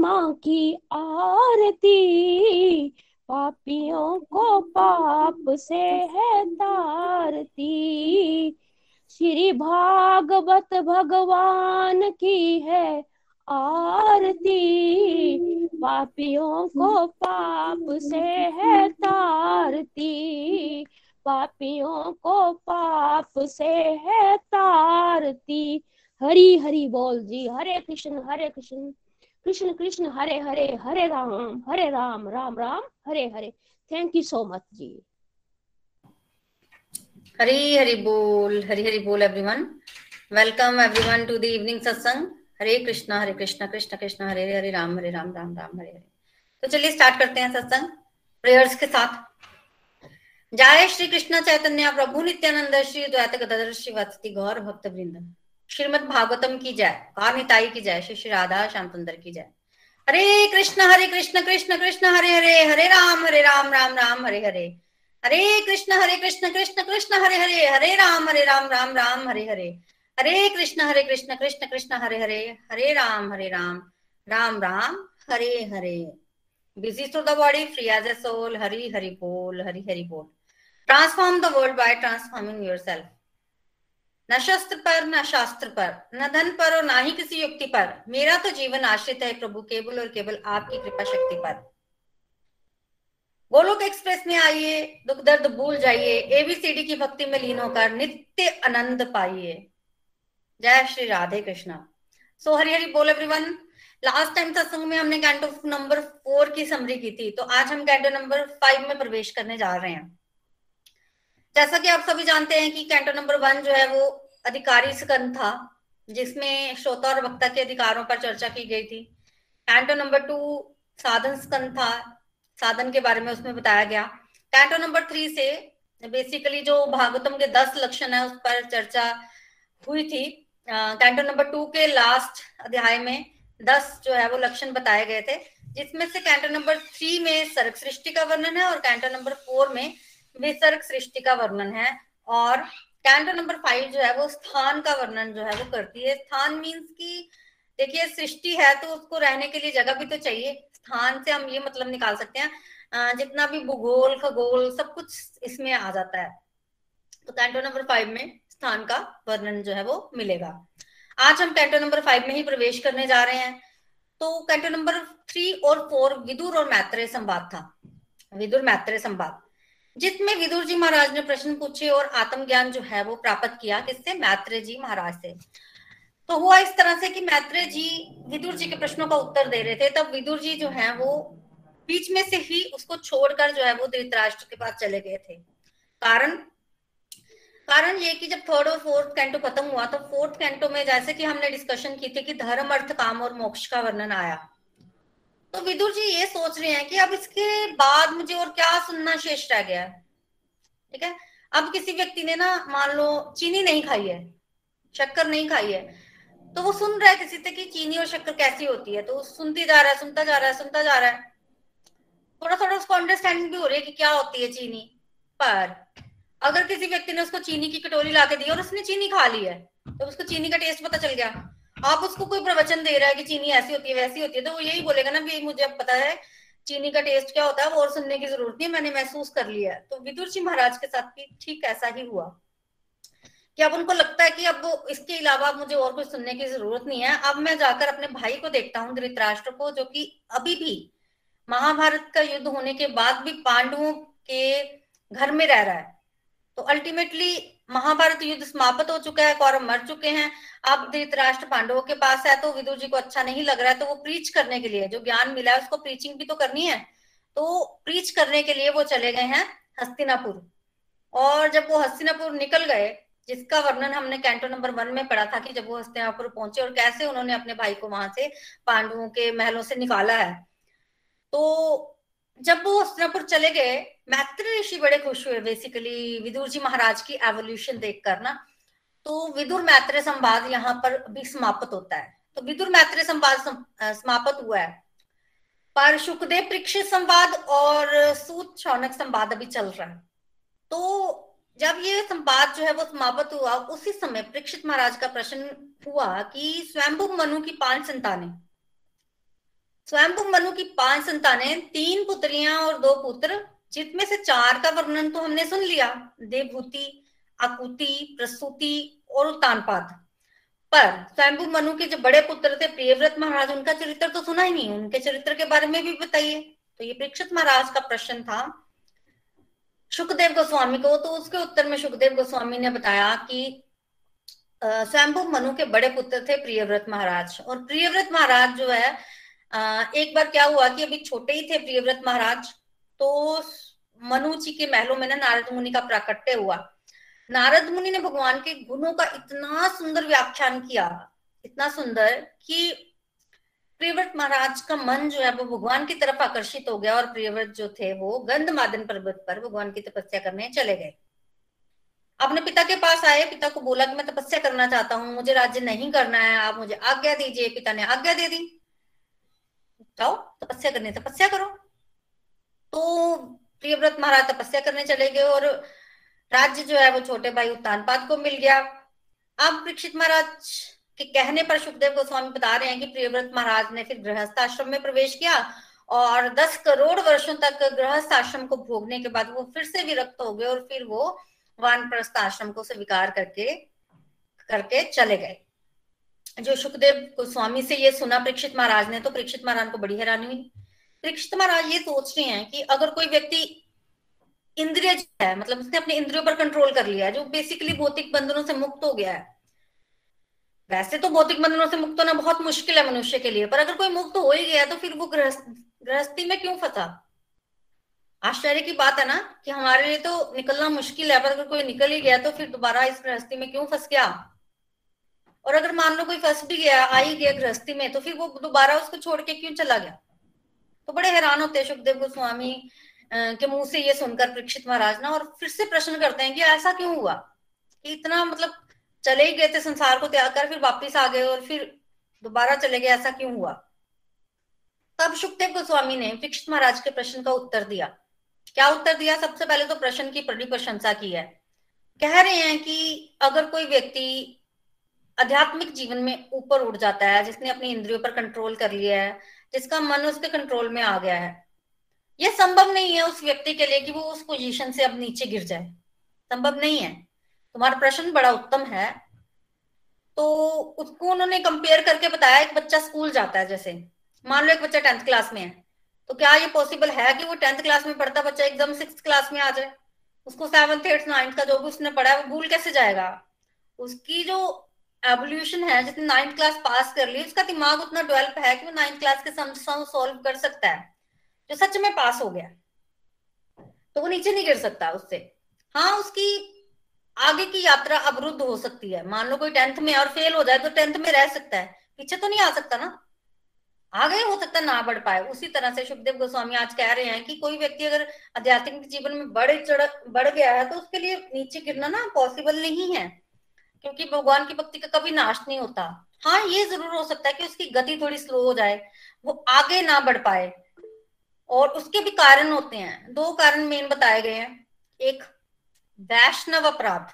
महिमा की आरती। पापियों को पाप से है तारती। श्री भागवत भगवान की है आरती। पापियों को पाप से है तारती। पापियों को पाप से है तारती। हरी हरी बोल जी। Hare Krishna Hare Krishna. Krishna Krishna, Hare Hare Hare Ram Hare Ram Ram Ram, Hare Hare. Thank you so much जी हरी हरी बोल, हरी हरी बोल everyone welcome everyone to the evening satsang Hare Krishna हरे कृष्णा, कृष्ण कृष्ण, हरे हरे राम हरे, राम राम राम, हरे हरे। तो चलिए स्टार्ट करते हैं सत्संग प्रेयर्स के साथ। जय श्री कृष्ण चैतन्य प्रभु नित्यानंद श्री द्वैत गौर भक्त वृंद श्रीमद भागवतम की जय कामिताई की जय, श्री श्री राधा श्याम सुंदर की जय। Hare Krishna Hare Krishna Krishna Krishna, Hare Hare Hare Ram Hare Ram Ram Ram, Hare Hare. Hare Krishna Hare Krishna Krishna Krishna, Hare Hare Hare Ram Hare Ram Ram Ram, Hare Hare. Hare Krishna Hare Krishna Krishna Krishna, Hare Hare Hare Ram Hare Ram Ram Ram, Hare Hare. Busy the body free as a soul Hari Hari बोल, हरि हरि बोल। Transform the world by transforming yourself न शस्त्र पर, न शास्त्र पर, न धन पर और ना ही किसी युक्ति पर। मेरा तो जीवन आश्रित है प्रभु, केवल और केवल आपकी कृपा शक्ति पर। गोलोक एक्सप्रेस में आइए, दुख दर्द भूल जाइए एबीसीडी की भक्ति में लीन होकर नित्य आनंद पाइए। जय श्री राधे कृष्णा। सो हरी हरी बोल एवरीवन लास्ट टाइम सत्संग में हमने कैंटो नंबर फोर की समरी की थी तो आज हम कैंटो नंबर फाइव में प्रवेश करने जा रहे हैं। जैसा कि आप सभी जानते हैं कि कैंटो नंबर वन जो है वो अधिकारी स्कंद था, जिसमें श्रोता और वक्ता के अधिकारों पर चर्चा की गई थी। कैंटो नंबर टू साधन स्कंद था। साधन के बारे में उसमें बताया गया। कैंटो नंबर थ्री से बेसिकली जो भागवतम के दस लक्षण है, उस पर चर्चा हुई थी। कैंटो नंबर टू के लास्ट अध्याय में दस जो है, वो लक्षण बताए गए थे, जिसमें से कैंटो नंबर थ्री में सर्ग सृष्टि का वर्णन है और कैंटो नंबर फोर में विसर्ग सृष्टि का वर्णन है। और कैंटो नंबर फाइव जो है, वो स्थान का वर्णन जो है, वो करती है। स्थान मीन्स की, देखिए, सृष्टि है तो उसको रहने के लिए जगह भी तो चाहिए। स्थान से हम ये मतलब निकाल सकते हैं जितना भी भूगोल, खगोल, सब कुछ इसमें आ जाता है। तो कैंटो नंबर फाइव में स्थान का वर्णन जो है, वो मिलेगा। आज हम कैंटो नंबर फाइव में ही प्रवेश करने जा रहे हैं। तो कैंटो नंबर थ्री और फोर विदुर और मैत्रेय संवाद था। विदुर मैत्रेय संवाद। जिसमें विदुर जी महाराज ने प्रश्न पूछे और आत्मज्ञान जो है वो प्राप्त किया किससे? मैत्रेय जी महाराज से। तो हुआ इस तरह से कि मैत्रेय जी विदुर जी के प्रश्नों का उत्तर दे रहे थे, तब विदुर जी जो है वो बीच में से ही उसको छोड़कर जो है वो धृतराष्ट्र के पास चले गए थे। कारण? कारण ये कि जब थर्ड और फोर्थ कैंटो खत्म हुआ तो फोर्थ कैंटो में जैसे कि हमने डिस्कशन की थी कि धर्म, अर्थ, काम और मोक्ष का वर्णन आया। तो विदुर जी ये सोच रहे हैं कि अब इसके बाद मुझे और क्या सुनना शेष रह गया ठीक है? अब किसी व्यक्ति ने ना, मान लो, चीनी नहीं खाई है, शक्कर नहीं खाई है तो वो सुन रहा है किसी से कि चीनी और शक्कर कैसी होती है? तो सुनती जा रहा है, सुनता जा रहा है, सुनता जा रहा है। थोड़ा थोड़ा उसको अंडरस्टैंडिंग भी हो रही है कि क्या होती है चीनी। पर अगर किसी व्यक्ति ने उसको चीनी की कटोरी ला के दी और उसने चीनी खा ली है तो उसको चीनी का टेस्ट पता चल गया। आप उसको कोई प्रवचन दे रहा है कि चीनी ऐसी होती है, वैसी होती है तो वो यही बोलेगा ना भी मुझे पता है चीनी का टेस्ट क्या होता है, वो और सुनने की ज़रूरत नहीं मैंने महसूस कर लिया तो विदुर जी महाराज के साथ भी ठीक ऐसा ही हुआ। कि अब उनको लगता है कि अब इसके अलावा मुझे और कुछ सुनने की ज़रूरत नहीं है। अब मैं जाकर अपने भाई को देखता हूँ, धृतराष्ट्र को, जो कि अभी भी महाभारत का युद्ध होने के बाद भी पांडवों के घर में रह रहा है। तो अल्टीमेटली महाभारत युद्ध समाप्त हो चुका है, कौरव मर चुके हैं। अब धृतराष्ट्र पांडवों के पास है तो विदुर जी को अच्छा नहीं लग रहा है तो वो प्रीच करने के लिए, जो ज्ञान मिला है, उसको प्रीचिंग भी तो करनी है। तो प्रीच करने के लिए वो चले गए हैं हस्तिनापुर। और जब वो हस्तिनापुर निकल गए, जिसका वर्णन हमने कैंटो नंबर वन में पढ़ा था कि जब वो हस्तिनापुर पहुँचे और कैसे उन्होंने अपने भाई को वहाँ से पांडवों के महलों से निकाला है तो जब वो हस्तिनापुर चले गए, मैत्री ऋषि बड़े खुश हुए बेसिकली विदुर जी महाराज की एवोल्यूशन देखकर ना तो विदुर मैत्री संवाद यहाँ पर भी समाप्त होता है। तो विदुर मैत्री संवाद समाप्त हुआ है। पर सुखदेव परीक्षित संवाद और सूत शौनक संवाद अभी चल रहा है। तो जब ये संवाद जो है वो समाप्त हुआ, उसी समय परीक्षित महाराज का प्रश्न हुआ कि स्वयंभु मनु की पाँच संतानें स्वयंभु मनु की पाँच संतानें, तीन पुत्रियाँ और दो पुत्र जिसमें से चार का वर्णन तो हमने सुन लिया, देवभूति, आकुति, प्रसूति और उत्तानपाद पर स्वयंभु मनु के जो बड़े पुत्र थे, प्रियव्रत महाराज, उनका चरित्र तो सुना ही नहीं उनके चरित्र के बारे में भी बताइए। तो ये परीक्षित महाराज का प्रश्न था सुखदेव गोस्वामी को। तो उसके उत्तर में सुखदेव गोस्वामी ने बताया कि स्वयंभु मनु के बड़े पुत्र थे प्रियव्रत महाराज। और प्रियव्रत महाराज जो है एक बार क्या हुआ कि अभी छोटे ही थे प्रियव्रत महाराज तो मनु जी के महलों में ना नारद मुनि का प्राकट्य हुआ। नारद मुनि ने भगवान के गुणों का इतना सुंदर व्याख्यान किया, इतना सुंदर कि प्रियव्रत महाराज का मन जो है वो भगवान की तरफ़ आकर्षित हो गया और प्रियव्रत जो थे वो गंध मादन पर्वत पर भगवान की तपस्या करने चले गए। अपने पिता के पास आए, पिता को बोला कि मैं तपस्या करना चाहता हूँ, मुझे राज्य नहीं करना है, आप मुझे आज्ञा दीजिए, पिता ने आज्ञा दे दी। जाओ तपस्या करने तपस्या करो। तो प्रियव्रत महाराज तपस्या करने चले गए और राज्य जो है वो छोटे भाई उत्तानपाद को मिल गया। अब परीक्षित महाराज के कहने पर सुखदेव गोस्वामी बता रहे हैं कि प्रियव्रत महाराज ने फिर गृहस्थ आश्रम में प्रवेश किया और दस करोड़ वर्षों तक गृहस्थ आश्रम को भोगने के बाद वो फिर से विरक्त हो गए और फिर वो वानप्रस्थ आश्रम को स्वीकार करके करके चले गए। जो सुखदेव गोस्वामी से ये सुना परीक्षित महाराज ने तो परीक्षित महाराज को बड़ी हैरानी हुई। परीक्षित महाराज ये सोच रहे हैं कि अगर कोई व्यक्ति इंद्रिय है मतलब उसने अपने इंद्रियों पर कंट्रोल कर लिया है, जो बेसिकली भौतिक बंधनों से मुक्त हो गया है। वैसे तो भौतिक बंधनों से मुक्त होना बहुत मुश्किल है मनुष्य के लिए, पर अगर कोई मुक्त हो ही गया तो फिर वो गृहस्थी में क्यों फंसा? आश्चर्य की बात है ना कि हमारे लिए तो निकलना मुश्किल है, पर अगर कोई निकल ही गया तो फिर दोबारा इस गृहस्थी में क्यों फंस गया? और अगर मान लो कोई फंस भी गया, आ ही गया गृहस्थी में तो फिर वो दोबारा उसको छोड़ के क्यों चला गया? तो बड़े हैरान होते हैं सुखदेव गोस्वामी के मुँह से ये सुनकर परीक्षित महाराज ना, और फिर से प्रश्न करते हैं कि ऐसा क्यों हुआ? कि इतना मतलब चले ही गए थे, संसार को त्याग कर, फिर वापिस आ गए और फिर दोबारा चले गए, ऐसा क्यों हुआ? तब सुखदेव गोस्वामी ने परीक्षित महाराज के प्रश्न का उत्तर दिया। क्या उत्तर दिया? सबसे पहले तो प्रश्न की बड़ी प्रशंसा की है। कह रहे हैं कि अगर कोई व्यक्ति आध्यात्मिक जीवन में ऊपर उठ जाता है, जिसने अपनी इंद्रियों पर कंट्रोल कर लिया है, जिसका मन उसके कंट्रोल में आ गया है। यह संभव नहीं है उस व्यक्ति के लिए कि वो उस पोजीशन से अब नीचे गिर जाए। संभव नहीं है। तुम्हारा प्रश्न बड़ा उत्तम है। तो उसको उन्होंने कंपेयर करके बताया, एक बच्चा स्कूल जाता है, जैसे। मान लो एक बच्चा टेंथ क्लास में है। तो क्या ये पॉसिबल है कि वो टेंथ क्लास में पढ़ता बच्चा एकदम सिक्स क्लास में आ जाए? उसको सेवंथ एट्थ नाइन्थ का जो भी उसने पढ़ा है, वो भूल कैसे जाएगा? उसकी जो एवोल्यूशन है जिसने नाइन्थ क्लास पास कर ली उसका दिमाग उतना डेवलप है कि वो नाइन्थ क्लास के समस्याओं सॉल्व कर सकता है, जो सच में पास हो गया। तो वो नीचे नहीं गिर सकता उससे। हाँ उसकी आगे की यात्रा अवरुद्ध हो सकती है। मान लो कोई टेंथ में और फेल हो जाए तो टेंथ में रह सकता है। पीछे तो नहीं आ सकता ना। आगे हो सकता ना बढ़ पाए। उसी तरह से शुभदेव गोस्वामी आज कह रहे हैं कि कोई व्यक्ति अगर आध्यात्मिक जीवन में बढ़ चढ़ बढ़ गया है तो उसके लिए नीचे गिरना ना पॉसिबल नहीं है। क्योंकि भगवान की भक्ति का कभी नाश नहीं होता। हाँ ये ज़रूर हो सकता है कि उसकी गति थोड़ी स्लो हो जाए, वो आगे ना बढ़ पाए। और उसके भी कारण होते हैं। दो कारण मेन बताए गए हैं। एक, वैष्णव अपराध।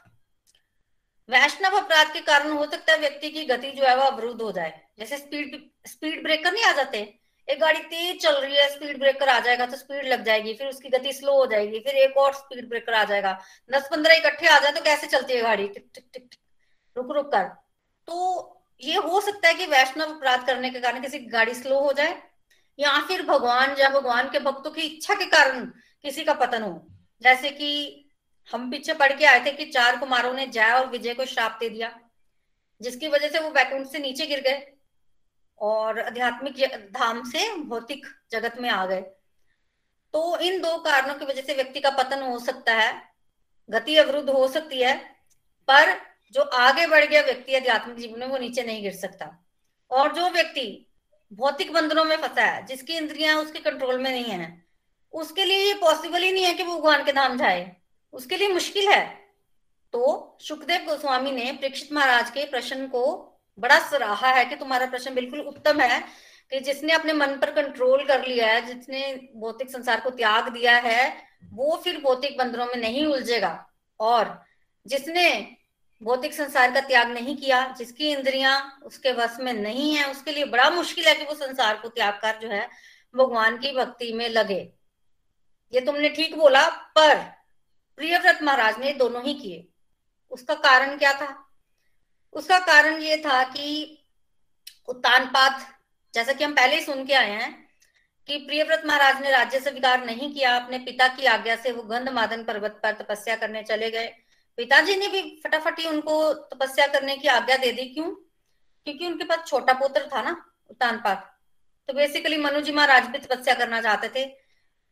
वैष्णव अपराध के कारण हो सकता है व्यक्ति की गति जो है वो अवरुद्ध हो जाए। जैसे स्पीड स्पीड ब्रेकर नहीं आ जाते। एक गाड़ी तेज चल रही है स्पीड ब्रेकर आ जाएगा तो स्पीड लग जाएगी, फिर उसकी गति स्लो हो जाएगी, फिर एक और स्पीड ब्रेकर आ जाएगा। दस पंद्रह इकट्ठे आ जाए तो कैसे चलती है गाड़ी? टिक टिक टिक रुक रुक कर। तो ये हो सकता है कि वैष्णव अपराध करने के कारण किसी की गाड़ी स्लो हो जाए, या फिर भगवान या भगवान के भक्तों की इच्छा के कारण किसी का पतन हो। जैसे कि हम पीछे पढ़ के आए थे कि चार कुमारों ने जय और विजय को श्राप दे दिया, जिसकी वजह से वो वैकुंठ से नीचे गिर गए और आध्यात्मिक धाम से भौतिक जगत में आ गए। तो इन दो कारणों की वजह से व्यक्ति का पतन हो सकता है, गति अवरुद्ध हो सकती है, पर जो आगे बढ़ गया व्यक्ति आध्यात्मिक जीवन में, वो नीचे नहीं गिर सकता। और जो व्यक्ति भौतिक बंधनों में फंसा है, जिसकी इंद्रियाँ उसके कंट्रोल में नहीं है, उसके लिए ये पॉसिबल ही नहीं है कि वो भगवान के धाम जाए। उसके लिए मुश्किल है। तो सुखदेव गोस्वामी ने प्रेक्षित महाराज के प्रश्न को बड़ा सराहा है कि तुम्हारा प्रश्न बिल्कुल उत्तम है कि जिसने अपने मन पर कंट्रोल कर लिया है, जिसने भौतिक संसार को त्याग दिया है, वो फिर भौतिक बंधनों में नहीं उलझेगा। और जिसने भौतिक संसार का त्याग नहीं किया, जिसकी इंद्रियाँ उसके वश में नहीं है, उसके लिए बड़ा मुश्किल है कि वो संसार को त्याग कर जो है, भगवान की भक्ति में लगे। ये तुमने ठीक बोला, पर प्रियव्रत महाराज ने दोनों ही किए। उसका कारण क्या था? उसका कारण ये था कि उत्तानपात, जैसा कि हम पहले ही सुन के आए हैं, कि प्रियव्रत महाराज ने राज्य स्वीकार नहीं किया, अपने पिता की आज्ञा से वो गंध मादन पर्वत पर तपस्या करने चले गए। पिताजी ने भी फटाफट ही उनको तपस्या करने की आज्ञा दे दी, क्यों? क्योंकि उनके पास छोटा पुत्र था ना उत्तानपात तो बेसिकली मनु जी महाराज भी तपस्या करना चाहते थे।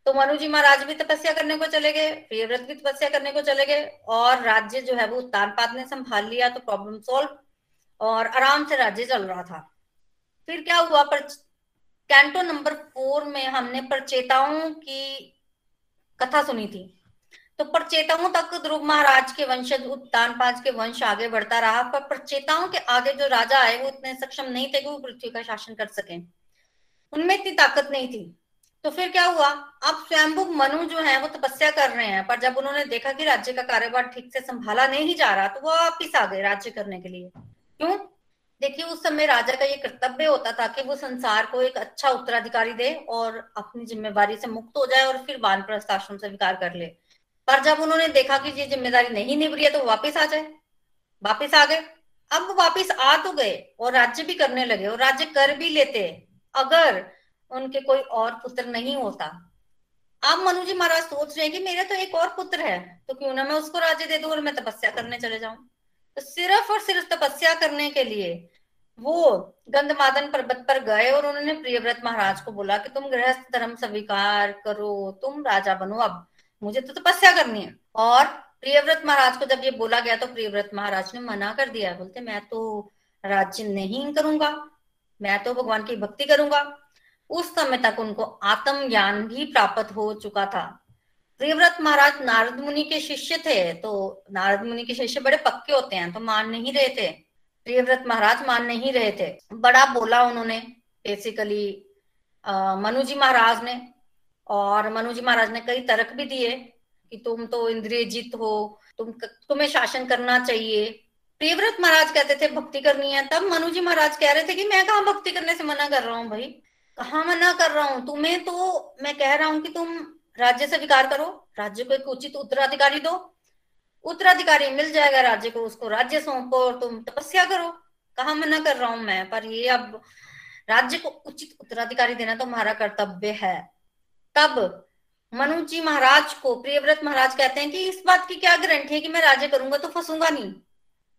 तो मनु जी महाराज भी तपस्या करने को चले गए प्रियव्रत भी तपस्या करने को चले गए, और राज्य जो है वो उत्तानपाद ने संभाल लिया तो प्रॉब्लम सॉल्व और आराम से राज्य चल रहा था। फिर क्या हुआ, पर कैंटो नंबर फोर में हमने प्रचेताओं की कथा सुनी थी। तो प्रचेताओं तक ध्रुव महाराज के वंशज उत्तानपाद के वंश आगे बढ़ता रहा, पर प्रचेताओं के आगे जो राजा आए, वो इतने सक्षम नहीं थे कि वो पृथ्वी का शासन कर सके। उनमें इतनी ताकत नहीं थी। तो फिर क्या हुआ? अब स्वयंभुक मनु जो है, वो तपस्या कर रहे हैं, पर जब उन्होंने देखा कि राज्य का कार्यभार ठीक से संभाला नहीं जा रहा तो वो वापिस आ गए राज्य करने के लिए। क्यों? देखिए, उस समय राजा का ये कर्तव्य होता था कि वो संसार को एक अच्छा उत्तराधिकारी दे और अपनी जिम्मेवारी से मुक्त हो जाए और फिर वानप्रस्थ आश्रम स्वीकार कर ले। पर जब उन्होंने देखा कि ये ज़िम्मेदारी नहीं निभ रही है तो वापिस आ जाए। वापिस आ गए। अब वापिस आ तो गए और राज्य भी करने लगे और राज्य कर भी लेते, अगर उनके कोई और पुत्र नहीं होता। अब मनु जी महाराज सोच रहे हैं कि मेरा तो एक और पुत्र है तो क्यों ना मैं उसको राज्य दे दू और मैं तपस्या करने चले जाऊँ? तो सिर्फ़ और सिर्फ़ तपस्या करने के लिए वो गंधमादन पर्वत पर गए और उन्होंने प्रियव्रत महाराज को बोला कि तुम गृहस्थ धर्म स्वीकार करो, तुम राजा बनो। अब मुझे तो तपस्या करनी है। और प्रियव्रत महाराज को जब ये बोला गया तो प्रियव्रत महाराज ने मना कर दिया। बोलते, मैं तो राज्य नहीं करूँगा, मैं तो भगवान की भक्ति करूँगा। उस समय तक उनको आत्म ज्ञान भी प्राप्त हो चुका था। प्रियव्रत महाराज नारद मुनि के शिष्य थे तो नारद मुनि के शिष्य बड़े पक्के होते हैं तो मान नहीं रहे थे। प्रियव्रत महाराज मान नहीं रहे थे। बड़ा बोला उन्होंने बेसिकली मनु जी महाराज ने और मनु जी महाराज ने कई तर्क भी दिए कि तुम तो इंद्रिय जीत हो, तुम तुम्हें शासन करना चाहिए। प्रियव्रत महाराज कहते थे, भक्ति करनी है। तब मनु जी महाराज कह रहे थे कि, मैं कहा भक्ति करने से मना कर रहा हूँ भाई? कहा मना कर रहा हूँ? तुम्हें तो मैं कह रहा हूँ कि तुम राज्य से विकार करो, राज्य को एक उचित उत्तराधिकारी दो। उत्तराधिकारी मिल जाएगा राज्य को, उसको राज्य सौंपो और तुम तपस्या करो। कहा मना कर रहा हूँ मैं? पर ये अब राज्य को उचित उत्तराधिकारी देना तो हमारा कर्तव्य है। तब मनु जी महाराज को, प्रियव्रत महाराज कहते हैं कि इस बात की क्या गारंटी है कि मैं राज्य करूँगा तो फंसूँगा नहीं।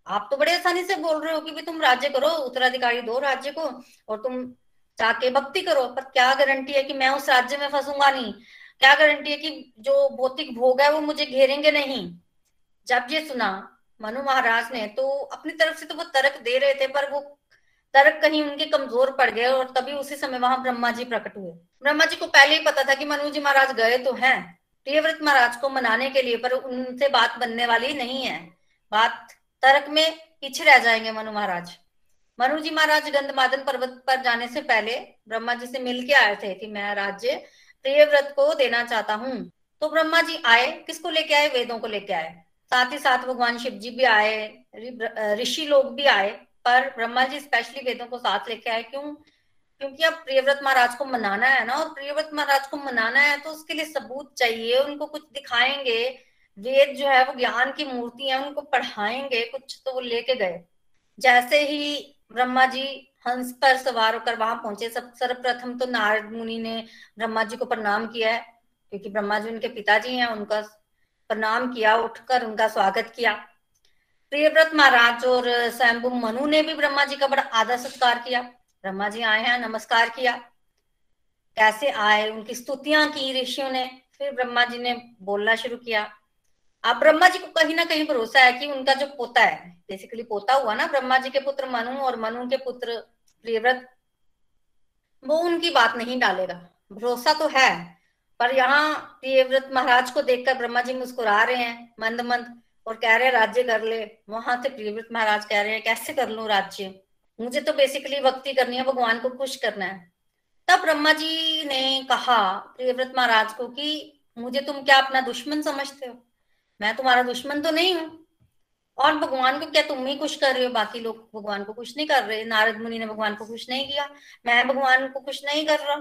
आप तो बड़े आसानी से बोल रहे हो कि भी तुम राज्य करो, उत्तराधिकारी दो राज्य को, और तुम जाके भक्ति करो, पर क्या गारंटी है कि मैं उस राज्य में फंसूँगा नहीं? क्या गारंटी है कि जो भौतिक भोग है वो मुझे घेरेंगे नहीं? जब ये सुना, मनु महाराज ने तो अपनी तरफ़ से तो वो तर्क दे रहे थे, पर वो तर्क कहीं उनके कमज़ोर पड़ गए और तभी उसी समय वहाँ ब्रह्मा जी प्रकट हुए। ब्रह्मा जी को पहले ही पता था कि मनु जी महाराज गए तो हैं। प्रियव्रत महाराज को मनाने के लिए, पर उनसे बात बनने वाली नहीं है। बात तर्क में पीछे रह जाएँगे मनु महाराज। मनु जी महाराज गंधमादन पर्वत पर जाने से पहले ब्रह्मा जी से मिल के आए थे कि मैं राज्य प्रियव्रत को देना चाहता हूँ। तो ब्रह्मा जी आए, किसको लेके आए? वेदों को लेके आए। साथ ही साथ भगवान शिव जी भी आए ऋषि लोग भी आए। पर ब्रह्मा जी स्पेशली वेदों को साथ लेके आए, क्यों? क्योंकि अब प्रियव्रत महाराज को मनाना है ना, और प्रियव्रत महाराज को मनाना है तो उसके लिए सबूत चाहिए, उनको कुछ दिखाएँगे, वेद जो है वो ज्ञान की मूर्ति है, उनको पढ़ाएँगे, कुछ तो वो लेके गए। जैसे ही ब्रह्मा जी हंस पर सवार होकर वहाँ पहुँचे, सब सर्वप्रथम तो नारद मुनि ने ब्रह्मा जी को प्रणाम किया है, क्योंकि ब्रह्मा जी उनके पिताजी हैं, उनका प्रणाम किया, उठकर उनका स्वागत किया। प्रियव्रत महाराज और स्वयंभु मनु ने भी ब्रह्मा जी का बड़ा आदर सत्कार किया। ब्रह्मा जी आए हैं, नमस्कार किया। कैसे आए, उनकी स्तुतियाँ की ऋषियों ने, फिर ब्रह्मा जी ने बोलना शुरू किया। अब ब्रह्मा जी को कहीं ना कहीं भरोसा है कि उनका जो पोता है बेसिकली पोता हुआ ना ब्रह्मा जी के पुत्र मनु और मनु के पुत्र प्रियव्रत, वो उनकी बात नहीं डालेगा। भरोसा तो है, पर यहाँ प्रियव्रत महाराज को देखकर ब्रह्मा जी मुस्कुरा रहे हैं मंद मंद और कह रहे हैं, राज्य कर ले। वहाँ से प्रियव्रत महाराज कह रहे हैं, कैसे कर लू राज्य? मुझे तो बेसिकली भक्ति करनी है, भगवान को खुश करना है। तब ब्रह्मा जी ने कहा प्रियव्रत महाराज को कि, मुझे तुम क्या अपना दुश्मन समझते हो? मैं तुम्हारा दुश्मन तो नहीं हूँ। और भगवान को क्या तुम ही खुश कर रहे हो? बाकी लोग भगवान को खुश नहीं कर रहे। नारद मुनि ने भगवान को खुश नहीं किया। मैं भगवान को खुश नहीं कर रहा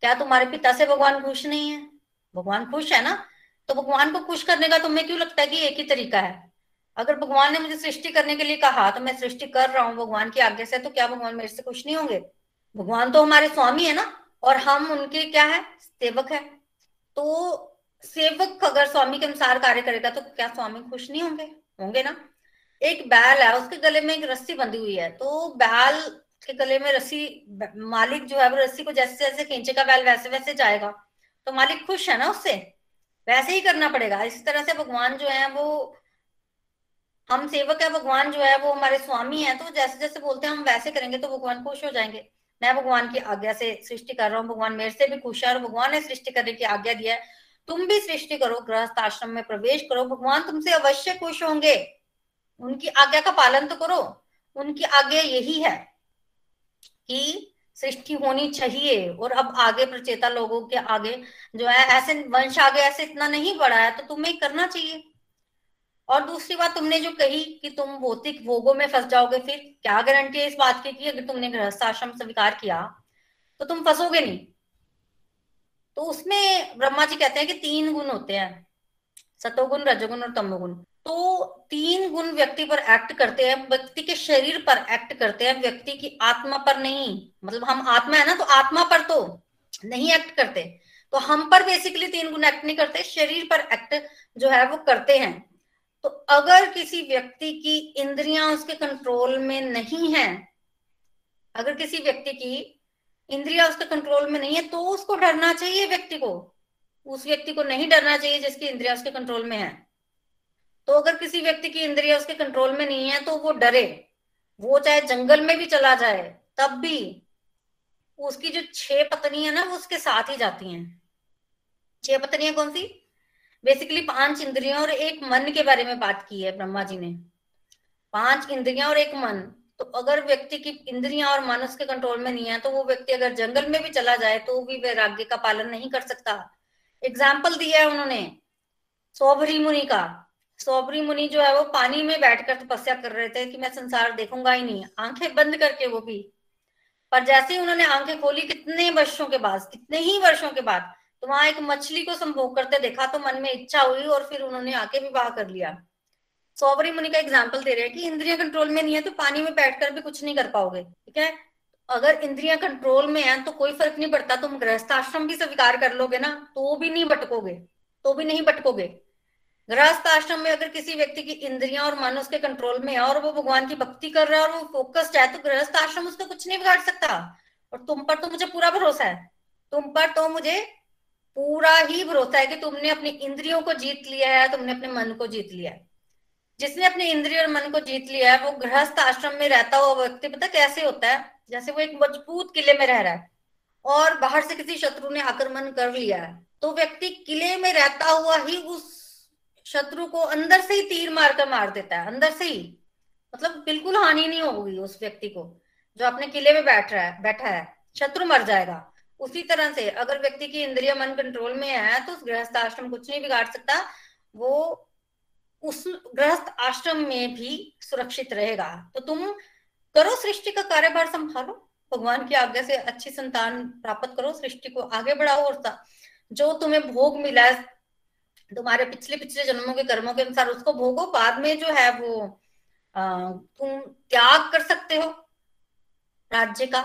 क्या तुम्हारे पिता से भगवान खुश नहीं है? भगवान खुश है ना? तो भगवान को खुश करने का तुम्हें क्यों लगता है कि एक ही तरीका है? अगर भगवान ने मुझे सृष्टि करने के लिए कहा तो मैं सृष्टि कर रहा हूँ भगवान की आज्ञा से तो क्या भगवान मेरे से खुश नहीं होंगे? भगवान तो हमारे स्वामी है ना, और हम उनके क्या है? सेवक है। तो सेवक अगर स्वामी के अनुसार कार्य करेगा तो क्या स्वामी खुश नहीं होंगे? होंगे ना? एक बैल है, उसके गले में एक रस्सी बंधी हुई है तो बैल के गले में रस्सी, मालिक जो है वो रस्सी को जैसे जैसे खींचेगा, बैल वैसे वैसे जाएगा। तो मालिक खुश है ना उससे? वैसे ही करना पड़ेगा। इसी तरह से भगवान जो है वो, हम सेवक है, भगवान जो है वो हमारे स्वामी है तो जैसे जैसे बोलते हैं, हम वैसे करेंगे तो भगवान खुश हो जाएँगे। मैं भगवान की आज्ञा से सृष्टि कर रहा हूँ, भगवान मेरे से भी खुश है और भगवान ने सृष्टि करने की आज्ञा दिया है। तुम भी सृष्टि करो, गृहस्थ आश्रम में प्रवेश करो, भगवान तुमसे अवश्य खुश होंगे। उनकी आज्ञा का पालन तो करो। उनकी आज्ञा यही है कि सृष्टि होनी चाहिए। और अब आगे प्रचेता लोगों के आगे जो है, ऐसे वंश आगे ऐसे इतना नहीं बढ़ा है तो तुम्हें करना चाहिए। और दूसरी बात, तुमने जो कही कि तुम भौतिक भोगों में फंस जाओगे, फिर क्या गारंटी है इस बात की अगर तुमने गृहस्थ आश्रम स्वीकार किया तो तुम फंसोगे नहीं। तो उसमें ब्रह्मा जी कहते हैं कि तीन गुण होते हैं, सतोगुण, रजोगुण और तमोगुण। तो तीन गुण व्यक्ति पर एक्ट करते हैं, व्यक्ति के शरीर पर एक्ट करते हैं, व्यक्ति की आत्मा पर नहीं। मतलब हम आत्मा है ना तो आत्मा पर तो नहीं एक्ट करते। तो हम पर बेसिकली तीन गुण एक्ट नहीं करते, शरीर पर एक्ट जो है वो करते हैं। तो अगर किसी व्यक्ति की इंद्रियाँ उसके कंट्रोल में नहीं है, अगर किसी व्यक्ति की इंद्रिया उसके कंट्रोल में नहीं है तो उसको डरना चाहिए व्यक्ति को। उस व्यक्ति को नहीं डरना चाहिए जिसकी इंद्रिया उसके कंट्रोल में है। तो अगर किसी व्यक्ति की इंद्रिया उसके कंट्रोल में नहीं है तो वो डरे। वो चाहे जंगल में भी चला जाए, तब भी उसकी जो छह पत्नी है ना, वो उसके साथ ही जाती हैं। छह पत्नियाँ कौन सी? बेसिकली पाँच इंद्रियों और एक मन के बारे में बात की है ब्रह्मा जी ने। पाँच इंद्रियाँ और एक मन। तो अगर व्यक्ति की इंद्रियाँ और मन उसके कंट्रोल में नहीं है तो वो व्यक्ति अगर जंगल में भी चला जाए तो भी वैराग्य का पालन नहीं कर सकता। एग्ज़ाम्पल दिया है उन्होंने, सौभरी मुनि का। सौभरी मुनि जो है वो पानी में बैठकर तपस्या कर रहे थे कि मैं संसार देखूँगा ही नहीं। आँखें बंद करके वो भी। पर जैसे ही उन्होंने आँखें खोली, कितने वर्षों के बाद, कितने ही वर्षों के बाद तो वहाँ एक मछली को संभोग करते देखा तो मन में इच्छा हुई और फिर उन्होंने आके विवाह कर लिया। सौवरी मुनि का एग्ज़ाम्पल दे रहे हैं कि इंद्रिया कंट्रोल में नहीं है तो पानी में बैठकर भी कुछ नहीं कर पाओगे, ठीक है? अगर इंद्रिया कंट्रोल में है तो कोई फ़र्क नहीं पड़ता, तुम गृहस्थ आश्रम भी स्वीकार कर लोगे ना तो भी नहीं भटकोगे तो भी नहीं भटकोगे। गृहस्थ आश्रम में अगर किसी व्यक्ति की इंद्रियाँ और मन उसके कंट्रोल में है और वो भगवान की भक्ति कर रहा है और वो फोकस्ड है तो गृहस्थ आश्रम उसको कुछ नहीं बिगाड़ सकता। और तुम पर तो मुझे पूरा भरोसा है। तुम पर तो मुझे पूरा ही भरोसा है कि तुमने अपनी इंद्रियों को जीत लिया है, तुमने अपने मन को जीत लिया है। जिसने अपने इंद्रिय और मन को जीत लिया है, वो गृहस्थ आश्रम में रहता हुआ व्यक्ति पता कैसे होता है? जैसे वो एक मज़बूत किले में रह रहा है और बाहर से किसी शत्रु ने आक्रमण कर लिया है तो व्यक्ति किले में रहता हुआ ही उस शत्रु को अंदर से ही तीर मारकर मार देता है, अंदर से ही। मतलब बिल्कुल हानि नहीं होगी उस व्यक्ति को, जो अपने किले में बैठ रहा है, बैठा है। शत्रु मर जाएगा। उसी तरह से अगर व्यक्ति की इंद्रिय मन कंट्रोल में है तो उस गृहस्थ आश्रम कुछ नहीं बिगाड़ सकता। वो उस गृहस्थ आश्रम में भी सुरक्षित रहेगा। तो तुम करो सृष्टि का कार्यभार संभालो। भगवान की आज्ञा से अच्छी संतान प्राप्त करो, सृष्टि को आगे बढ़ाओ और जो तुम्हें भोग मिला है तुम्हारे पिछले पिछले जन्मों के कर्मों के अनुसार उसको भोगो, बाद में जो है वो तुम त्याग कर सकते हो, राज्य का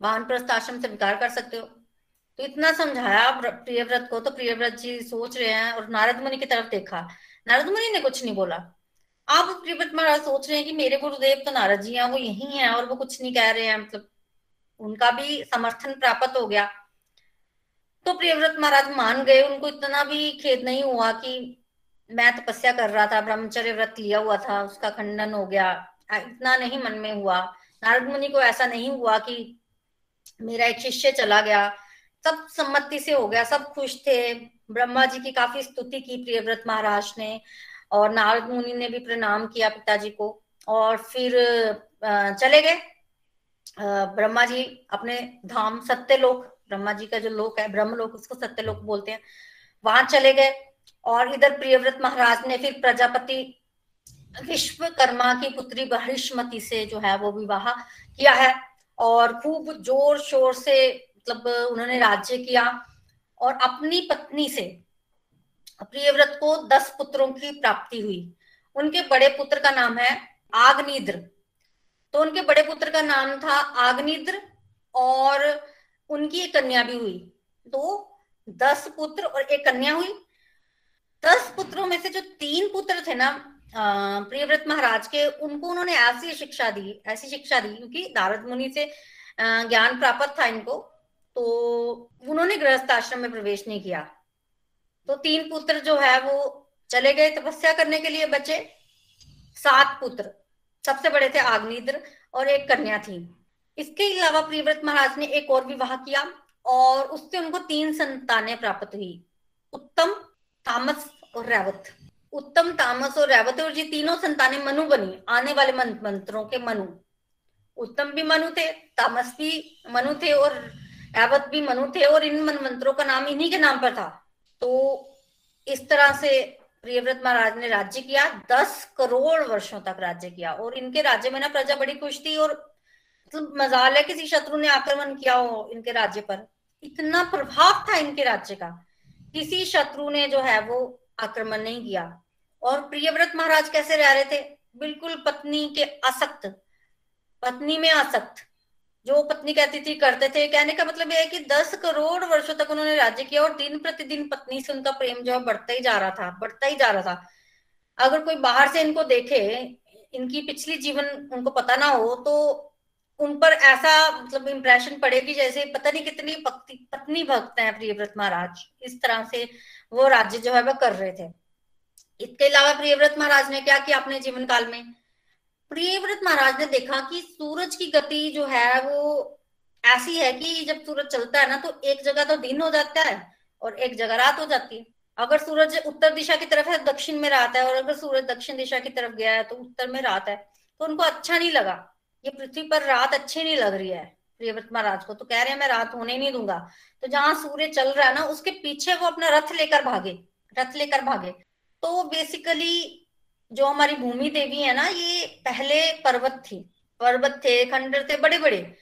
वाहन प्रस्थ आश्रम से विकार कर सकते हो। तो इतना समझाया प्रियव्रत को तो प्रियव्रत जी सोच रहे हैं और नारद मुनि की तरफ़ देखा। नारद मुनि ने कुछ नहीं बोला। आप प्रियव्रत महाराज सोच रहे हैं कि मेरे गुरुदेव तो नारद जी हैं, वो यही हैं और वो कुछ नहीं कह रहे हैं मतलब उनका भी समर्थन प्राप्त हो गया। तो प्रियव्रत महाराज मान गए, उनको इतना भी खेद नहीं हुआ कि मैं तपस्या कर रहा था ब्रह्मचर्य व्रत लिया हुआ था, उसका खंडन हो गया। इतना नहीं मन में हुआ। नारद मुनि को ऐसा नहीं हुआ कि मेरा एक शिष्य चला गया। सब सम्मति से हो गया, सब खुश थे। ब्रह्मा जी की काफ़ी स्तुति की प्रियव्रत महाराज ने, और नारद मुनि ने भी प्रणाम किया पिताजी को। और फिर चले गए। ब्रह्मा जी अपने धाम सत्यलोक ब्रह्मा जी का जो लोक है ब्रह्म लोक उसको सत्य सत्यलोक बोलते हैं। वहाँ चले गए और इधर प्रियव्रत महाराज ने फिर प्रजापति विश्वकर्मा की पुत्री बहिष्मति से जो है वो विवाह किया है और खूब ज़ोर शोर से मतलब उन्होंने राज्य किया और अपनी पत्नी से प्रियव्रत को दस पुत्रों की प्राप्ति हुई। उनके बड़े पुत्र का नाम है आग्निद्र। तो उनके बड़े पुत्र का नाम था आग्निद्र और उनकी एक कन्या भी हुई। तो दस पुत्र और एक कन्या हुई। दस पुत्रों में से जो तीन पुत्र थे ना प्रियव्रत महाराज के, उनको उन्होंने ऐसी शिक्षा दी, ऐसी शिक्षा दी, क्योंकि नारद मुनि से ज्ञान प्राप्त था इनको तो उन्होंने गृहस्थ आश्रम में प्रवेश नहीं किया। तो तीन पुत्र जो है वो चले गए तपस्या करने के लिए बचे। सात पुत्र, सबसे बड़े थे आग्निद्र और एक कन्या थी। इसके अलावा प्रियव्रत महाराज ने एक और विवाह किया और उससे उनको तीन संतानें प्राप्त हुई। उत्तम, तामस और रैवत। उत्तम, तामस और रैवत और ये तीनों संतानें मनु बनी, आने वाले मंत्रों के मनु। उत्तम भी मनु थे, तामस भी मनु थे और रैवत भी मनु थे और इन मंत्रों का नाम इन्हीं के नाम पर था। तो इस तरह से प्रियव्रत महाराज ने राज्य किया, दस करोड़ वर्षों तक राज्य किया और इनके राज्य में ना प्रजा बड़ी खुश थी और मजाल है किसी शत्रु ने आक्रमण किया हो इनके राज्य पर। इतना प्रभाव था इनके राज्य का। किसी शत्रु ने जो है वो आक्रमण नहीं किया। और प्रियव्रत महाराज कैसे रह रहे थे? बिल्कुल पत्नी के आसक्त। पत्नी में आसक्त। जो पत्नी कहती थी, करते थे। कहने का मतलब यह है कि दस करोड़ वर्षों तक उन्होंने राज्य किया और दिन प्रतिदिन पत्नी से उनका प्रेम जो है बढ़ता ही जा रहा था, बढ़ता ही जा रहा था। अगर कोई बाहर से इनको देखे, इनकी पिछली जीवन उनको पता ना हो तो उन पर ऐसा मतलब इम्प्रेशन पड़ेगी जैसे पता नहीं कितनी पत्नी पत्नी भक्त है प्रियव्रत महाराज। इस तरह से वो राज्य जो है वह कर रहे थे। इसके अलावा प्रियव्रत महाराज ने क्या किया अपने जीवन काल में? प्रियव्रत महाराज ने देखा कि सूरज की गति जो है वो ऐसी है कि जब सूरज चलता है ना तो एक जगह तो दिन हो जाता है और एक जगह रात हो जाती है। अगर सूरज उत्तर दिशा की तरफ़ है, दक्षिण में रात है और अगर सूरज दक्षिण दिशा की तरफ़ गया है तो उत्तर में रात है। तो उनको अच्छा नहीं लगा। ये पृथ्वी पर रात अच्छी नहीं लग रही है, प्रियव्रत महाराज को। तो कह रहे हैं, मैं रात होने नहीं दूँगा। तो जहाँ सूर्य चल रहा है ना, उसके पीछे वो अपना रथ लेकर भागे, रथ लेकर भागे। तो बेसिकली जो हमारी भूमि देवी है ना, ये पहले पर्वत थी। पर्वत थे, खंडर थे बड़े बड़े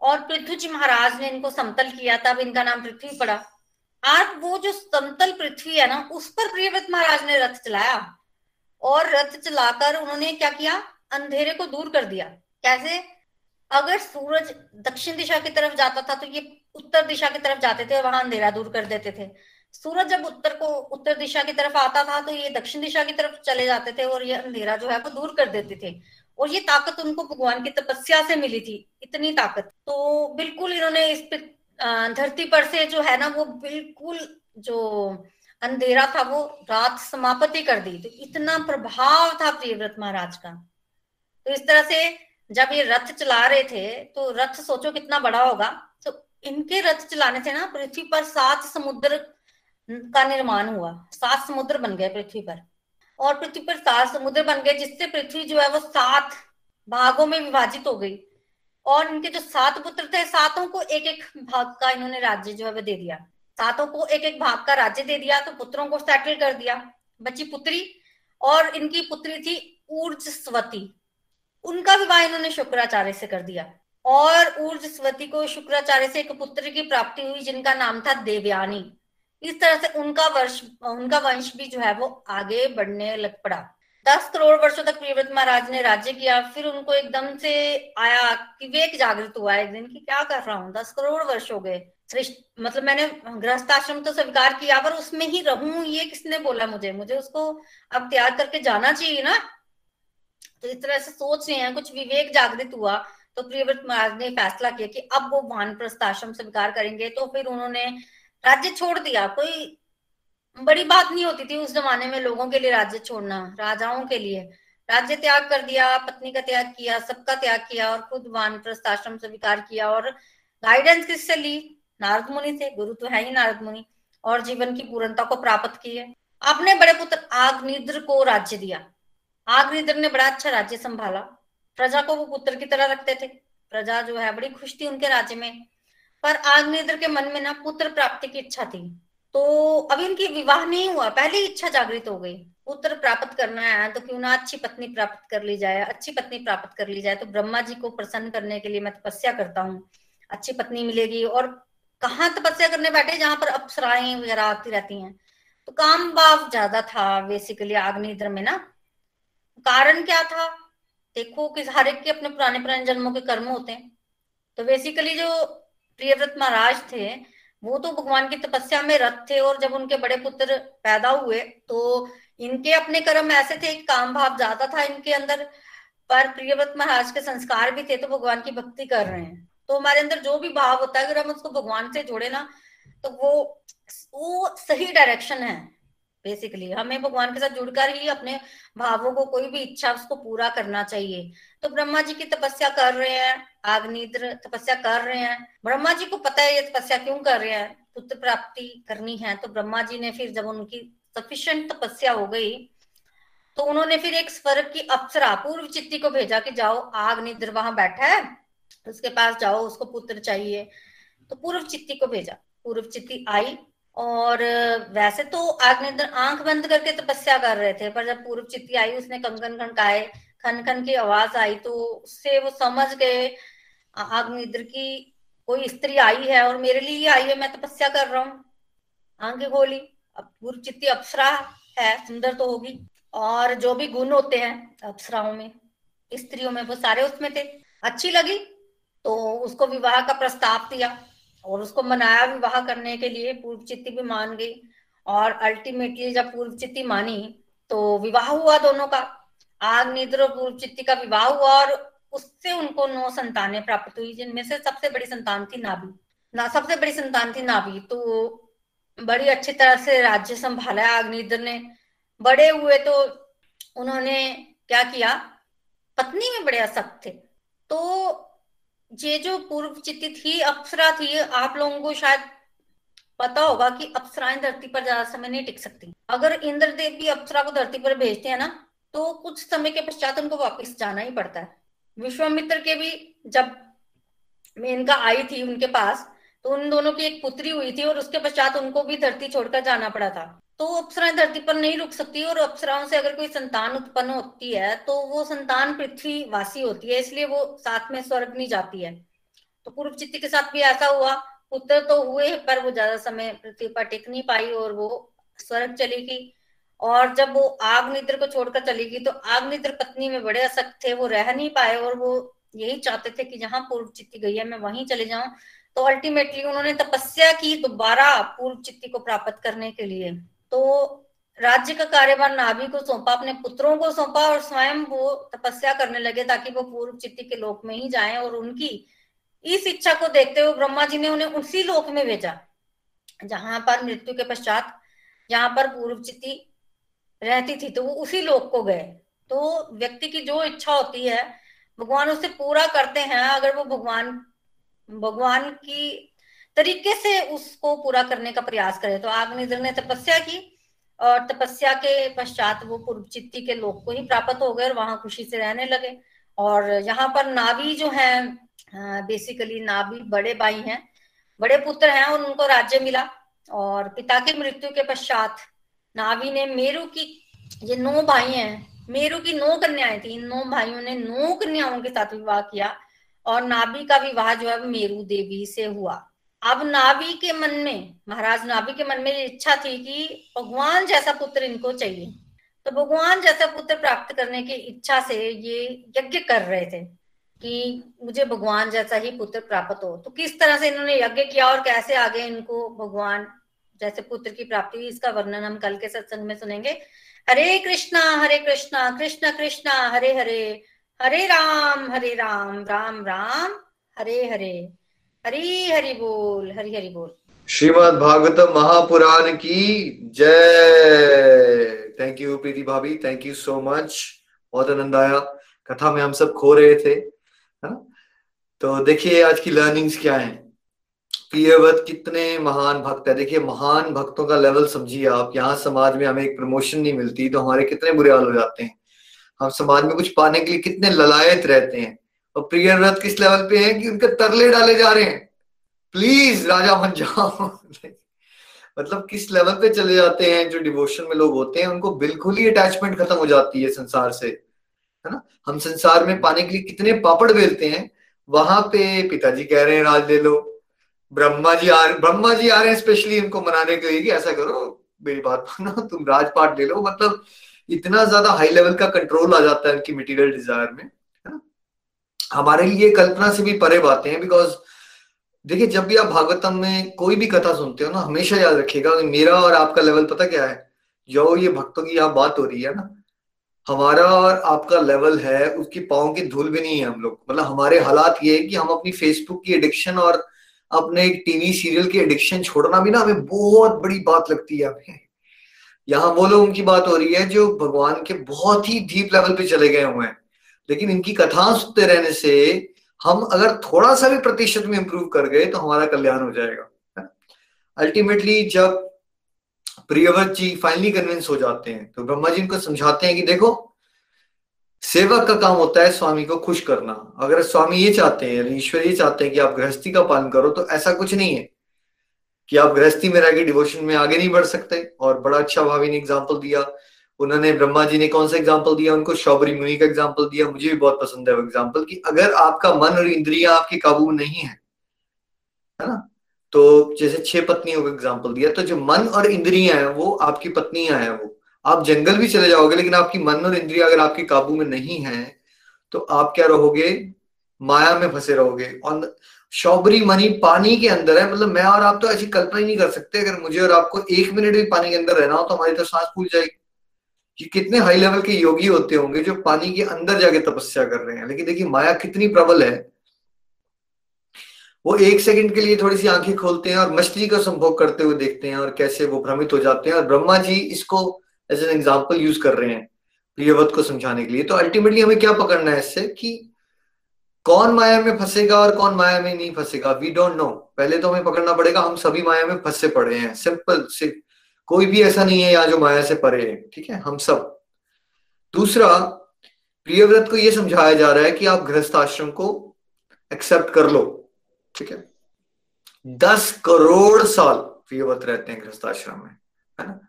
और पृथ्वी जी महाराज ने इनको समतल किया, तब इनका नाम पृथ्वी पड़ा। आज वो जो समतल पृथ्वी है ना, उस पर प्रियव्रत महाराज ने रथ चलाया। और रथ चलाकर उन्होंने क्या किया? अंधेरे को दूर कर दिया। कैसे? अगर सूरज दक्षिण दिशा की तरफ़ जाता था तो ये उत्तर दिशा की तरफ़ जाते थे और वहाँ अंधेरा दूर कर देते थे। सूरज जब उत्तर को, उत्तर दिशा की तरफ़ आता था तो ये दक्षिण दिशा की तरफ़ चले जाते थे और ये अंधेरा जो है वो दूर कर देते थे। और ये ताकत उनको भगवान की तपस्या से मिली थी, इतनी ताकत। तो बिल्कुल इन्होंने इस धरती पर से जो है ना, वो बिल्कुल जो अंधेरा था, वो रात समाप्ति कर दी। तो इतना प्रभाव था प्रियव्रत महाराज का। तो इस तरह से जब ये रथ चला रहे थे तो रथ सोचो कितना बड़ा होगा। तो इनके रथ चलाने से ना, पृथ्वी पर सात समुद्र का निर्माण हुआ। सात समुद्र बन गए पृथ्वी पर। और पृथ्वी पर सात समुद्र बन गए, जिससे पृथ्वी जो है वो सात भागों में विभाजित हो गई। और इनके जो सात पुत्र थे, सातों को एक एक भाग का इन्होंने राज्य जो है वो दे दिया। सातों को एक एक भाग का राज्य दे दिया तो पुत्रों को सेटल कर दिया। बची पुत्री, और इनकी पुत्री थी ऊर्ज स्वती उनका विवाह इन्होंने शुक्राचार्य से कर दिया। और ऊर्ज स्वती को शुक्राचार्य से एक पुत्र की प्राप्ति हुई जिनका नाम था देवयानी। इस तरह से उनका वर्ष, उनका वंश भी जो है वो आगे बढ़ने लग पड़ा। दस करोड़ वर्षों तक प्रियव्रत महाराज ने राज्य किया। फिर उनको एकदम से आया कि विवेक जागृत हुआ एक दिन की क्या कर रहा हूँ? दस करोड़ वर्ष हो गए। मतलब मैंने गृहस्थ आश्रम तो स्वीकार किया, पर उसमें ही रहूँ, ये किसने बोला मुझे? मुझे उसको अब त्याग करके जाना चाहिए ना? इस तरह से सोच रहे हैं, कुछ विवेक जागृत हुआ तो प्रियव्रत महाराज ने फैसला किया कि अब वो वानप्रस्थ आश्रम स्वीकार करेंगे तो फिर उन्होंने राज्य छोड़ दिया। कोई बड़ी बात नहीं होती थी उस जमाने में लोगों के लिए राज्य छोड़ना, राजाओं के लिए। राज्य त्याग कर दिया, पत्नी का त्याग किया, सबका त्याग किया और खुद वानप्रस्थ आश्रम स्वीकार किया और गाइडेंस किससे ली? नारद मुनि से, गुरु तो है ही नारद मुनि, और जीवन की पूर्णता को प्राप्त की है अपने बड़े पुत्र आग्निद्र को राज्य दिया। आग्निद्र ने बड़ा अच्छा राज्य संभाला। प्रजा को वो पुत्र की तरह रखते थे। प्रजा जो है, बड़ी खुश थी उनके राज्य में। पर आग्निद्र के मन में ना पुत्र प्राप्ति की इच्छा थी। तो अभी इनकी विवाह नहीं हुआ, पहले इच्छा जागृत हो गई। पुत्र प्राप्त करना है तो क्यों ना अच्छी पत्नी प्राप्त कर ली जाए, अच्छी पत्नी प्राप्त कर ली जाए। तो ब्रह्मा जी को प्रसन्न करने के लिए मैं तपस्या करता हूँ। अच्छी पत्नी मिलेगी और कहाँ तपस्या करने बैठे, जहाँ पर अप्सराएँ वगैरह आती रहती हैं। तो काम भाव ज़्यादा था बेसिकली आग्निद्र में ना। कारण क्या था? देखो कि हर एक के अपने पुराने पुराने जन्मों के कर्म होते हैं। तो बेसिकली जो प्रियव्रत महाराज थे, वो तो भगवान की तपस्या में रथ थे और जब उनके बड़े पुत्र पैदा हुए तो इनके अपने कर्म ऐसे थे काम भाव ज़्यादा था इनके अंदर, पर प्रियव्रत महाराज के संस्कार भी थे तो भगवान की भक्ति कर रहे हैं। तो हमारे अंदर जो भी भाव होता है, अगर हम उसको भगवान से जोड़े ना तो वो वो सही डायरेक्शन है। बेसिकली हमें भगवान के साथ जुड़कर ही अपने भावों को, कोई भी इच्छा, उसको पूरा करना चाहिए। तो ब्रह्मा जी की तपस्या कर रहे हैं आग्निद्र तपस्या कर रहे हैं। ब्रह्मा जी को पता है ये तपस्या क्यों कर रहे हैं? पुत्र प्राप्ति करनी है। तो ब्रह्मा जी ने फिर जब उनकी सफिशियंट तपस्या हो गई तो उन्होंने फिर एक स्वर्ग की अप्सरा, पूर्व चित्ती को भेजा कि जाओ आग्निद्र वहाँ बैठा है, उसके पास जाओ, उसको पुत्र चाहिए। तो पूर्व चित्ती को भेजा। पूर्व चित्ती आई और वैसे तो आग्नेन्द्र आँख बंद करके तपस्या कर रहे थे, पर जब पूर्व चित्ती आई, उसने कंकन खनकाए खन खन की आवाज़ आई तो उससे वो समझ गए आग्निद्र की कोई स्त्री आई है और मेरे लिए आई है, मैं तपस्या कर रहा हूँ। आँखें खोली, अब पूर्व चित्ती अप्सरा है, सुंदर तो होगी। और जो भी गुण होते हैं, अप्सराओं में, स्त्रियों में, वो सारे उसमें थे। अच्छी लगी तो उसको विवाह का प्रस्ताव दिया। और उसको मनाया विवाह करने के लिए पूर्व चित्ती भी मान गई। और अल्टीमेटली जब पूर्व चित्ती मानी तो विवाह हुआ दोनों का। आग, निद्र पूर्व चित्ती का विवाह हुआ और उससे उनको नौ संतानें प्राप्त हुई, जिनमें से सबसे बड़ी संतान थी नाभि। ना, सबसे बड़ी संतान थी नाभि। तो बड़ी अच्छी तरह से राज्य संभाला आग्निद्र ने। बड़े हुए तो उन्होंने क्या किया? पत्नी में बड़े असक्त थे। तो ये जो पूर्व चित्ती थी, अप्सरा थी, आप लोगों को शायद पता होगा कि अप्सराएँ धरती पर ज़्यादा समय नहीं टिक सकती। अगर इंद्रदेव भी अप्सरा को धरती पर भेजते हैं ना तो कुछ समय के पश्चात उनको वापस जाना ही पड़ता है। विश्वामित्र के भी जब मेनका आई थी उनके पास तो उन दोनों की एक पुत्री हुई थी और उसके पश्चात उनको भी धरती छोड़कर जाना पड़ा था। तो अप्सराएँ धरती पर नहीं रुक सकती और अप्सराओं से अगर कोई संतान उत्पन्न होती है तो वो संतान पृथ्वी वासी होती है, इसलिए वो साथ में स्वर्ग नहीं जाती है। तो पूर्व चित्ती के साथ भी ऐसा हुआ, पुत्र तो हुए, पर वो ज़्यादा समय पृथ्वी पर टिक नहीं पाई और वो स्वर्ग चली गई। और जब वो आग निद्र को छोड़कर चली गई तो आग निद्र पत्नी में बड़े असक्त थे, वो रह नहीं पाए और वो यही चाहते थे कि जहाँ पूर्व चित्ती गई है, मैं वहीं चले जाऊँ। तो अल्टीमेटली उन्होंने तपस्या की दोबारा पूर्व चित्ती को प्राप्त करने के लिए। तो राज्य का कार्यभार नाभि को सौंपा, अपने पुत्रों को सौंपा और स्वयं वो तपस्या करने लगे ताकि वो पूर्व चित्ती के लोक में ही जाएँ और उनकी इस इच्छा को देखते हुए ब्रह्मा जी ने उन्हें उसी लोक में भेजा, जहाँ पर मृत्यु के पश्चात, जहाँ पर पूर्व चित्ती रहती थी तो वो उसी लोक को गए। तो व्यक्ति की जो इच्छा होती है, भगवान उसे पूरा करते हैं, अगर वो भगवान भगवान की तरीके से उसको पूरा करने का प्रयास करे। तो आग्निद्र ने तपस्या की और तपस्या के पश्चात वो पूर्व चित्ती के लोग को ही प्राप्त हो गए और वहाँ खुशी से रहने लगे। और यहाँ पर नावी जो है बेसिकली नाभी बड़े भाई हैं, बड़े पुत्र हैं और उनको राज्य मिला। और पिता की मृत्यु के पश्चात नावी ने मेरु की, ये नौ भाई हैं, मेरु की नौ कन्याएँ थी। इन नौ भाइयों ने नौ कन्याओं के साथ विवाह किया और नाभी का विवाह जो है मेरु देवी से हुआ। अब नाभि के मन में, महाराज नाभि के मन में इच्छा थी कि भगवान जैसा पुत्र इनको चाहिए। तो भगवान जैसा पुत्र प्राप्त करने की इच्छा से ये यज्ञ कर रहे थे कि मुझे भगवान जैसा ही पुत्र प्राप्त हो। तो किस तरह से इन्होंने यज्ञ किया और कैसे आगे इनको भगवान जैसे पुत्र की प्राप्ति इसका वर्णन हम कल के सत्संग में सुनेंगे। हरे कृष्णा हरे कृष्णा, कृष्ण कृष्णा, हरे हरे हरे राम हरे राम राम राम, हरे हरे। हरि हरि बोल, हरी हरि बोल। श्रीमद भागवत महापुराण की जय। थैंक यू प्रीति भाभी। थैंक यू सो मच बहुत आनंद आया कथा में हम सब खो रहे थे, है? तो देखिए आज की लर्निंग्स क्या है? प्रियवत कितने महान भक्त है। देखिए, महान भक्तों का लेवल समझिए आप यहाँ समाज में हमें एक प्रमोशन नहीं मिलती तो हमारे कितने बुरे हाल हो जाते हैं। हम समाज में कुछ पाने के लिए कितने ललायत रहते हैं। और प्रियव्रत किस लेवल पे है कि उनके तरले डाले जा रहे हैं? प्लीज़ राजा बन जाओ। मतलब किस लेवल पे चले जाते हैं? जो डिवोशन में लोग होते हैं, उनको बिल्कुल ही अटैचमेंट खत्म हो जाती है संसार से। है ना? हम संसार में पाने के लिए कितने पापड़ बेलते हैं। वहाँ पे पिताजी कह रहे हैं, राज ले लो। ब्रह्मा जी आ रहे ब्रह्मा जी आ रहे हैं स्पेशली इनको मनाने के लिए कि ऐसा करो, मेरी बात मानो, तुम राजपाट ले लो। मतलब इतना ज़्यादा हाई लेवल का कंट्रोल आ जाता है उनकी मटेरियल डिज़ायर में। हमारे लिए कल्पना से भी परे बातें हैं बिकॉज़ देखिए, जब भी आप भागवतम में कोई भी कथा सुनते हो ना, हमेशा याद रखिएगा मेरा और आपका लेवल पता क्या है? जो ये भक्तों की यहाँ बात हो रही है ना, हमारा और आपका लेवल है, उसकी पाओ की धूल भी नहीं है हम लोग। मतलब हमारे हालात ये है कि हम अपनी फेसबुक की एडिक्शन और अपने टीवी सीरियल की एडिक्शन छोड़ना भी ना हमें बहुत बड़ी बात लगती है हमें। यहाँ वो लोग उनकी बात हो रही है, जो भगवान के बहुत ही डीप लेवल पे चले गए हुए हैं। लेकिन इनकी कथा सुनते रहने से हम अगर थोड़ा सा भी प्रतिशत में इंप्रूव कर गए तो हमारा कल्याण हो जाएगा अल्टीमेटली जब प्रियवत जी फाइनली कन्विंस हो जाते हैं तो ब्रह्मा जी इनको समझाते हैं कि देखो, सेवक का काम होता है स्वामी को खुश करना। अगर स्वामी ये चाहते हैं ईश्वर ये चाहते हैं कि आप गृहस्थी का पालन करो तो ऐसा कुछ नहीं है कि आप गृहस्थी में रह डिवोशन में आगे नहीं बढ़ सकते। और बड़ा अच्छा भावी ने एग्ज़ाम्पल दिया उन्होंने ब्रह्मा जी ने कौन सा एग्ज़ाम्पल दिया? उनको शौबरी मुनि का एग्ज़ाम्पल दिया। मुझे भी बहुत पसंद है वो एग्ज़ाम्पल कि अगर आपका मन और इंद्रिया आपके काबू में नहीं है ना? तो जैसे छह पत्नियों का एग्ज़ाम्पल दिया तो जो मन और इंद्रिया है, वो आपकी पत्नियाँ हैं वो। आप जंगल भी चले जाओगे, लेकिन आपकी मन और इंद्रिया अगर आपके काबू में नहीं है तो आप क्या रहोगे? माया में फंसे रहोगे। और शौबरी मनी पानी के अंदर है मतलब मैं और आप तो ऐसी कल्पना ही नहीं कर सकते। अगर मुझे और आपको एक मिनट भी पानी के अंदर रहना हो तो हमारी तो सांस फूल जाएगी। कि कितने हाई लेवल के योगी होते होंगे जो पानी के अंदर जाके तपस्या कर रहे हैं। लेकिन देखिए, माया कितनी प्रबल है। वो एक सेकंड के लिए थोड़ी सी आँखें खोलते हैं और मछली का संभोग करते हुए देखते हैं और कैसे वो भ्रमित हो जाते हैं। और ब्रह्मा जी इसको एज एन एग्ज़ाम्पल यूज़ कर रहे हैं प्रियवत को समझाने के लिए। तो अल्टीमेटली हमें क्या पकड़ना है इससे कि कौन माया में फंसेगा और कौन माया में नहीं फंसेगा? वी डोंट नो पहले तो हमें पकड़ना पड़ेगा, हम सभी माया में फंसे पड़े हैं। सिंपल। से कोई भी ऐसा नहीं है यहाँ जो माया से परे है, ठीक है? हम सब। दूसरा, प्रियव्रत को यह समझाया जा रहा है कि आप गृहस्थ आश्रम को एक्सेप्ट कर लो, ठीक है? दस करोड़ साल प्रियव्रत रहते हैं गृहस्थ आश्रम में, है ना?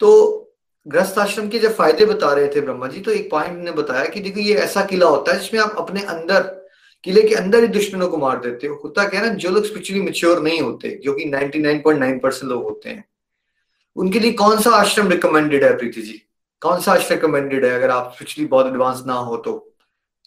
तो गृहस्थ आश्रम के जब फ़ायदे बता रहे थे ब्रह्मा जी तो एक पॉइंट ने बताया कि देखो, ये ऐसा किला होता है जिसमें आप अपने अंदर, किले के अंदर ही दुश्मनों को मार देते हो। होता क्या ना, जो लोग स्पिरिचुअली मेच्योर नहीं होते, जो कि 99.9 परसेंट लोग होते हैं उनके लिए कौन सा आश्रम रिकमेंडेड है प्रीति जी? कौन सा आश्रम रिकमेंडेड है? अगर आप स्पिरिचुअली बहुत एडवांस ना हो तो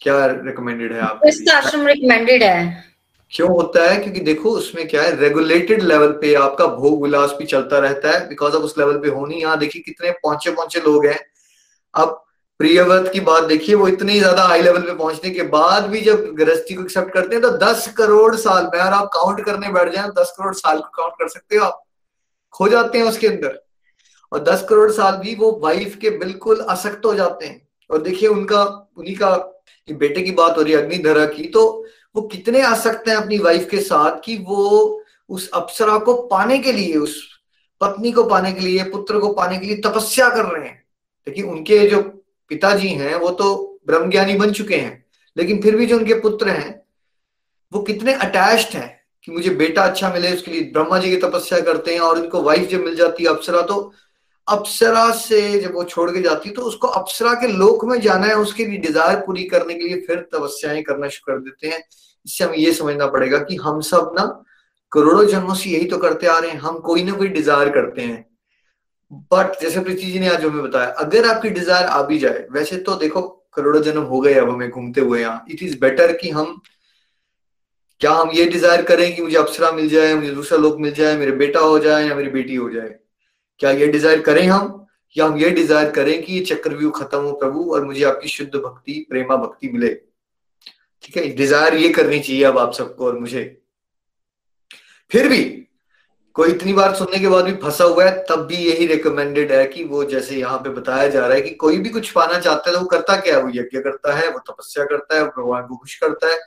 क्या रिकमेंडेड है आप आश्रम रिकमेंडेड है। क्यों होता है? क्योंकि देखो उसमें क्या है रेगुलेटेड लेवल पे आपका भोग विलास भी चलता रहता है बिकॉज़ ऑफ़ उस लेवल पे होनी यहाँ देखिए कितने पहुँचे पहुँचे लोग हैं। अब प्रियव्रत की बात देखिए वो इतने ज़्यादा हाई लेवल पे पहुँचने के बाद भी जब गृहस्थी को एक्सेप्ट करते हैं तो दस करोड़ साल में अगर आप काउंट करने बैठ जाए दस करोड़ साल को काउंट कर सकते हो आप। खो जाते हैं उसके अंदर। और दस करोड़ साल भी वो वाइफ के बिल्कुल आसक्त हो जाते हैं। और देखिए उनका, उन्हीं का बेटे की बात हो रही है, अग्निधरा की तो वो कितने आसक्त हैं अपनी वाइफ के साथ कि वो उस अप्सरा को पाने के लिए, उस पत्नी को पाने के लिए, पुत्र को पाने के लिए तपस्या कर रहे हैं। देखिए उनके जो पिताजी हैं, वो तो ब्रह्मज्ञानी बन चुके हैं। लेकिन फिर भी जो उनके पुत्र हैं, वो कितने अटैच्ड हैं। कि मुझे बेटा अच्छा मिले, उसके लिए ब्रह्मा जी की तपस्या करते हैं और उनको वाइफ जब मिल जाती है अप्सरा तो अप्सरा से जब वो छोड़ के जाती है तो उसको अप्सरा के लोक में जाना है, उसके लिए डिज़ायर पूरी करने के लिए फिर तपस्याएँ करना शुरू कर देते हैं। इससे हमें ये समझना पड़ेगा कि हम सब ना करोड़ों जन्मों से यही तो करते आ रहे हैं, हम कोई ना कोई डिज़ायर करते हैं। बट जैसे प्रीति जी ने आज हमें बताया, अगर आपकी डिज़ायर आ भी जाए, वैसे तो देखो करोड़ों जन्म हो गए अब हमें घूमते हुए यहाँ इट इज़ बेटर कि हम क्या हम ये डिज़ायर करें कि मुझे अप्सरा मिल जाए, मुझे दूसरा लोग मिल जाए, मेरे बेटा हो जाए या मेरी बेटी हो जाए। क्या ये डिज़ायर करें हम? या हम ये डिज़ायर करें कि ये चक्रव्यूह खत्म हो प्रभु और मुझे आपकी शुद्ध भक्ति, प्रेमा भक्ति मिले। ठीक है डिज़ायर ये करनी चाहिए अब आप सबको और मुझे। फिर भी कोई इतनी बार सुनने के बाद भी फंसा हुआ है, तब भी यही रिकमेंडेड है कि वो जैसे यहाँ पे बताया जा रहा है कि कोई भी कुछ पाना चाहता है तो वो करता क्या है? वो यज्ञ करता है, वो तपस्या करता है, वो भगवान को खुश करता है।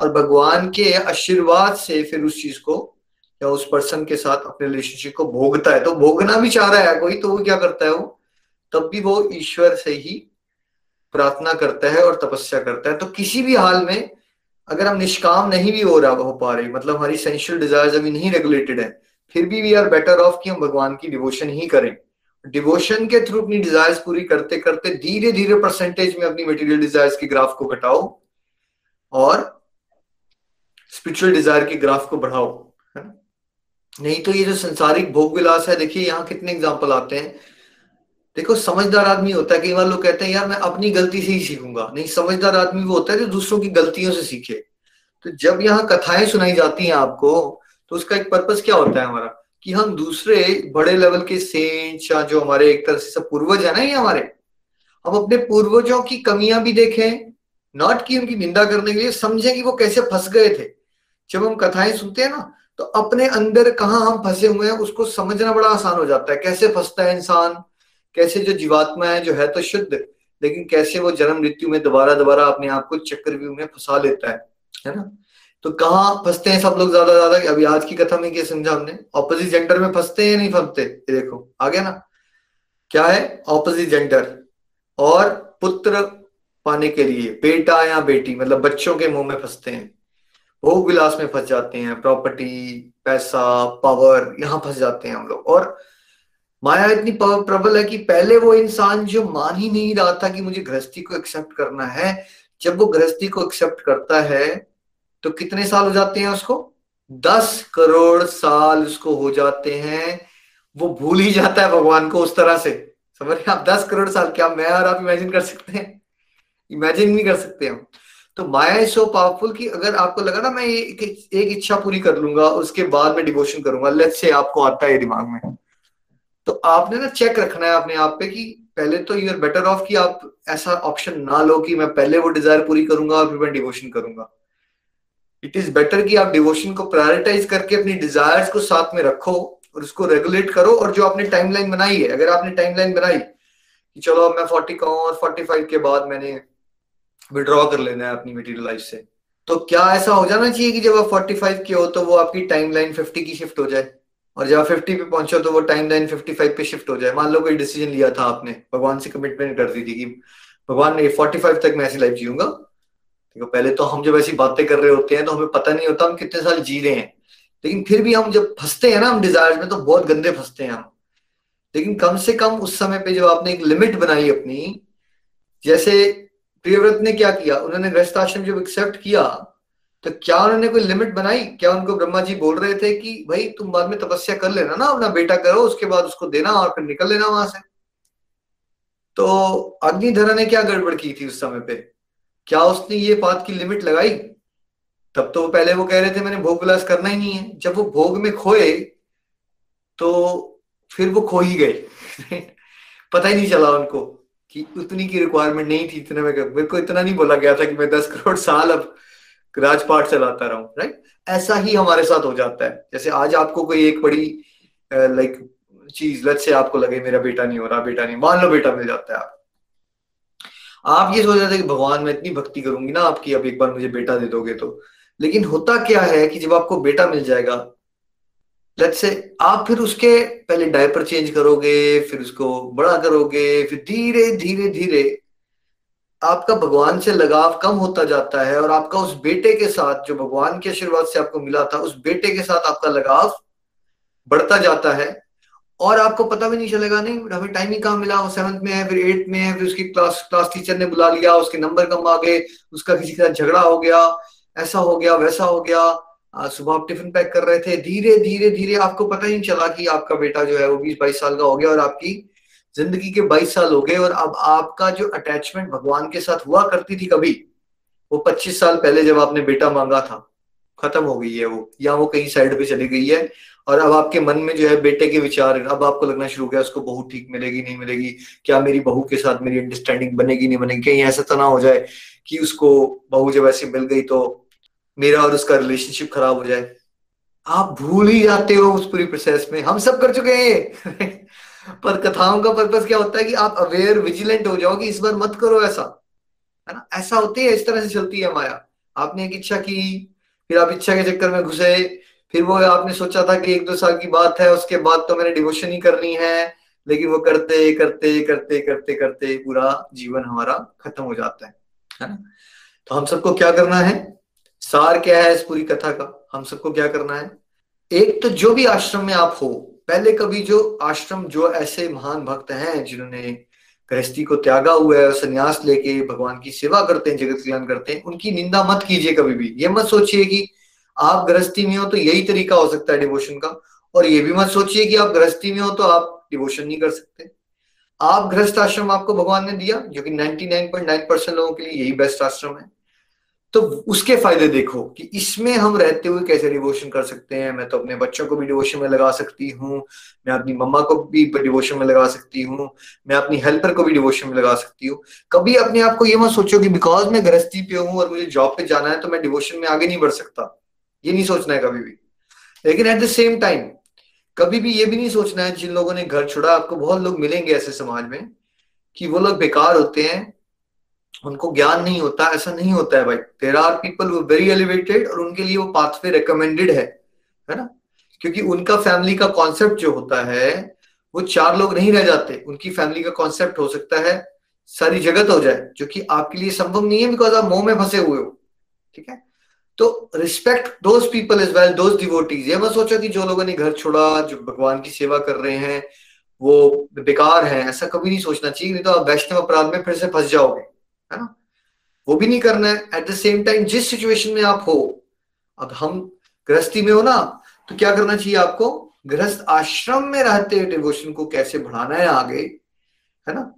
और भगवान के आशीर्वाद से फिर उस चीज़ को या उस पर्सन के साथ अपने रिलेशनशिप को भोगता है। तो भोगना भी चाह रहा है कोई तो वो क्या करता है वो? तब भी वो ईश्वर से ही प्रार्थना करता है और तपस्या करता है। तो किसी भी हाल में अगर हम निष्काम नहीं भी हो रहा हो पा रहे मतलब हमारी सेंशुअल डिज़ायर अभी नहीं रेगुलेटेड है, फिर भी वी आर बेटर ऑफ़ कि हम भगवान की डिवोशन ही करें। डिवोशन के थ्रू अपनी डिजायर्स पूरी करते करते धीरे धीरे परसेंटेज में अपनी मटेरियल डिजायर्स की ग्राफ को घटाओ और स्पिरिचुअल डिज़ायर की ग्राफ को बढ़ाओ, है ना? नहीं तो ये जो संसारिक भोग विलास है, देखिए यहाँ कितने एग्ज़ाम्पल आते हैं। देखो, समझदार आदमी होता है, कई बार लोग कहते हैं, यार, मैं अपनी गलती से ही सीखूँगा। नहीं, समझदार आदमी वो होता है जो दूसरों की गलतियों से सीखे। तो जब यहाँ कथाएँ सुनाई जाती हैं आपको तो उसका एक पर्पज क्या होता है हमारा? कि हम दूसरे बड़े लेवल के सेंट या जो हमारे एक तरह से सब पूर्वज है ना ये हमारे, हम अपने पूर्वजों की कमियाँ भी देखें नॉट की उनकी निंदा करने के लिए समझे कि वो कैसे फंस गए थे। जब हम कथाएँ सुनते हैं ना तो अपने अंदर कहाँ हम फंसे हुए हैं, उसको समझना बड़ा आसान हो जाता है। कैसे फंसता है इंसान? कैसे जो जीवात्मा है, जो है तो शुद्ध, लेकिन कैसे वो जन्म मृत्यु में दोबारा दोबारा अपने आप को चक्रव्यूह में फंसा लेता है है ना? तो कहाँ फंसते हैं सब लोग ज़्यादा ज़्यादा? अभी आज की कथा में क्या समझा हमने। ऑपोजिट जेंडर में फंसते हैं या नहीं फंसते? देखो आ गया ना। क्या है? ऑपोजिट जेंडर और पुत्र पाने के लिए, बेटा या बेटी मतलब बच्चों के मुँह में फंसते हैं, भोग विलास में फंस जाते हैं प्रॉपर्टी पैसा पावर यहाँ फंस जाते हैं हम लोग। और माया इतनी प्रबल है कि पहले वो इंसान जो मान ही नहीं रहा था कि मुझे गृहस्थी को एक्सेप्ट करना है, जब वो गृहस्थी को एक्सेप्ट करता है तो कितने साल हो जाते हैं उसको? दस करोड़ साल उसको हो जाते हैं। वो भूल ही जाता है भगवान को उस तरह से। समझ रहे आप? दस करोड़ साल, क्या मैं और आप इमेजिन कर सकते हैं? इमेजिन नहीं कर सकते हम। तो माया इज़ सो पावरफुल कि अगर आपको लगा ना मैं एक, एक इच्छा पूरी कर लूँगा उसके बाद मैं डिवोशन करूँगा लेट से आपको आता है दिमाग में। तो आपने ना चेक रखना है अपने आप पे कि पहले तो यू आर बेटर ऑफ़ कि आप ऐसा ऑप्शन ना लो कि मैं पहले वो डिज़ायर पूरी करूँगा और फिर मैं डिवोशन करूँगा। इट इज़ बेटर कि आप डिवोशन को प्रायोरिटाइज करके अपनी डिजायर्स को साथ में रखो और उसको रेगुलेट करो और जो आपने टाइमलाइन बनाई है अगर आपने टाइमलाइन बनाई कि चलो मैं फोर्टी का हूँ और फोर्टी फाइव के बाद मैंने विड्रॉ कर लेना है अपनी मटेरियल लाइफ से। तो क्या ऐसा हो जाना चाहिए कि जब आप 45 के हो तो वो आपकी टाइम लाइन फिफ्टी की शिफ्ट हो जाए? और जब आप फिफ्टी पे पहुंचो तो वो टाइम लाइन फिफ्टी फाइव पे शिफ्ट हो जाए। मान लो कोई डिसीज़न लिया था आपने, भगवान से कमिटमेंट कर दी थी कि भगवान ने फोर्टी फाइव तक मैं ऐसी लाइफ जीऊँगा। देखो, पहले तो हम जब ऐसी बातें कर रहे होते हैं तो हमें पता नहीं होता हम कितने साल जी रहे हैं। लेकिन फिर भी हम जब फंसते हैं ना, हम डिज़ायर में तो बहुत गंदे फंसते हैं हम। लेकिन कम से कम उस समय पे जब आपने एक लिमिट बनाई अपनी, जैसे प्रियव्रत ने क्या किया? उन्होंने गृहस्थ आश्रम जब एक्सेप्ट किया तो क्या उन्होंने कोई लिमिट बनाई? क्या उनको ब्रह्मा जी बोल रहे थे कि, भाई, तुम बाद में तपस्या कर लेना ना, अपना बेटा करो, उसके बाद उसको देना और फिर निकल लेना वहाँ से? तो अग्निधरा ने क्या गड़बड़ की थी उस समय पे? क्या उसने ये बात की लिमिट लगाई? तब तो पहले वो कह रहे थे, मैंने भोग विलास करना ही नहीं है। जब वो भोग में खोए तो फिर वो खो ही गए। पता ही नहीं चला उनको। कि उतनी की रिक्वायरमेंट नहीं थी, इतने में मेरे को इतना नहीं बोला गया था कि मैं दस करोड़ साल अब राजपाट चलाता रहूँ राइट ऐसा ही हमारे साथ हो जाता है। जैसे आज आपको कोई एक बड़ी लाइक चीज़ लत से आपको लगे मेरा बेटा नहीं हो रहा, बेटा नहीं, मान लो बेटा मिल जाता है आप आप ये सोच रहे थे कि भगवान, मैं इतनी भक्ति करूँगी ना आपकी, अब एक बार मुझे बेटा दे दोगे तो। लेकिन होता क्या है कि जब आपको बेटा मिल जाएगा लेट्स से आप फिर उसके पहले डायपर चेंज करोगे, फिर उसको बड़ा करोगे, फिर धीरे धीरे धीरे आपका भगवान से लगाव कम होता जाता है और आपका उस बेटे के साथ, जो भगवान के आशीर्वाद से आपको मिला था, उस बेटे के साथ आपका लगाव बढ़ता जाता है और आपको पता भी नहीं चलेगा, नहीं, हमें टाइम ही कहाँ मिला, वो सेवंथ में है, फिर एट्थ में है, फिर उसकी क्लास क्लास टीचर ने बुला लिया, उसके नंबर कम आ गए, उसका किसी के साथ झगड़ा हो गया, ऐसा हो गया, वैसा हो गया। सुबह आप टिफ़िन पैक कर रहे थे, धीरे धीरे धीरे आपको पता ही नहीं चला कि आपका बेटा जो है वो बीस, बाईस साल का हो गया और आपकी ज़िंदगी के बाईस साल हो गए और अब आपका जो अटैचमेंट भगवान के साथ हुआ करती थी कभी, वो पच्चीस साल पहले जब आपने बेटा मांगा था, खत्म हो गई है वो, या वो कहीं साइड पे चली गई है और अब आपके मन में जो है बेटे के विचार, अब आपको लगना शुरू हो गया, उसको बहू ठीक मिलेगी, नहीं मिलेगी, क्या मेरी बहू के साथ मेरी अंडरस्टैंडिंग बनेगी, नहीं बनेगी, कहीं ऐसा तो ना हो जाए कि उसको बहू जब ऐसी मिल गई तो मेरा और उसका रिलेशनशिप खराब हो जाए। आप भूल ही जाते हो उस पूरी प्रोसेस में। हम सब कर चुके हैं पर कथाओं का पर्पज क्या होता है कि आप अवेयर विजिलेंट हो जाओ कि इस बार मत करो ऐसा। है ना? ऐसा होती है, इस तरह से चलती है माया। आपने एक इच्छा की, फिर आप इच्छा के चक्कर में घुसे, फिर वो आपने सोचा था कि एक दो साल की बात है, उसके बाद तो मैंने डिवोशन ही करनी है, लेकिन वो करते करते करते करते करते पूरा जीवन हमारा खत्म हो जाता है। है ना? तो हम सबको क्या करना है? सार क्या है इस पूरी कथा का? हम सबको क्या करना है? एक तो जो भी आश्रम में आप हो, पहले कभी जो आश्रम, जो ऐसे महान भक्त हैं जिन्होंने गृहस्थी को त्यागा हुआ है संन्यास लेके भगवान की सेवा करते हैं, जगत कल्याण करते हैं, उनकी निंदा मत कीजिए कभी भी। ये मत सोचिए कि आप गृहस्थी में हो तो यही तरीका हो सकता है डिवोशन का, और ये भी मत सोचिए कि आप गृहस्थी में हो तो आप डिवोशन नहीं कर सकते। आप गृहस्थ आश्रम आपको भगवान ने दिया, जो कि 99.9 परसेंट लोगों के लिए यही बेस्ट आश्रम है। तो उसके फ़ायदे देखो कि इसमें हम रहते हुए कैसे डिवोशन कर सकते हैं। मैं तो अपने बच्चों को भी डिवोशन में लगा सकती हूँ। मैं अपनी मम्मा को भी डिवोशन में लगा सकती हूँ। मैं अपनी हेल्पर को भी डिवोशन में लगा सकती हूँ। कभी अपने आप को ये मत सोचो कि बिकॉज़ मैं गृहस्थी पे हूँ और मुझे जॉब पे जाना है तो मैं डिवोशन में आगे नहीं बढ़ सकता। ये नहीं सोचना है कभी भी। लेकिन एट द सेम टाइम कभी भी ये भी नहीं सोचना है जिन लोगों ने घर छोड़ा, आपको बहुत लोग मिलेंगे ऐसे समाज में कि वो लोग बेकार होते हैं उनको ज्ञान नहीं होता, ऐसा नहीं होता है भाई। देर आर पीपल वो वेरी एलिवेटेड और उनके लिए वो पाथवे रिकमेंडेड है है ना? क्योंकि उनका फैमिली का कॉन्सेप्ट जो होता है, वो चार लोग नहीं रह जाते। उनकी फैमिली का कॉन्सेप्ट हो सकता है, सारी जगत हो जाए, जो कि आपके लिए संभव नहीं है बिकॉज़ आप मोह में फंसे हुए हो, ठीक है? तो respect those people as well those devotees ये मत सोचो कि जो लोगों ने घर छोड़ा, जो भगवान की सेवा कर रहे हैं, वो बेकार है, ऐसा कभी नहीं सोचना चाहिए, नहीं तो आप वैष्णव अपराध में फिर से फंस जाओगे। है ना? वो भी नहीं करना है। एट द सेम टाइम जिस सिचुएशन में आप हो, अब हम गृहस्थी में हो ना तो क्या करना चाहिए आपको? गृहस्थ आश्रम में रहते हुए डिवोशन को कैसे बढ़ाना है आगे, है ना?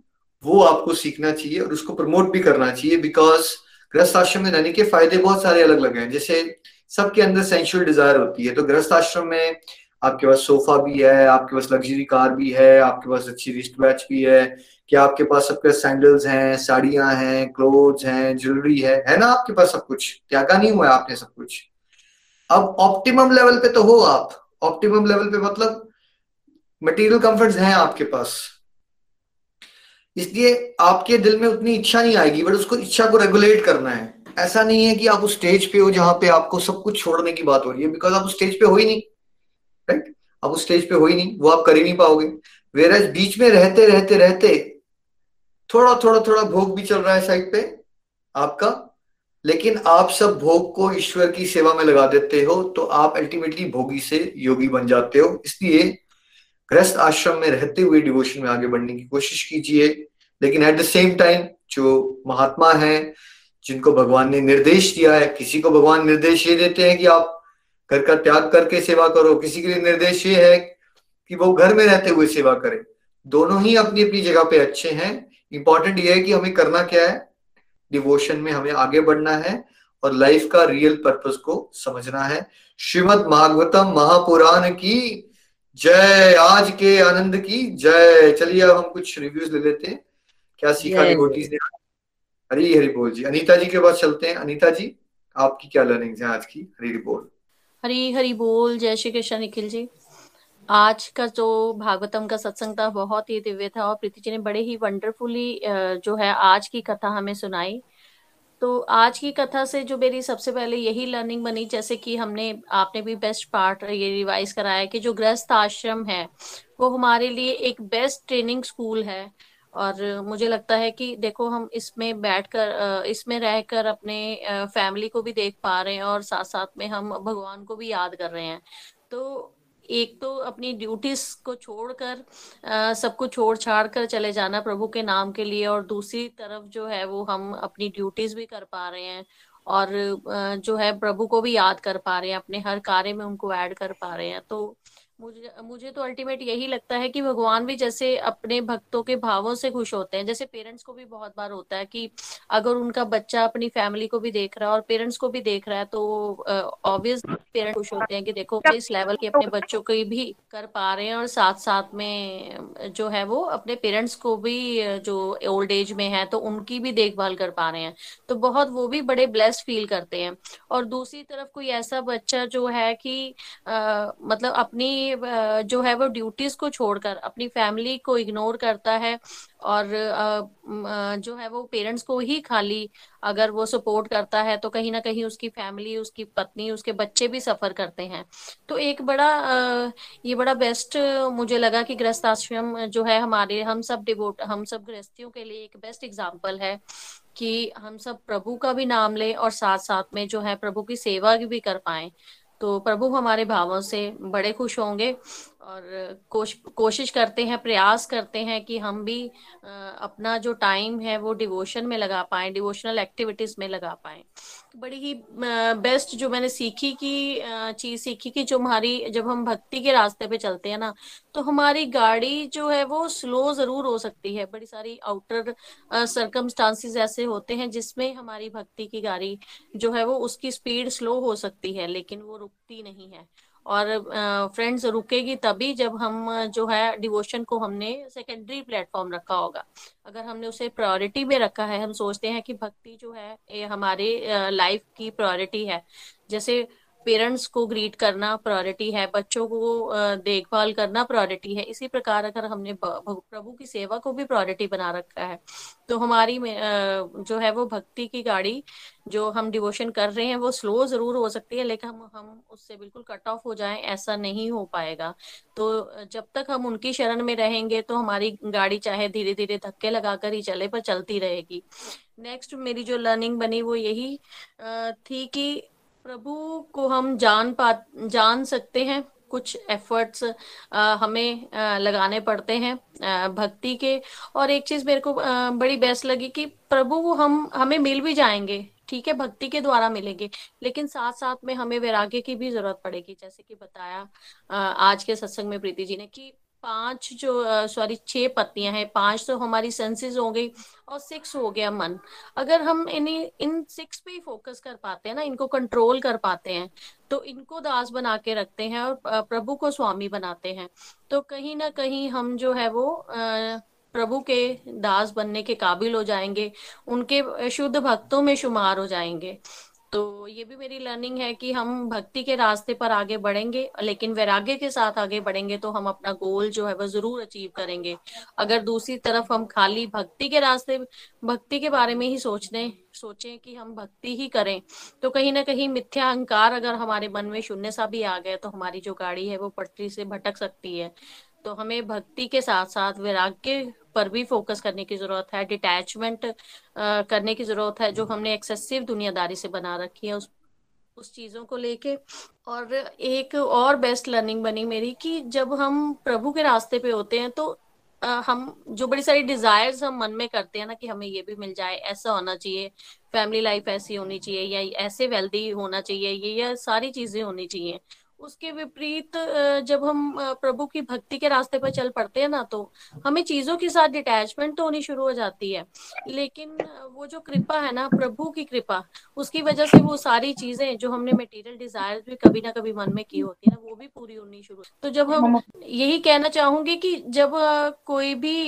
वो आपको सीखना चाहिए और उसको प्रमोट भी करना चाहिए बिकॉज़ गृहस्थ आश्रम में रहने के फ़ायदे बहुत सारे अलग अलग हैं। जैसे सबके अंदर सेंशुअल डिज़ायर होती है तो गृहस्थ आश्रम में आपके पास सोफा भी है, आपके पास लग्जरी कार भी है, आपके पास अच्छी रिस्ट वैच भी है क्या आपके पास सबके सैंडल्स हैं, साड़ियाँ हैं क्लोथ्स हैं ज्वेलरी है है ना आपके पास सब कुछ? त्यागा नहीं हुआ आपने सब कुछ? अब ऑप्टिमम लेवल पे तो हो आप। ऑप्टिमम लेवल पे मतलब मटेरियल कंफर्ट्स हैं आपके पास। इसलिए आपके दिल में उतनी इच्छा नहीं आएगी बट उसको इच्छा को रेगुलेट करना है। ऐसा नहीं है कि आप उस स्टेज पे हो जहाँ पे आपको सब कुछ छोड़ने की बात हो रही है बिकॉज़ आप उस स्टेज पे हो ही नहीं। राइट आप उस स्टेज पे हो ही नहीं, वो आप कर ही नहीं पाओगे। वेर बीच में रहते रहते रहते थोड़ा थोड़ा थोड़ा भोग भी चल रहा है साइड पे, आपका। लेकिन आप सब भोग को ईश्वर की सेवा में लगा देते हो तो आप अल्टीमेटली भोगी से योगी बन जाते हो। इसलिए गृहस्थ आश्रम में रहते हुए डिवोशन में आगे बढ़ने की कोशिश कीजिए। लेकिन एट द सेम टाइम जो महात्मा है, जिनको भगवान ने निर्देश दिया है, किसी को भगवान निर्देश ये देते हैं कि आप घर का त्याग करके सेवा करो, किसी के लिए निर्देश ये है कि वो घर में रहते हुए सेवा करे। दोनों ही अपनी अपनी जगह पे अच्छे हैं इंपॉर्टेंट ये है कि हमें करना क्या है? डिवोशन में हमें आगे बढ़ना है और लाइफ का रियल पर्पस को समझना है। श्रीमद भागवतम महापुराण की जय आज के आनंद की जय। चलिए अब हम कुछ रिव्यूज़ ले लेते हैं। क्या सीखा डिवोटीज ने हरी हरी बोल जी। अनीता जी के पास चलते हैं। अनीता जी आपकी क्या लर्निंग है आज की? हरी हरी बोल। हरी हरी बोल। जय श्री कृष्ण निखिल जी। आज का जो भागवतम का सत्संग था, बहुत ही दिव्य था और प्रीति जी ने बड़े ही वंडरफुली जो है आज की कथा हमें सुनाई। तो आज की कथा से जो मेरी सबसे पहले यही लर्निंग बनी, जैसे कि हमने, आपने भी बेस्ट पार्ट ये रिवाइज कराया कि जो गृहस्थ आश्रम है, वो हमारे लिए एक बेस्ट ट्रेनिंग स्कूल है। और मुझे लगता है कि देखो, हम इसमें बैठकर इसमें रहकर अपने फैमिली को भी देख पा रहे हैं और साथ साथ में हम भगवान को भी याद कर रहे हैं। तो एक तो अपनी ड्यूटीज़ को छोड़कर सबको छोड़ छाड़ कर चले जाना प्रभु के नाम के लिए और दूसरी तरफ़ जो है वो हम अपनी ड्यूटीज़ भी कर पा रहे हैं और जो है प्रभु को भी याद कर पा रहे हैं, अपने हर कार्य में उनको ऐड कर पा रहे हैं। तो मुझे मुझे तो अल्टीमेट यही लगता है कि भगवान भी जैसे अपने भक्तों के भावों से खुश होते हैं। जैसे पेरेंट्स को भी बहुत बार होता है कि अगर उनका बच्चा अपनी फैमिली को भी देख रहा है और पेरेंट्स को भी देख रहा है तो ऑब्वियस पेरेंट्स खुश होते हैं कि देखो इस लेवल के अपने बच्चों को भी कर पा रहे हैं और साथ साथ में, जो है वो अपने पेरेंट्स को भी, जो ओल्ड एज में है तो उनकी भी देखभाल कर पा रहे हैं। तो बहुत वो भी बड़े ब्लेस्ड फील करते हैं। और दूसरी तरफ़ कोई ऐसा बच्चा जो है कि मतलब अपनी जो है वो ड्यूटीज़ को छोड़कर, अपनी फैमिली को इग्नोर करता है और जो है वो पेरेंट्स को ही खाली अगर वो सपोर्ट करता है तो कहीं ना कहीं उसकी फैमिली उसकी पत्नी, उसके बच्चे भी सफ़र करते हैं। तो एक बड़ा ये बड़ा बेस्ट मुझे लगा कि गृहस्थ आश्रम जो है हमारे, हम सब डिवोट हम सब गृहस्थियों के लिए एक बेस्ट एग्ज़ाम्पल है कि हम सब प्रभु का भी नाम लें और साथ साथ में जो है प्रभु की सेवा भी कर पाए। तो प्रभु हमारे भावों से बड़े खुश होंगे और कोश, कोशिश करते हैं प्रयास करते हैं कि हम भी अपना जो टाइम है वो डिवोशन में लगा पाए डिवोशनल एक्टिविटीज़ में लगा पाए। बड़ी ही बेस्ट जो मैंने सीखी की चीज़ सीखी कि जो हमारी, जब हम भक्ति के रास्ते पे चलते हैं ना तो हमारी गाड़ी जो है वो स्लो ज़रूर हो सकती है। बड़ी सारी आउटर सरकमस्टांसिस ऐसे होते हैं जिसमें हमारी भक्ति की गाड़ी जो है वो उसकी स्पीड स्लो हो सकती है, लेकिन वो रुकती नहीं है। और फ्रेंड्स रुकेगी तभी जब हम, जो है डिवोशन को हमने सेकेंडरी प्लेटफॉर्म रखा होगा। अगर हमने उसे प्रायोरिटी में रखा है, हम सोचते हैं कि भक्ति जो है, ये हमारे लाइफ की प्रायोरिटी है। जैसे पेरेंट्स को ग्रीट करना प्रायोरिटी है, बच्चों को देखभाल करना प्रायोरिटी है, इसी प्रकार अगर हमने प्रभु की सेवा को भी प्रायोरिटी बना रखा है तो हमारी जो है वो भक्ति की गाड़ी जो हम डिवोशन कर रहे हैं वो स्लो ज़रूर हो सकती है, लेकिन हम हम उससे बिल्कुल कट ऑफ़ हो जाएँ, ऐसा नहीं हो पाएगा। तो जब तक हम उनकी शरण में रहेंगे तो हमारी गाड़ी चाहे धीरे धीरे धक्के लगाकर ही चले पर चलती रहेगी। नेक्स्ट मेरी जो लर्निंग बनी वो यही थी कि प्रभु को हम जान पा जान सकते हैं। कुछ एफर्ट्स हमें आ, लगाने पड़ते हैं आ, भक्ति के। और एक चीज़ मेरे को आ, बड़ी बेस्ट लगी कि प्रभु हम हमें मिल भी जाएँगे ठीक है? भक्ति के द्वारा मिलेंगे। लेकिन साथ साथ में हमें वैराग्य की भी ज़रूरत पड़ेगी। जैसे कि बताया आज के सत्संग में प्रीति जी ने कि पाँच जो सॉरी छह पत्तियाँ हैं, पाँच तो हमारी सेंसेस हो गई और सिक्स हो गया मन। अगर हम इन्हीं, इन सिक्स पे ही फोकस कर पाते हैं ना, इनको कंट्रोल कर पाते हैं तो इनको दास बना के रखते हैं और प्रभु को स्वामी बनाते हैं। तो कहीं ना कहीं हम जो है वो प्रभु के दास बनने के काबिल हो जाएँगे, उनके शुद्ध भक्तों में शुमार हो जाएँगे। तो ये भी मेरी लर्निंग है कि हम भक्ति के रास्ते पर आगे बढ़ेंगे, लेकिन वैराग्य के साथ आगे बढ़ेंगे तो हम अपना गोल जो है वो ज़रूर अचीव करेंगे। अगर दूसरी तरफ़ हम खाली भक्ति के रास्ते, भक्ति के बारे में ही सोचने, सोचें कि हम भक्ति ही करें तो कहीं ना कहीं मिथ्या अहंकार अगर हमारे मन में शून्य सा भी आ गया तो हमारी जो गाड़ी है वो पटरी से भटक सकती है। तो हमें भक्ति के साथ साथ वैराग्य पर भी फोकस करने की ज़रूरत है डिटैचमेंट करने की ज़रूरत है, जो हमने एक्सेसिव दुनियादारी से बना रखी है उस उस चीज़ों को लेके। और एक और बेस्ट लर्निंग बनी मेरी कि जब हम प्रभु के रास्ते पे होते हैं तो हम, जो बड़ी सारी डिजायर्स हम मन में करते हैं ना कि हमें ये भी मिल जाए, ऐसा होना चाहिए फैमिली लाइफ ऐसी होनी चाहिए या ऐसे वेल्दी होना चाहिए, ये, या सारी चीज़ें होनी चाहिए। उसके विपरीत जब हम प्रभु की भक्ति के रास्ते पर चल पड़ते हैं ना तो हमें चीज़ों के साथ डिटैचमेंट तो होनी शुरू हो जाती है। लेकिन वो जो कृपा है ना प्रभु की कृपा उसकी वजह से वो सारी चीज़ें जो हमने मटेरियल डिज़ायर भी कभी ना कभी मन में की होती है ना वो भी पूरी होनी शुरू तो जब हम यही कहना चाहूँगी कि जब कोई भी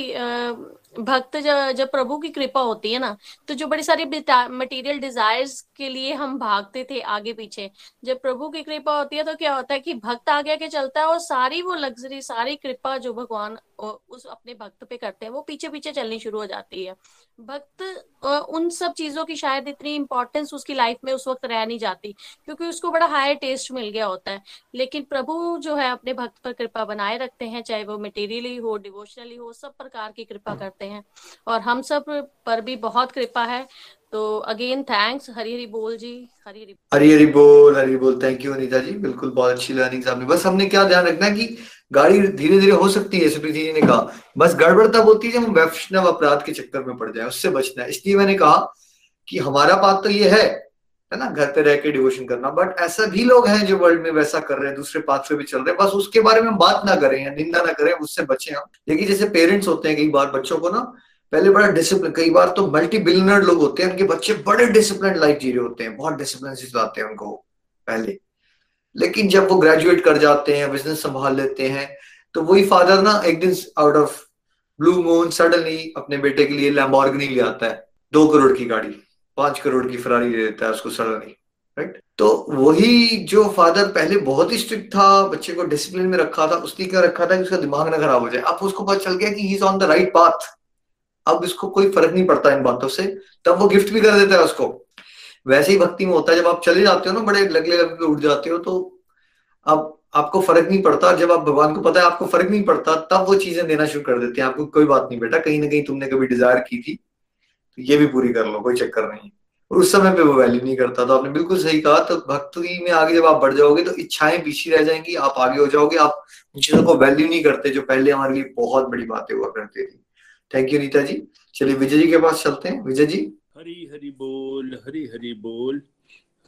भक्त जब प्रभु की कृपा होती है ना तो जो बड़ी सारी मटेरियल डिजायर्स के लिए हम भागते थे आगे पीछे। जब प्रभु की कृपा होती है तो क्या होता है कि भक्त आगे आगे चलता है और सारी वो लग्जरी सारी कृपा जो भगवान उस अपने भक्त पे करते हैं, वो पीछे पीछे चलनी शुरू हो जाती है। भक्त उन सब चीज़ों की शायद इतनी इंपॉर्टेंस उसकी लाइफ में उस वक्त रह नहीं जाती क्योंकि उसको बड़ा हायर टेस्ट मिल गया होता है। लेकिन प्रभु जो है अपने भक्त पर कृपा बनाए रखते हैं चाहे वो मटेरियली हो डिवोशनली हो सब प्रकार की कृपा करते हैं। और हम सब पर भी बहुत कृपा है। तो अगेन थैंक्स हरी हरी बोल जी हरी हरी हरी हरी बोल हरी बोल। Thank you Anita ji. बिल्कुल बहुत अच्छी लर्निंग आपने। बस हमने क्या ध्यान रखना है कि गाड़ी धीरे धीरे हो सकती है, सुप्रीति जी ने कहा। बस गड़बड़ तब होती है जब हम वैष्णव अपराध के चक्कर में पड़ जाए, उससे बचना है। इसलिए मैंने कहा कि हमारा बात तो ये है है ना, घर पे रह के डिवोशन करना। बट ऐसा भी लोग हैं जो वर्ल्ड में वैसा कर रहे हैं, दूसरे पाथ पे भी चल रहे हैं। बस उसके बारे में बात ना करें या निंदा ना करें, उससे बचे हम। देखिए, जैसे पेरेंट्स होते हैं कई बार बच्चों को ना, पहले बड़ा डिसिप्लिन कई बार तो मल्टी बिलियनर लोग होते हैं, उनके बच्चे बड़े डिसिप्लिन लाइफ जी रहे होते हैं। बहुत डिसिप्लिन से हैं उनको, पहले। लेकिन जब वो ग्रेजुएट कर जाते हैं बिज़नेस संभाल लेते हैं तो वही फादर ना एक दिन out of blue moon suddenly अपने बेटे के लिए लैम्बोर्गिनी ले आता है। दो करोड़ की गाड़ी, पाँच करोड़ की फरारी ले देता है उसको सडनली राइट तो वही जो फादर पहले बहुत ही स्ट्रिक्ट था, बच्चे को डिसिप्लिन में रखा था, उसने क्या रखा था कि उसका दिमाग ना खराब हो जाए। अब उसको पता चल गया कि he is on the right path अब इसको कोई फ़र्क नहीं पड़ता इन बातों से। तब वो गिफ्ट भी कर देता है उसको। वैसे ही भक्ति में होता है, जब आप चले जाते हो ना, बड़े लगले लग उठ जाते हो तो अब आपको फ़र्क नहीं पड़ता। जब आप भगवान को पता है, आपको फ़र्क नहीं पड़ता, तब वो चीज़ें देना शुरू कर देते हैं। आपको कोई बात नहीं बेटा, कहीं ना कहीं तुमने कभी डिज़ायर की थी तो ये भी पूरी कर लो, कोई चक्कर नहीं। और उस समय पे वो वैल्यू नहीं करता। तो आपने बिल्कुल सही कहा तो भक्ति में आगे जब आप बढ़ जाओगे तो इच्छाएँ पीछे रह जाएँगी, आप आगे हो जाओगे, आप उन चीज़ों को वैल्यू नहीं करते जो पहले हमारे लिए बहुत बड़ी बातें हुआ करती थी। Thank you Nita ji. चलिए, विजय जी के पास चलते हैं। विजय जी हरी हरी बोल, हरी हरी बोल।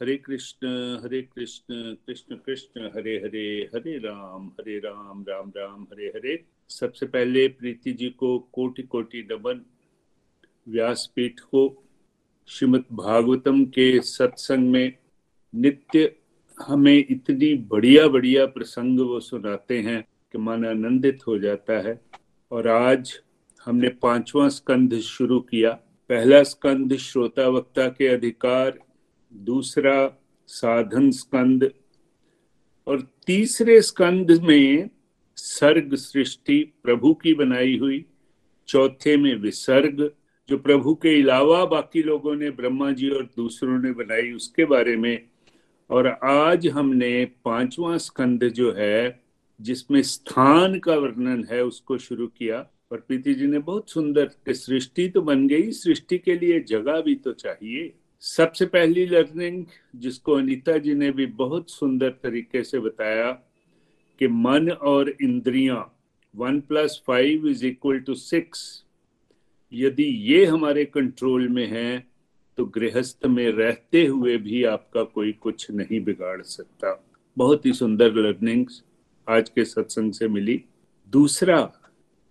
हरे कृष्ण हरे कृष्ण कृष्ण कृष्ण, हरे हरे हरे राम हरे राम राम राम, हरे हरे। सबसे पहले प्रीति जी को कोटि कोटि नमन। व्यासपीठ को श्रीमद भागवतम के सत्संग में नित्य हमें इतनी बढ़िया बढ़िया प्रसंग वो सुनाते हैं कि मन आनंदित हो जाता है। और आज हमने पांचवा स्कंध शुरू किया। पहला स्कंध श्रोता वक्ता के अधिकार, दूसरा साधन स्कंद, और तीसरे स्कंद में सर्ग सृष्टि प्रभु की बनाई हुई, चौथे में विसर्ग, जो प्रभु के अलावा बाकी लोगों ने, ब्रह्मा जी और दूसरों ने बनाई उसके बारे में। और आज हमने पांचवा स्कंद जो है, जिसमें स्थान का वर्णन है, उसको शुरू किया। और प्रीति जी ने बहुत सुंदर सृष्टि तो बन गई, सृष्टि के लिए जगह भी तो चाहिए। सबसे पहली लर्निंग जिसको अनीता जी ने भी बहुत सुंदर तरीके से बताया कि मन और इंद्रियाँ, one plus five is equal to six. यदि ये हमारे कंट्रोल में है तो गृहस्थ में रहते हुए भी आपका कोई कुछ नहीं बिगाड़ सकता। बहुत ही सुंदर लर्निंग्स आज के सत्संग से मिली। दूसरा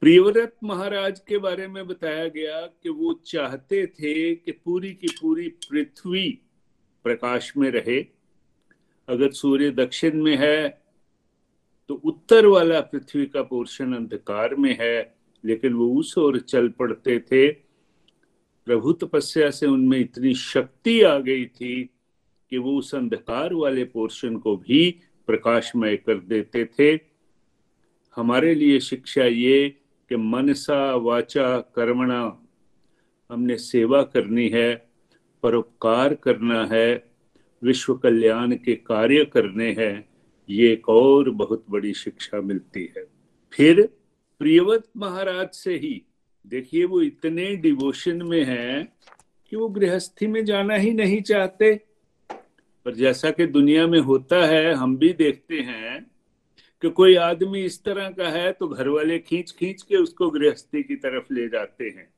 प्रियव्रत महाराज के बारे में बताया गया कि वो चाहते थे कि पूरी की पूरी पृथ्वी प्रकाश में रहे। अगर सूर्य दक्षिण में है तो उत्तर वाला पृथ्वी का पोर्शन अंधकार में है, लेकिन वो उस ओर चल पड़ते थे। प्रभु तपस्या से उनमें इतनी शक्ति आ गई थी कि वो उस अंधकार वाले पोर्शन को भी प्रकाशमय कर देते थे। हमारे लिए शिक्षा ये कि मनसा वाचा कर्मणा, हमने सेवा करनी है, परोपकार करना है, विश्व कल्याण के कार्य करने हैं, ये एक और बहुत बड़ी शिक्षा मिलती है। फिर प्रियवत महाराज से ही, देखिए वो इतने डिवोशन में हैं कि वो गृहस्थी में जाना ही नहीं चाहते। पर जैसा कि दुनिया में होता है, हम भी देखते हैं कि कोई आदमी इस तरह का है तो घर वाले खींच खींच के उसको गृहस्थी की तरफ़ ले जाते हैं।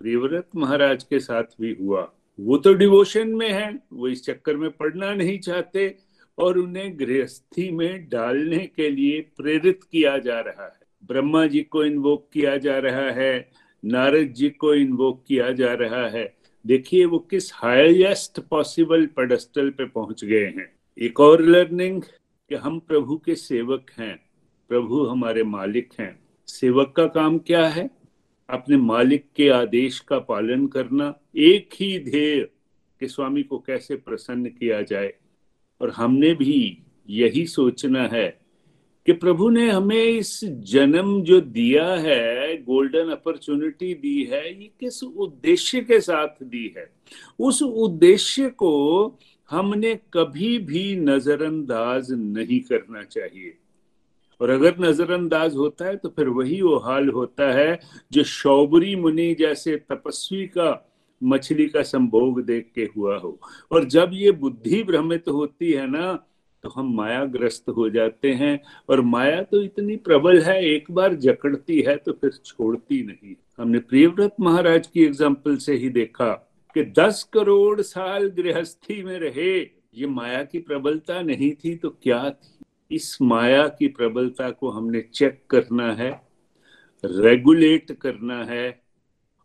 प्रियव्रत महाराज के साथ भी हुआ। वो तो डिवोशन में है, वो इस चक्कर में पढ़ना नहीं चाहते और उन्हें गृहस्थी में डालने के लिए प्रेरित किया जा रहा है। ब्रह्मा जी को इन्वोक किया जा रहा है, नारद जी को इन्वोक किया जा रहा है। देखिए वो किस हाईएस्ट पॉसिबल पेडस्टल पे पहुँच गए हैं। एक और लर्निंग कि हम प्रभु के सेवक हैं, प्रभु हमारे मालिक हैं। सेवक का काम क्या है? अपने मालिक के आदेश का पालन करना एक ही ध्येय कि स्वामी को कैसे प्रसन्न किया जाए। और हमने भी यही सोचना है कि प्रभु ने हमें इस जन्म जो दिया है गोल्डन अपॉर्चुनिटी दी है, ये किस उद्देश्य के साथ दी है? उस उद्देश्य को हमने कभी भी नजरअंदाज नहीं करना चाहिए। और अगर नजरअंदाज होता है तो फिर वही वो हाल होता है, जो शौबरी मुनि जैसे तपस्वी का, मछली का संभोग देख के हुआ हो। और जब ये बुद्धि भ्रमित होती है ना तो हम मायाग्रस्त हो जाते हैं। और माया तो इतनी प्रबल है, एक बार जकड़ती है तो फिर छोड़ती नहीं। हमने प्रियव्रत महाराज की एग्ज़ाम्पल से ही देखा। कि दस करोड़ साल गृहस्थी में रहे, ये माया की प्रबलता नहीं थी तो क्या थी? इस माया की प्रबलता को हमने चेक करना है रेगुलेट करना है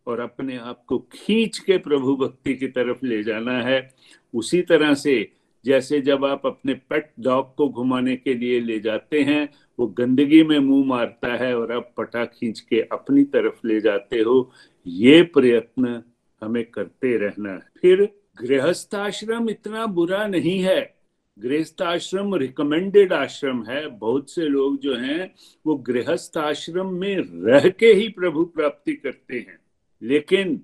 और अपने आप को खींच के प्रभु भक्ति की तरफ़ ले जाना है। उसी तरह से जैसे जब आप अपने पेट डॉग को घुमाने के लिए ले जाते हैं, वो गंदगी में मुँह मारता है और आप पटा खींच के अपनी तरफ़ ले जाते हो, ये प्रयत्न हमें करते रहना। है फिर गृहस्थ आश्रम इतना बुरा नहीं है। गृहस्थ आश्रम रिकमेंडेड आश्रम है। बहुत से लोग जो हैं, वो गृहस्थ आश्रम में रह के ही प्रभु प्राप्ति करते हैं। लेकिन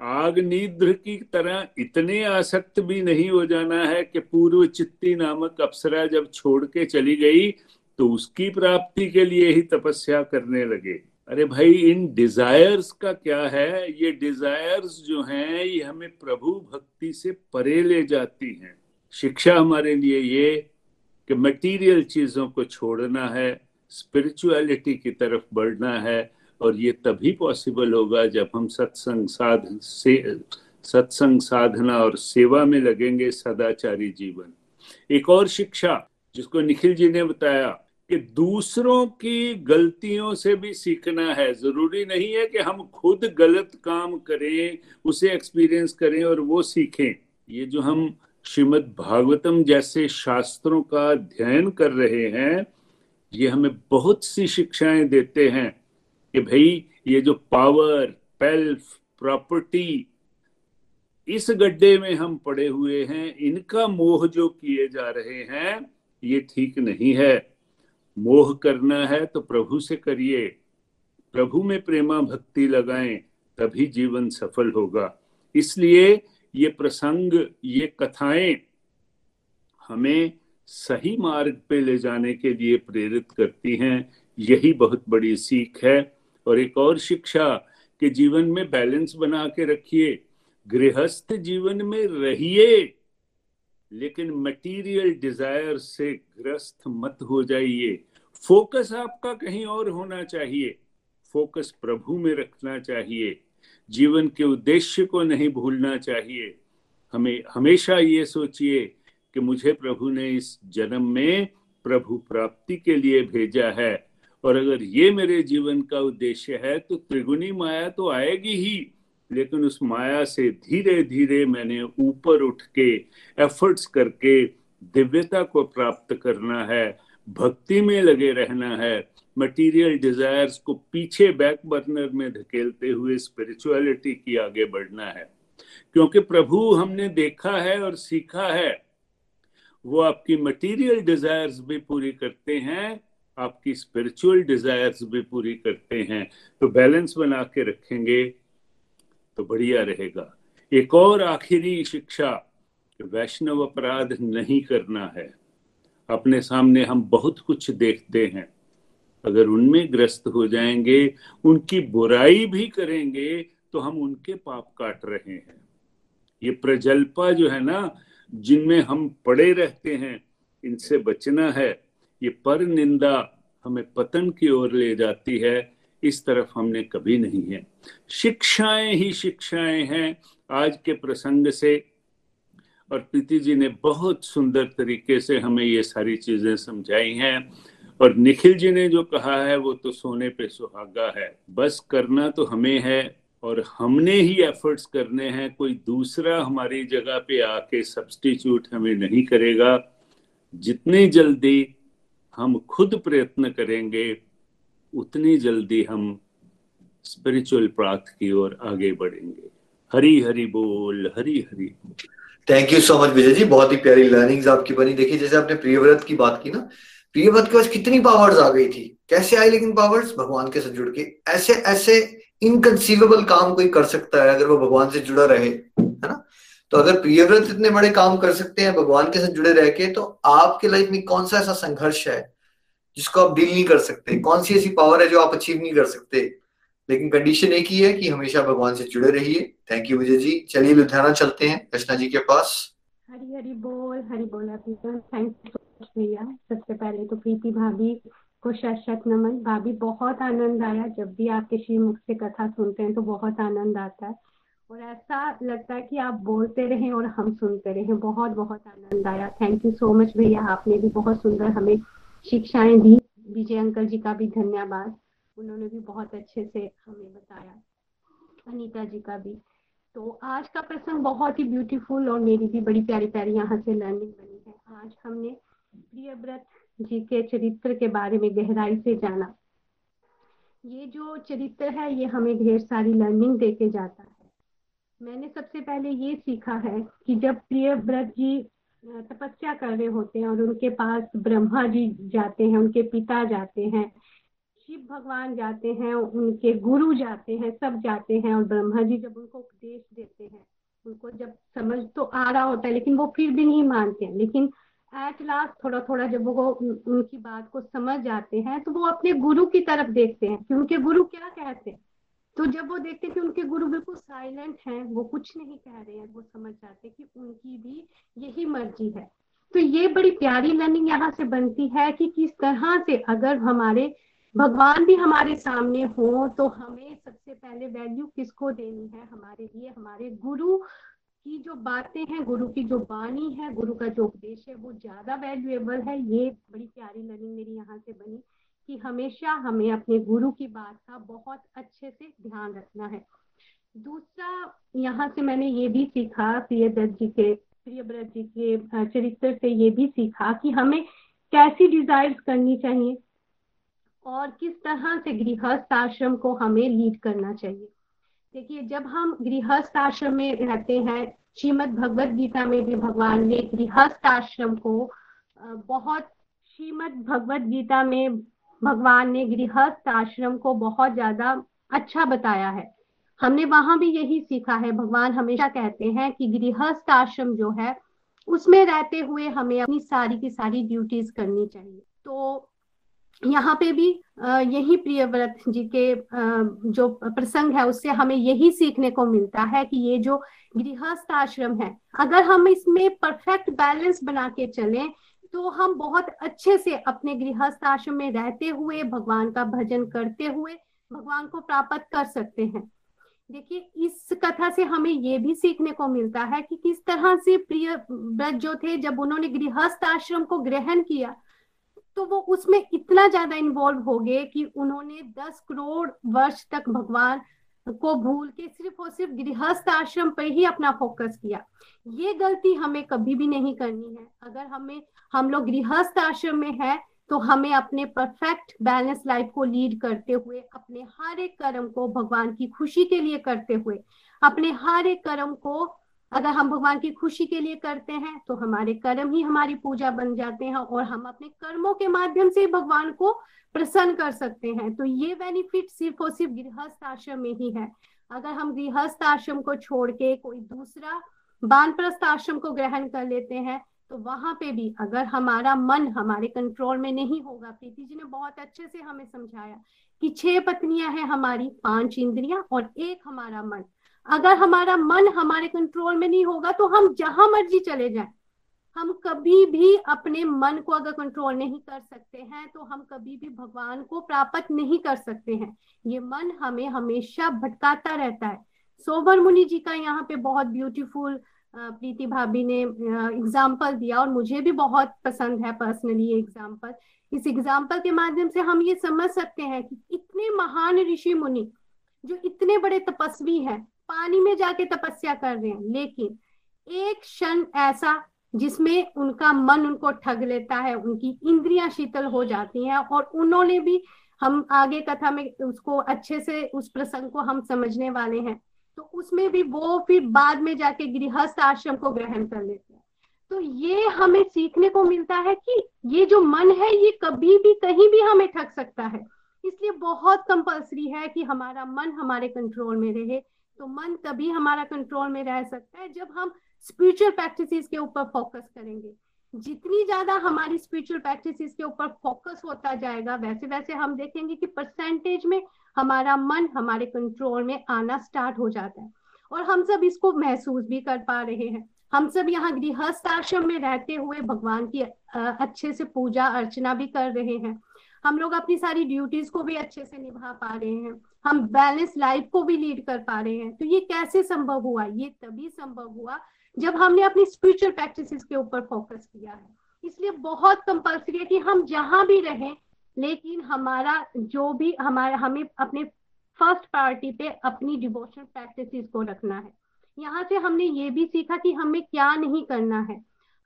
आग निद्र की तरह इतने आसक्त भी नहीं हो जाना है कि पूर्व चित्ती नामक अप्सरा जब छोड़ के चली गई तो उसकी प्राप्ति के लिए ही तपस्या करने लगे। अरे भाई, इन डिजायर्स का क्या है? ये डिजायर्स जो हैं, ये हमें प्रभु भक्ति से परे ले जाती हैं। शिक्षा हमारे लिए ये कि मटेरियल चीज़ों को छोड़ना है स्पिरिचुअलिटी की तरफ़ बढ़ना है, और ये तभी पॉसिबल होगा जब हम सत्संग साधन से, सत्संग साधना और सेवा में लगेंगे सदाचारी जीवन। एक और शिक्षा, जिसको निखिल जी ने बताया कि दूसरों की गलतियों से भी सीखना है। ज़रूरी नहीं है कि हम खुद गलत काम करें, उसे एक्सपीरियंस करें और वो सीखें। ये जो हम श्रीमद् भागवतम जैसे शास्त्रों का अध्ययन कर रहे हैं, ये हमें बहुत सी शिक्षाएँ देते हैं कि भाई, ये जो पावर पेल्फ प्रॉपर्टी इस गड्ढे में हम पड़े हुए हैं, इनका मोह जो किए जा रहे हैं, ये ठीक नहीं है। मोह करना है तो प्रभु से करिए। प्रभु में प्रेमा भक्ति लगाएँ, तभी जीवन सफल होगा। इसलिए ये प्रसंग, ये कथाएँ हमें सही मार्ग पे ले जाने के लिए प्रेरित करती हैं। यही बहुत बड़ी सीख है। और एक और शिक्षा कि जीवन में बैलेंस बना के रखिए। गृहस्थ जीवन में रहिए। लेकिन मटेरियल डिज़ायर से ग्रस्त मत हो जाइए। फोकस आपका कहीं और होना चाहिए। फोकस प्रभु में रखना चाहिए। जीवन के उद्देश्य को नहीं भूलना चाहिए। हमें, हमेशा ये सोचिए कि मुझे प्रभु ने इस जन्म में प्रभु प्राप्ति के लिए भेजा है। और अगर ये मेरे जीवन का उद्देश्य है तो त्रिगुणी माया तो आएगी ही। लेकिन उस माया से धीरे धीरे मैंने ऊपर उठ के एफर्ट्स करके दिव्यता को प्राप्त करना है, भक्ति में लगे रहना है मटेरियल डिजायर्स को पीछे बैक बर्नर में धकेलते हुए स्पिरिचुअलिटी की आगे बढ़ना है। क्योंकि प्रभु हमने देखा है और सीखा है, वो आपकी मटेरियल डिजायर्स भी पूरी करते हैं, आपकी स्पिरिचुअल डिजायर्स भी पूरी करते हैं। तो बैलेंस बना के रखेंगे तो बढ़िया रहेगा। एक और आखिरी शिक्षा, वैष्णव अपराध नहीं करना है। अपने सामने हम बहुत कुछ देखते हैं। अगर उनमें ग्रस्त हो जाएँगे, उनकी बुराई भी करेंगे तो हम उनके पाप काट रहे हैं। ये प्रजल्पा जो है ना, जिनमें हम पड़े रहते हैं, इनसे बचना है। ये पर निंदा हमें पतन की ओर ले जाती है। इस तरफ़ हमने कभी नहीं है। शिक्षाएँ ही शिक्षाएँ हैं आज के प्रसंग से। और प्रीति जी ने बहुत सुंदर तरीके से हमें ये सारी चीज़ें समझाई हैं। और निखिल जी ने जो कहा है, वो तो सोने पे सुहागा है। बस करना तो हमें है और हमने ही एफर्ट्स करने हैं। कोई दूसरा हमारी जगह पे आके सब्सटीट्यूट हमें नहीं करेगा। जितनी जल्दी हम खुद प्रयत्न करेंगे उतनी जल्दी हम स्पिरिचुअल प्राप्त की ओर आगे बढ़ेंगे। हरी हरी बोल Hari Hari thank you so much Vijay ji. बहुत ही प्यारी लर्निंग्स आपकी बनी। देखिए, जैसे आपने प्रियव्रत की बात की ना, प्रियव्रत के पास कितनी पावर्स आ गई थी? कैसे आई लेकिन पावर्स भगवान के साथ जुड़ के। ऐसे ऐसे इनकंसीवेबल काम कोई कर सकता है अगर वो भगवान से जुड़ा रहे, है ना? तो अगर प्रियव्रत इतने बड़े काम कर सकते हैं, भगवान के साथ जुड़े रह के तो आपके लाइफ में कौन सा ऐसा संघर्ष है जिसको आप डील नहीं कर सकते। कौन सी ऐसी पावर है जो आप अचीव नहीं कर सकते? लेकिन कंडीशन एक ही है कि हमेशा भगवान से जुड़े रहिए। Thank you Vijay ji. चलिए लुधियाना चलते हैं, कृष्णा जी के पास। हरी हरी बोल हरी बोल थैंक यू भैया। सबसे पहले तो प्रीति भाभी को शत नमन। भाभी, बहुत आनंद आया। जब भी आपके श्री मुख से कथा सुनते हैं तो बहुत आनंद आता है। और ऐसा लगता है कि आप बोलते रहें और हम सुनते रहें। बहुत बहुत आनंद आया। थैंक यू सो मच भैया। आपने भी बहुत सुंदर हमें शिक्षाएँ दी। विजय अंकल जी का भी धन्यवाद। उन्होंने भी बहुत अच्छे से हमें बताया। अनीता जी का भी। तो आज का प्रसंग बहुत ही ब्यूटीफुल और मेरी भी बड़ी प्यारी प्यारी यहाँ से लर्निंग बनी है। आज हमने प्रियव्रत जी के चरित्र के बारे में गहराई से जाना। ये जो चरित्र है, ये हमें ढेर सारी लर्निंग दे के जाता है। मैंने सबसे पहले ये सीखा है कि जब प्रियव्रत जी तपस्या कर रहे होते हैं और उनके पास ब्रह्मा जी जाते हैं, उनके पिता जाते हैं, शिव भगवान जाते हैं, उनके गुरु जाते हैं, सब जाते हैं और ब्रह्मा जी जब उनको उपदेश देते हैं, उनको जब समझ तो आ रहा होता है लेकिन वो फिर भी नहीं मानते हैं। लेकिन एट लास्ट थोड़ा थोड़ा जब वो उनकी बात को समझ जाते हैं तो वो अपने गुरु की तरफ़ देखते हैं कि उनके गुरु क्या कहते हैं। तो जब वो देखते कि उनके गुरु बिल्कुल साइलेंट हैं, वो कुछ नहीं कह रहे हैं, वो समझ जाते कि उनकी भी यही मर्ज़ी है। तो ये बड़ी प्यारी लर्निंग यहाँ से बनती है कि किस तरह से अगर हमारे, भगवान भी हमारे सामने हो तो हमें सबसे पहले वैल्यू किसको देनी है? हमारे लिए, हमारे गुरु की जो बातें हैं, गुरु की जो बाणी है, गुरु का जो उपदेश है, वो ज़्यादा वैल्यूएबल है। ये बड़ी प्यारी लर्निंग मेरी यहाँ से बनी। कि हमेशा हमें अपने गुरु की बात का बहुत अच्छे से ध्यान रखना है। दूसरा, यहाँ से मैंने ये भी सीखा प्रियदत्त जी के प्रियव्रत जी के चरित्र से ये भी सीखा कि हमें कैसी डिजायर्स करनी चाहिए और किस तरह से गृहस्थ आश्रम को हमें लीड करना चाहिए। देखिए, जब हम गृहस्थ आश्रम में रहते हैं, श्रीमद भगवत गीता में भी भगवान ने गृहस्थ आश्रम को बहुत श्रीमद भगवत गीता में भगवान ने गृहस्थ आश्रम को बहुत ज़्यादा अच्छा बताया है। हमने वहाँ भी यही सीखा है। भगवान हमेशा कहते हैं कि गृहस्थ आश्रम जो है, उसमें रहते हुए हमें अपनी सारी की सारी ड्यूटीज़ करनी चाहिए। तो यहाँ पे भी यही प्रियव्रत जी के जो प्रसंग है, उससे हमें यही सीखने को मिलता है कि ये जो गृहस्थ आश्रम है, अगर हम इसमें परफेक्ट बैलेंस बना के चलें तो हम बहुत अच्छे से अपने गृहस्थ आश्रम में रहते हुए, भगवान का भजन करते हुए, भगवान को प्राप्त कर सकते हैं। देखिए, इस कथा से हमें ये भी सीखने को मिलता है कि किस तरह से प्रिय व्रत जो थे, जब उन्होंने गृहस्थ आश्रम को ग्रहण किया तो वो उसमें इतना ज़्यादा इन्वॉल्व हो गए कि उन्होंने दस करोड़ वर्ष तक भगवान को भूल के सिर्फ़ और सिर्फ़ गृहस्थ आश्रम पर ही अपना फोकस किया। ये गलती हमें कभी भी नहीं करनी है। अगर हमें, हम लोग गृहस्थ आश्रम में है तो हमें अपने परफेक्ट बैलेंस लाइफ को लीड करते हुए, अपने हर एक कर्म को भगवान की खुशी के लिए करते हुए, अपने हर एक कर्म को अगर हम भगवान की खुशी के लिए करते हैं तो हमारे कर्म ही हमारी पूजा बन जाते हैं और हम अपने कर्मों के माध्यम से भगवान को प्रसन्न कर सकते हैं। तो ये बेनिफिट सिर्फ़ और सिर्फ़ गृहस्थ आश्रम में ही है। अगर हम गृहस्थ आश्रम को छोड़ के कोई दूसरा बानप्रस्थ आश्रम को ग्रहण कर लेते हैं तो वहाँ पे भी अगर हमारा मन हमारे कंट्रोल में नहीं होगा, प्रीति जी ने बहुत अच्छे से हमें समझाया कि छह पत्नियाँ हैं हमारी, पाँच इंद्रियाँ और एक हमारा मन। अगर हमारा मन हमारे कंट्रोल में नहीं होगा तो हम जहाँ मर्ज़ी चले जाएँ। हम कभी भी अपने मन को अगर कंट्रोल नहीं कर सकते हैं तो हम कभी भी भगवान को प्राप्त नहीं कर सकते हैं। ये मन हमें हमेशा भटकाता रहता है। सोबर मुनि जी का यहाँ पे बहुत ब्यूटीफुल प्रीति भाभी ने एग्ज़ाम्पल दिया और मुझे भी बहुत पसंद है पर्सनली ये एग्ज़ाम्पल इस एग्ज़ाम्पल के माध्यम से हम ये समझ सकते हैं कि इतने महान ऋषि मुनि, जो इतने बड़े तपस्वी हैं, पानी में जाके तपस्या कर रहे हैं, लेकिन एक क्षण ऐसा जिसमें उनका मन उनको ठग लेता है, उनकी इंद्रियाँ शीतल हो जाती हैं और उन्होंने भी हम आगे कथा में उसको अच्छे से, उस प्रसंग को हम समझने वाले हैं। तो उसमें भी वो फिर बाद में जाके गृहस्थ आश्रम को ग्रहण कर लेते हैं। तो ये हमें सीखने को मिलता है कि ये जो मन है, ये कभी भी, कहीं भी हमें ठग सकता है। इसलिए बहुत कंपल्सरी है कि हमारा मन हमारे कंट्रोल में रहे। तो मन तभी हमारा कंट्रोल में रह सकता है जब हम स्पिरिचुअल प्रैक्टिसेस के ऊपर फोकस करेंगे। जितनी ज़्यादा हमारी स्पिरिचुअल प्रैक्टिसेस के ऊपर फोकस होता जाएगा, वैसे वैसे हम देखेंगे कि परसेंटेज में हमारा मन हमारे कंट्रोल में आना स्टार्ट हो जाता है। और हम सब इसको महसूस भी कर पा रहे हैं। हम सब यहाँ गृहस्थ आश्रम में रहते हुए भगवान की अच्छे से पूजा अर्चना भी कर रहे हैं। हम लोग अपनी सारी ड्यूटीज़ को भी अच्छे से निभा पा रहे हैं। हम बैलेंस लाइफ को भी लीड कर पा रहे हैं। तो ये कैसे संभव हुआ? ये तभी संभव हुआ जब हमने अपनी स्पिरिचुअल प्रैक्टिसेस के ऊपर फोकस किया है, इसलिए बहुत कंपल्सरी है कि हम जहाँ भी रहें, लेकिन हमारा जो भी हमारा, हमें अपने फ़र्स्ट प्रायोरिटी पे अपनी डिवोशनल प्रैक्टिसेस को रखना है। यहाँ से हमने ये भी सीखा कि हमें क्या नहीं करना है।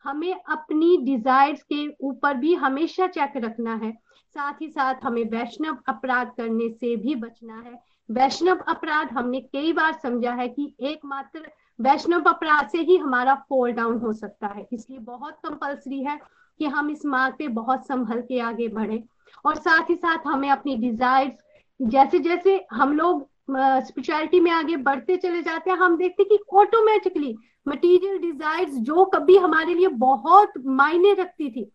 हमें अपनी डिजायर्स के ऊपर भी हमेशा चेक रखना है। साथ ही साथ हमें वैष्णव अपराध करने से भी बचना है। वैष्णव अपराध हमने कई बार समझा है कि एकमात्र वैष्णव अपराध से ही हमारा फॉल डाउन हो सकता है। इसलिए बहुत कंपल्सरी है कि हम इस मार्ग पे बहुत संभल के आगे बढ़े और साथ ही साथ हमें अपनी डिजायर्स जैसे जैसे हम लोग स्पिरिचुअलिटी में आगे बढ़ते चले जाते हैं, हम देखते हैं कि ऑटोमेटिकली मटेरियल डिजायर्स जो कभी हमारे लिए बहुत मायने रखती थी,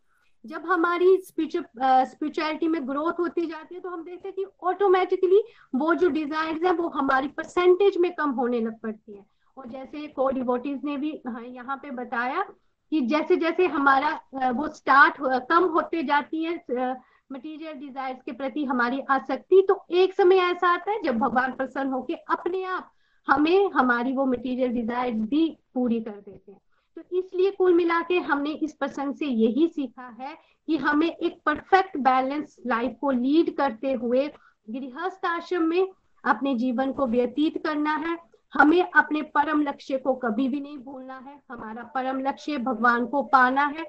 जब हमारी स्पिरिचुअलिटी में ग्रोथ होती जाती है तो हम देखते हैं कि ऑटोमेटिकली वो जो डिजायर्स है, वो हमारी परसेंटेज में कम होने लग पड़ती है। और जैसे को डिवोटीज ने भी हाँ, यहाँ पे बताया कि जैसे जैसे हमारा वो स्टार्ट कम होते जाती है मटेरियल डिजायर्स के प्रति हमारी आसक्ति तो एक समय ऐसा आता है जब भगवान प्रसन्न होके अपने आप हमें हमारी वो मटेरियल डिज़ायर भी पूरी कर देते हैं। तो इसलिए कुल मिला के हमने इस प्रसंग से यही सीखा है कि हमें एक परफेक्ट बैलेंस लाइफ को लीड करते हुए गृहस्थ आश्रम में अपने जीवन को व्यतीत करना है हमें अपने परम लक्ष्य को कभी भी नहीं भूलना है। हमारा परम लक्ष्य भगवान को पाना है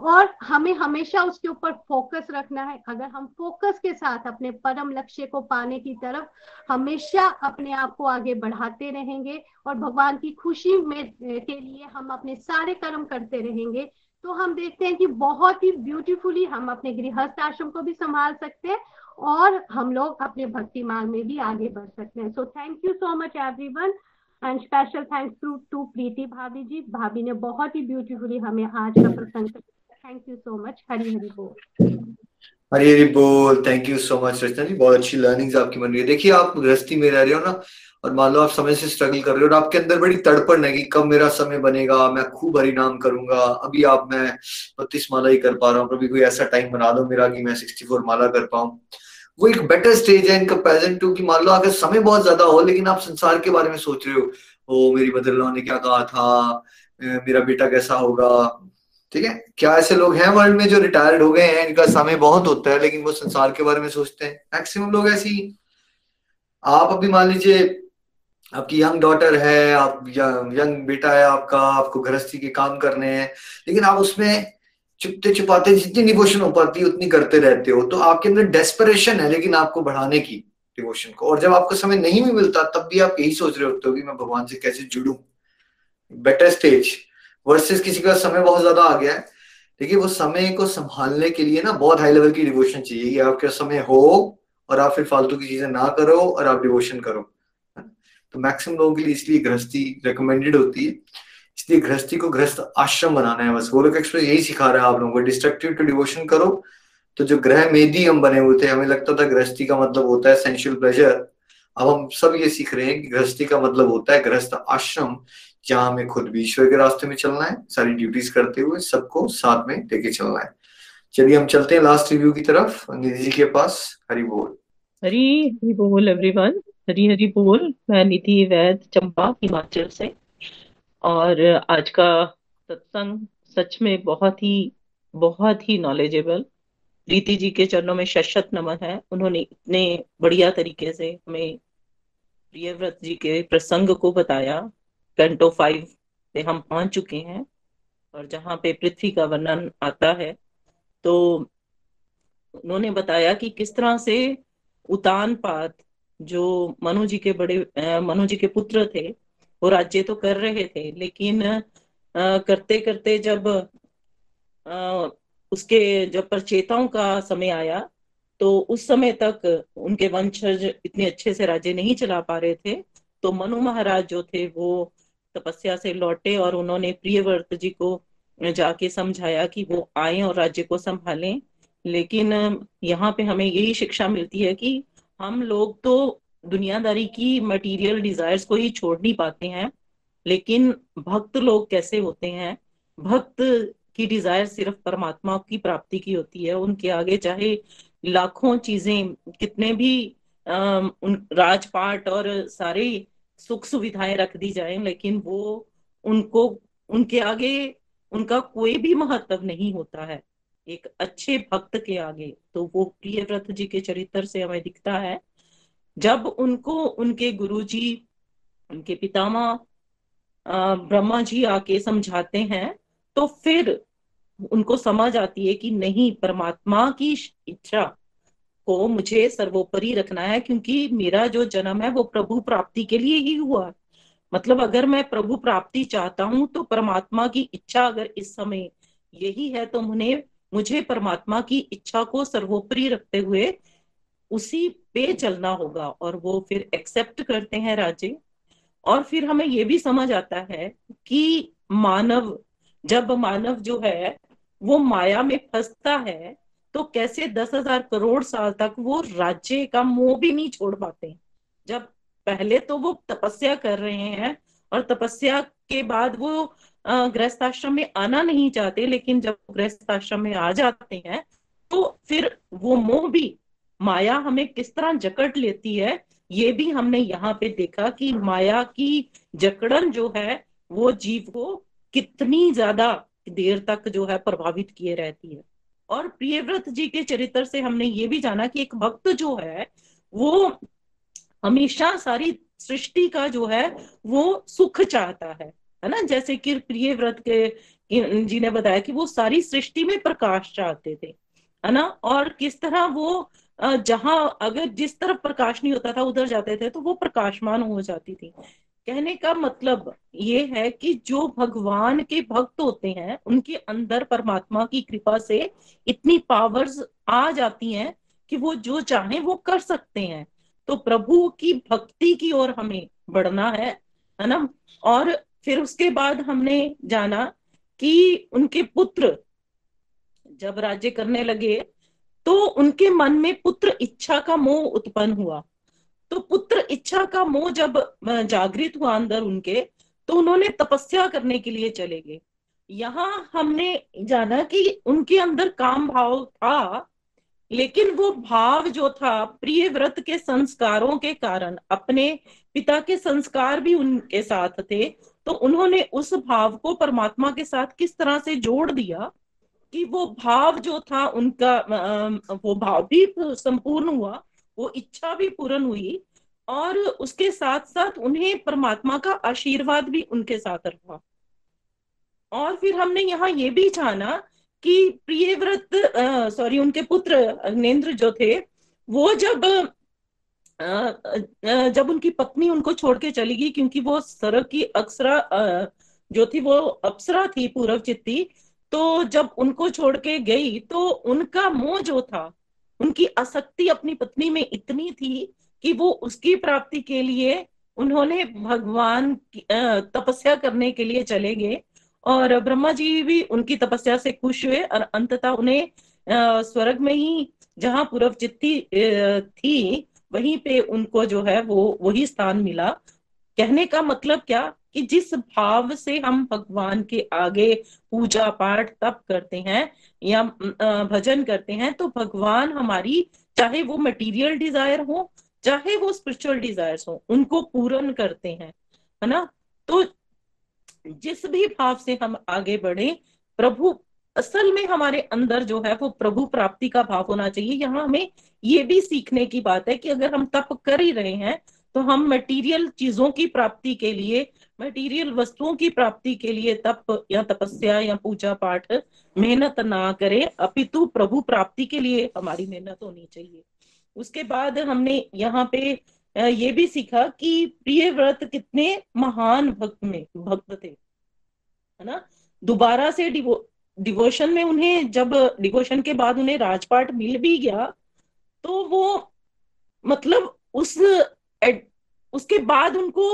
और हमें हमेशा उसके ऊपर फोकस रखना है। अगर हम फोकस के साथ अपने परम लक्ष्य को पाने की तरफ़ हमेशा अपने आप को आगे बढ़ाते रहेंगे और भगवान की खुशी में के लिए हम अपने सारे कर्म करते रहेंगे तो हम देखते हैं कि बहुत ही ब्यूटीफुली हम अपने गृहस्थ आश्रम को भी संभाल सकते हैं और हम लोग अपने भक्ति मार्ग में भी आगे बढ़ सकते हैं। So thank you so much everyone and special thanks to to Preeti भाभी जी भाभी ने बहुत ही ब्यूटीफुली हमें आज का प्रसंग thank you so much Hari Hari बोल। हरी हरी बोल। Thank you so much Rachna ji बहुत अच्छी लर्निंग्स आपकी बन रही है। देखिए, आप गृहस्थी में रह रहे हो ना, और मान लो आप समय से स्ट्रगल कर रहे हो, और आपके अंदर बड़ी तड़पड़ है कि कब मेरा समय बनेगा, मैं खूब हरी नाम करूँगा, अभी आप, मैं बत्तीस माला ही कर पा रहा हूँ कभी कोई ऐसा टाइम बना दो मेरा कि मैं सिक्सटी फोर माला कर पाऊँ। वो एक बेटर स्टेज है इन कंपेरिजन टू कि। मान लो अगर समय बहुत ज़्यादा हो, लेकिन आप संसार के बारे में सोच रहे हो, ओ, मेरी मदर ने क्या कहा था? मेरा बेटा कैसा होगा? ठीक है? क्या ऐसे लोग हैं वर्ल्ड में जो रिटायर्ड हो गए हैं? इनका समय बहुत होता है, लेकिन वो संसार के बारे में सोचते हैं। मैक्सिमम लोग ऐसे ही। आप अभी मान लीजिए, आपकी यंग डॉटर है, आप यंग बेटा है आपका, आपको गृहस्थी के काम करने हैं, लेकिन आप उसमें चुपते छुपाते जितनी डिवोशन हो पाती है, उतनी करते रहते हो। तो आपके अंदर डेस्परेशन है, लेकिन आपको बढ़ाने की डिवोशन को। और जब आपको समय नहीं भी मिलता, तब भी आप यही सोच रहे होते हो कि मैं भगवान से कैसे जुड़ू। बेटर स्टेज वर्सेस किसी का समय बहुत ज़्यादा आ गया है। देखिए, वो समय को संभालने के लिए ना बहुत हाई लेवल की डिवोशन चाहिए कि आपके समय हो और आप फिर फालतू की चीज़ें ना करो और आप डिवोशन करो। तो मैक्सिमम लोगों के लिए इसलिए गृहस्थी रिकमेंडेड होती है। इसलिए गृहस्थी को गृहस्थ आश्रम बनाना है। बस गोलोक एक्सप्रेस यही सिखा रहा है आप लोगों को। डिस्ट्रक्टिव टू डिवोशन करो। तो जो ग्रह मेदी हम बने हुए थे, हमें लगता था गृहस्थी का मतलब होता है सेंशुअल प्लेजर अब हम सब ये सीख रहे हैं कि गृहस्थी का मतलब होता है गृहस्थ आश्रम, जहाँ हमें खुद भी ईश्वर के रास्ते में चलना है, सारी ड्यूटीज़ करते हुए सबको साथ में लेके चलना है। चलिए हम चलते हैं लास्ट रिव्यू की तरफ़। निधि जी के पास, हरी बोल। हरी हरी बोल एवरीवन हरी हरी बोल। मैं निधि वैद चंपा, हिमाचल से। और आज का सत्संग सच में बहुत ही बहुत ही नॉलेजेबल रीति जी के चरणों में शशत नमन है। उन्होंने इतने बढ़िया तरीके से हमें प्रियव्रत जी के प्रसंग को बताया। कैंटो फाइव पे हम पहुँच चुके हैं और जहाँ पे पृथ्वी का वर्णन आता है। तो उन्होंने बताया कि किस तरह से उतान पात जो मनु जी के बड़े मनु जी के पुत्र थे वो राज्य तो कर रहे थे लेकिन आ, करते करते जब आ, उसके जब परचेताओं का समय आया तो उस समय तक उनके वंशज इतने अच्छे से राज्य नहीं चला पा रहे थे। तो मनु महाराज जो थे वो तपस्या से लौटे और उन्होंने प्रियव्रत जी को जाके समझाया कि वो आए और राज्य को संभालें। लेकिन यहाँ पे हमें यही शिक्षा मिलती है कि हम लोग तो दुनियादारी की मटेरियल डिजायर्स को ही छोड़ नहीं पाते हैं, लेकिन भक्त लोग कैसे होते हैं? भक्त की डिज़ायर सिर्फ़ परमात्मा की प्राप्ति की होती है। उनके आगे चाहे लाखों चीज़ें, कितने भी उन राजपाट और सारे सुख सुविधाएँ रख दी जाए, लेकिन वो उनको, उनके आगे उनका कोई भी महत्व नहीं होता है। एक अच्छे भक्त के आगे तो वो प्रिय व्रत जी के चरित्र से हमें दिखता है जब उनको, उनके गुरु जी उनके पितामा ब्रह्मा जी आके समझाते हैं तो फिर उनको समझ आती है कि नहीं, परमात्मा की इच्छा को मुझे सर्वोपरि रखना है, क्योंकि मेरा जो जन्म है वो प्रभु प्राप्ति के लिए ही हुआ मतलब अगर मैं प्रभु प्राप्ति चाहता हूँ तो परमात्मा की इच्छा अगर इस समय यही है तो मुझे मुझे परमात्मा की इच्छा को सर्वोपरि रखते हुए उसी पे चलना होगा और वो फिर एक्सेप्ट करते हैं राजे। और फिर हमें ये भी समझ आता है कि मानव, जब मानव जो है, वो माया में फंसता है तो कैसे दस हज़ार करोड़ साल तक वो राज्य का मोह भी नहीं छोड़ पाते। जब पहले तो वो तपस्या कर रहे हैं और तपस्या के बाद वो गृहस्थ आश्रम में आना नहीं चाहते, लेकिन जब गृहस्थ आश्रम में आ जाते हैं तो फिर वो मोह भी माया हमें किस तरह जकड़ लेती है, ये भी हमने यहाँ पे देखा कि माया की जकड़न जो है, वो जीव को कितनी ज़्यादा देर तक जो है प्रभावित किए रहती है। और प्रियव्रत जी के चरित्र से हमने ये भी जाना कि एक भक्त जो है, वो हमेशा सारी सृष्टि का जो है, वो सुख चाहता है है ना? जैसे कि प्रिय व्रत के जी ने बताया कि वो सारी सृष्टि में प्रकाश चाहते थे, है ना? और किस तरह वो जहाँ अगर जिस तरफ़ प्रकाश नहीं होता था, उधर जाते थे तो वो प्रकाशमान हो जाती थी। कहने का मतलब ये है कि जो भगवान के भक्त होते हैं, उनके अंदर परमात्मा की कृपा से इतनी पावर्स आ जाती हैं कि वो जो चाहे वो कर सकते हैं। तो प्रभु की भक्ति की ओर हमें बढ़ना है है ना? और फिर उसके बाद हमने जाना कि उनके पुत्र जब राज्य करने लगे तो उनके मन में पुत्र इच्छा का मोह उत्पन्न हुआ। तो पुत्र इच्छा का मोह जब जागृत हुआ अंदर उनके तो उन्होंने तपस्या करने के लिए चले गए। यहाँ हमने जाना कि उनके अंदर काम भाव था, लेकिन वो भाव जो था, प्रिय व्रत के संस्कारों के कारण, अपने पिता के संस्कार भी उनके साथ थे तो उन्होंने उस भाव को परमात्मा के साथ किस तरह से जोड़ दिया कि वो भाव जो था उनका वो भाव भी संपूर्ण हुआ वो इच्छा भी पूर्ण हुई और उसके साथ साथ उन्हें परमात्मा का आशीर्वाद भी उनके साथ रहा और फिर हमने यहाँ ये भी जाना कि प्रियव्रत सॉरी उनके पुत्र अग्नेन्द्र जो थे वो जब आ, जब उनकी पत्नी उनको छोड़ के चली गई क्योंकि वो सरक की अक्सरा जो थी वो अप्सरा थी पूर्व चित्ती तो जब उनको छोड़ के गई तो उनका मोह जो था, उनकी आसक्ति अपनी पत्नी में इतनी थी कि वो उसकी प्राप्ति के लिए उन्होंने भगवान तपस्या करने के लिए चले गए और ब्रह्मा जी भी उनकी तपस्या से खुश हुए और अंततः उन्हें स्वर्ग में ही जहाँ पूर्व चित्ती थी, वहीं पे उनको जो है वो, वही स्थान मिला। कहने का मतलब क्या? कि जिस भाव से हम भगवान के आगे पूजा पाठ तप करते हैं या भजन करते हैं तो भगवान हमारी, चाहे वो मटेरियल डिज़ायर हो, चाहे वो स्पिरिचुअल डिजायर्स हो, उनको पूर्ण करते हैं, है ना? तो जिस भी भाव से हम आगे बढ़े, प्रभु, असल में हमारे अंदर जो है वो प्रभु प्राप्ति का भाव होना चाहिए। यहाँ हमें ये भी सीखने की बात है कि अगर हम तप कर ही रहे हैं तो हम मटेरियल चीज़ों की प्राप्ति के लिए मटेरियल वस्तुओं की प्राप्ति के लिए तप या तपस्या या पूजा पाठ मेहनत ना करें अपितु प्रभु प्राप्ति के लिए हमारी मेहनत होनी चाहिए। उसके बाद हमने यहाँ पे ये भी सीखा कि प्रिय व्रत कितने महान भक्त में भक्त थे है ना? दोबारा से डिवो डिवोशन में उन्हें जब डिवोशन के बाद उन्हें राजपाट मिल भी गया तो वो मतलब उस एड, उसके बाद उनको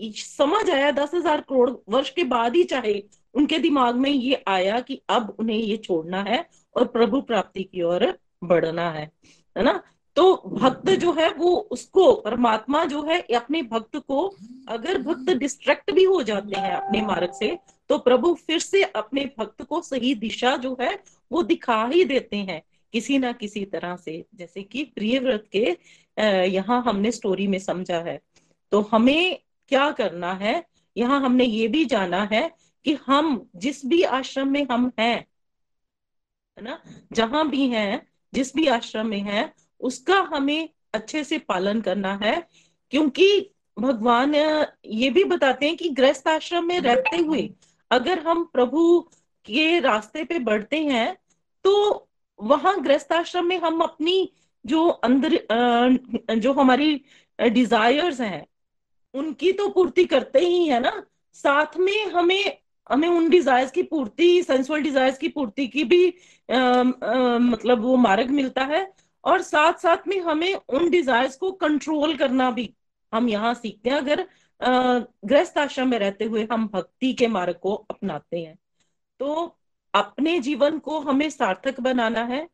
समझ आया? दस हज़ार करोड़ वर्ष के बाद ही चाहे उनके दिमाग में ये आया कि अब उन्हें ये छोड़ना है और प्रभु प्राप्ति की ओर बढ़ना है है ना? तो भक्त जो है वो उसको, परमात्मा जो है अपने भक्त को अगर भक्त डिस्ट्रैक्ट भी हो जाते हैं अपने मार्ग से तो प्रभु फिर से अपने भक्त को सही दिशा जो है वो दिखा ही देते हैं, किसी ना किसी तरह से। जैसे कि प्रिय व्रत के यहाँ हमने स्टोरी में समझा है। तो हमें क्या करना है? यहाँ हमने ये भी जाना है कि हम जिस भी आश्रम में हम हैं, है ना? जहाँ भी हैं, जिस भी आश्रम में हैं, उसका हमें अच्छे से पालन करना है, क्योंकि भगवान ये भी बताते हैं कि गृहस्थ आश्रम में रहते हुए अगर हम प्रभु के रास्ते पे बढ़ते हैं तो वहाँ गृहस्थ आश्रम में हम अपनी जो अंदर जो हमारी डिजायर्स हैं उनकी तो पूर्ति करते ही है ना। साथ में हमें हमें उन डिजायर्स की पूर्ति सेंसुअल डिजायर्स की पूर्ति की भी आ, आ, मतलब वो मार्ग मिलता है। और साथ साथ में हमें उन डिजायर्स को कंट्रोल करना भी हम यहाँ सीखते हैं। अगर गृहस्थ आश्रम में रहते हुए हम भक्ति के मार्ग को अपनाते हैं तो अपने जीवन को हमें सार्थक बनाना है।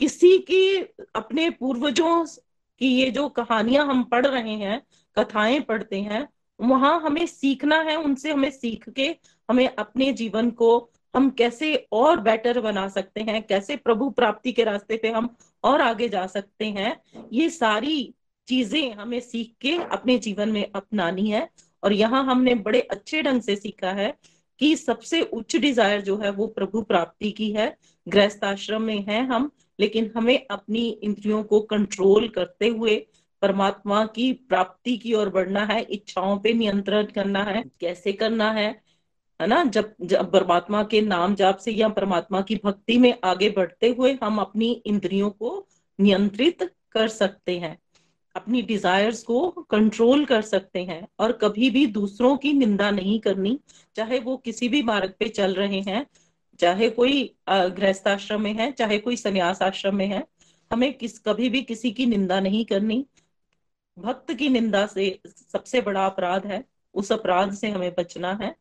किसी की अपने पूर्वजों की ये जो कहानियाँ हम पढ़ रहे हैं कथाएँ पढ़ते हैं, वहाँ हमें सीखना है, उनसे हमें सीख के हमें अपने जीवन को हम कैसे और बेटर बना सकते हैं, कैसे प्रभु प्राप्ति के रास्ते पे हम और आगे जा सकते हैं, ये सारी चीज़ें हमें सीख के अपने जीवन में अपनानी है। और यहाँ हमने बड़े अच्छे ढंग से सीखा है कि सबसे उच्च डिज़ायर जो है वो प्रभु प्राप्ति की है। गृहस्थ आश्रम में है हम, लेकिन हमें अपनी इंद्रियों को कंट्रोल करते हुए परमात्मा की प्राप्ति की ओर बढ़ना है, इच्छाओं पे नियंत्रण करना है, कैसे करना है है ना? जब जब परमात्मा के नाम जाप से या परमात्मा की भक्ति में आगे बढ़ते हुए हम अपनी इंद्रियों को नियंत्रित कर सकते हैं, अपनी डिजायर्स को कंट्रोल कर सकते हैं और कभी भी दूसरों की निंदा नहीं करनी, चाहे वो किसी भी मार्ग पे चल रहे हैं, चाहे कोई गृहस्थ आश्रम में है, चाहे कोई संन्यास आश्रम में है, हमें किस, कभी भी किसी की निंदा नहीं करनी। भक्त की निंदा से सबसे बड़ा अपराध है उस अपराध से हमें बचना है।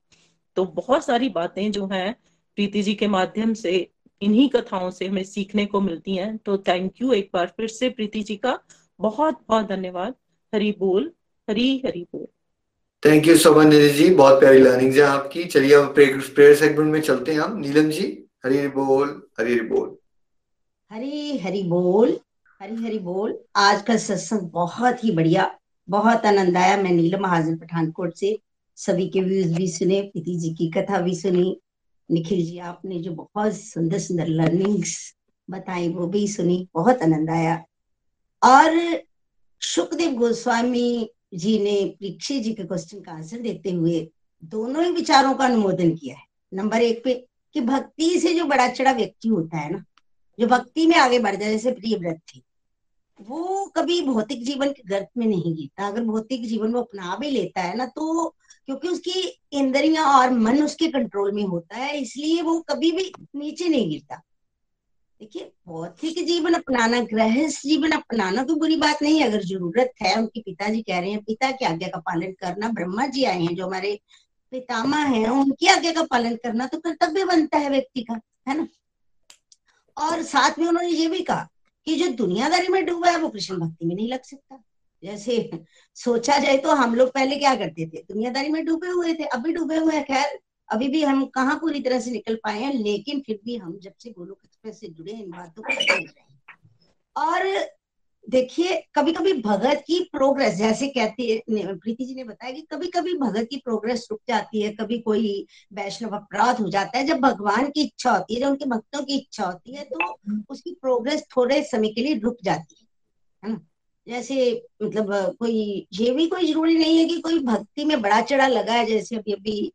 तो बहुत सारी बातें जो हैं प्रीति जी के माध्यम से इन्हीं कथाओं से हमें सीखने को मिलती हैं। तो थैंक यू एक बार फिर से प्रीति जी का बहुत बहुत धन्यवाद। हरी बोल हरी हरी बोल। Thank you so much Neeraj ji बहुत प्यारी लर्निंग है आपकी। चलिए अब प्रेयर सेगमेंट में चलते हैं हम। नीलम जी हरी हरी बोल हरी हरी बोल। हरी हरी बोल। हरी हरी बोल। आज का सत्संग बहुत ही बढ़िया, बहुत आनंद आया। मैं नीलम महाजन पठानकोट से, सभी के व्यूज़ भी सुने, प्रीति जी की कथा भी सुनी। निखिल जी, आपने जो बहुत सुंदर सुंदर लर्निंग्स बताई, वो भी सुनी। बहुत आनंद आया। और सुखदेव गोस्वामी जी ने परीक्षित जी के क्वेश्चन का आंसर देते हुए दोनों ही विचारों का अनुमोदन किया है। नंबर एक पे, कि भक्ति से जो बड़ा चढ़ा व्यक्ति होता है ना, जो भक्ति में आगे बढ़ जाए, जैसे प्रिय व्रत थे। वो कभी भौतिक जीवन के गर्त में नहीं गिरता अगर भौतिक जीवन में अपना भी लेता है ना तो क्योंकि उसकी इंद्रियाँ और मन उसके कंट्रोल में होता है, इसलिए वो कभी भी नीचे नहीं गिरता। देखिए, भौतिक जीवन अपनाना, गृहस्थ जीवन अपनाना तो बुरी बात नहीं अगर ज़रूरत है, उनके पिताजी कह रहे हैं, पिता की आज्ञा का पालन करना, ब्रह्मा जी आए हैं, जो हमारे पितामा है, उनकी आज्ञा का पालन करना तो कर्तव्य बनता है व्यक्ति का, है ना? और साथ में उन्होंने ये भी कहा कि जो दुनियादारी में डूबा है, वो कृष्ण भक्ति में नहीं लग सकता। जैसे सोचा जाए तो हम लोग पहले क्या करते थे? दुनियादारी में डूबे हुए थे, अभी डूबे हुए हैं। खैर, अभी भी हम कहाँ पूरी तरह से निकल पाए हैं, लेकिन फिर भी हम जब से गोलोक एक्सप्रेस से जुड़े इन बातों को और देखिए कभी कभी भगत की प्रोग्रेस जैसे कहती है प्रीति जी ने बताया कि कभी कभी भगत की प्रोग्रेस रुक जाती है, कभी कोई वैष्णव अपराध हो जाता है, जब भगवान की इच्छा होती है, जब उनके भक्तों की इच्छा होती है तो उसकी प्रोग्रेस थोड़े समय के लिए रुक जाती है ना? जैसे मतलब कोई, ये भी कोई ज़रूरी नहीं है कि कोई भक्ति में बड़ा चढ़ा लगा है, जैसे अभी अभी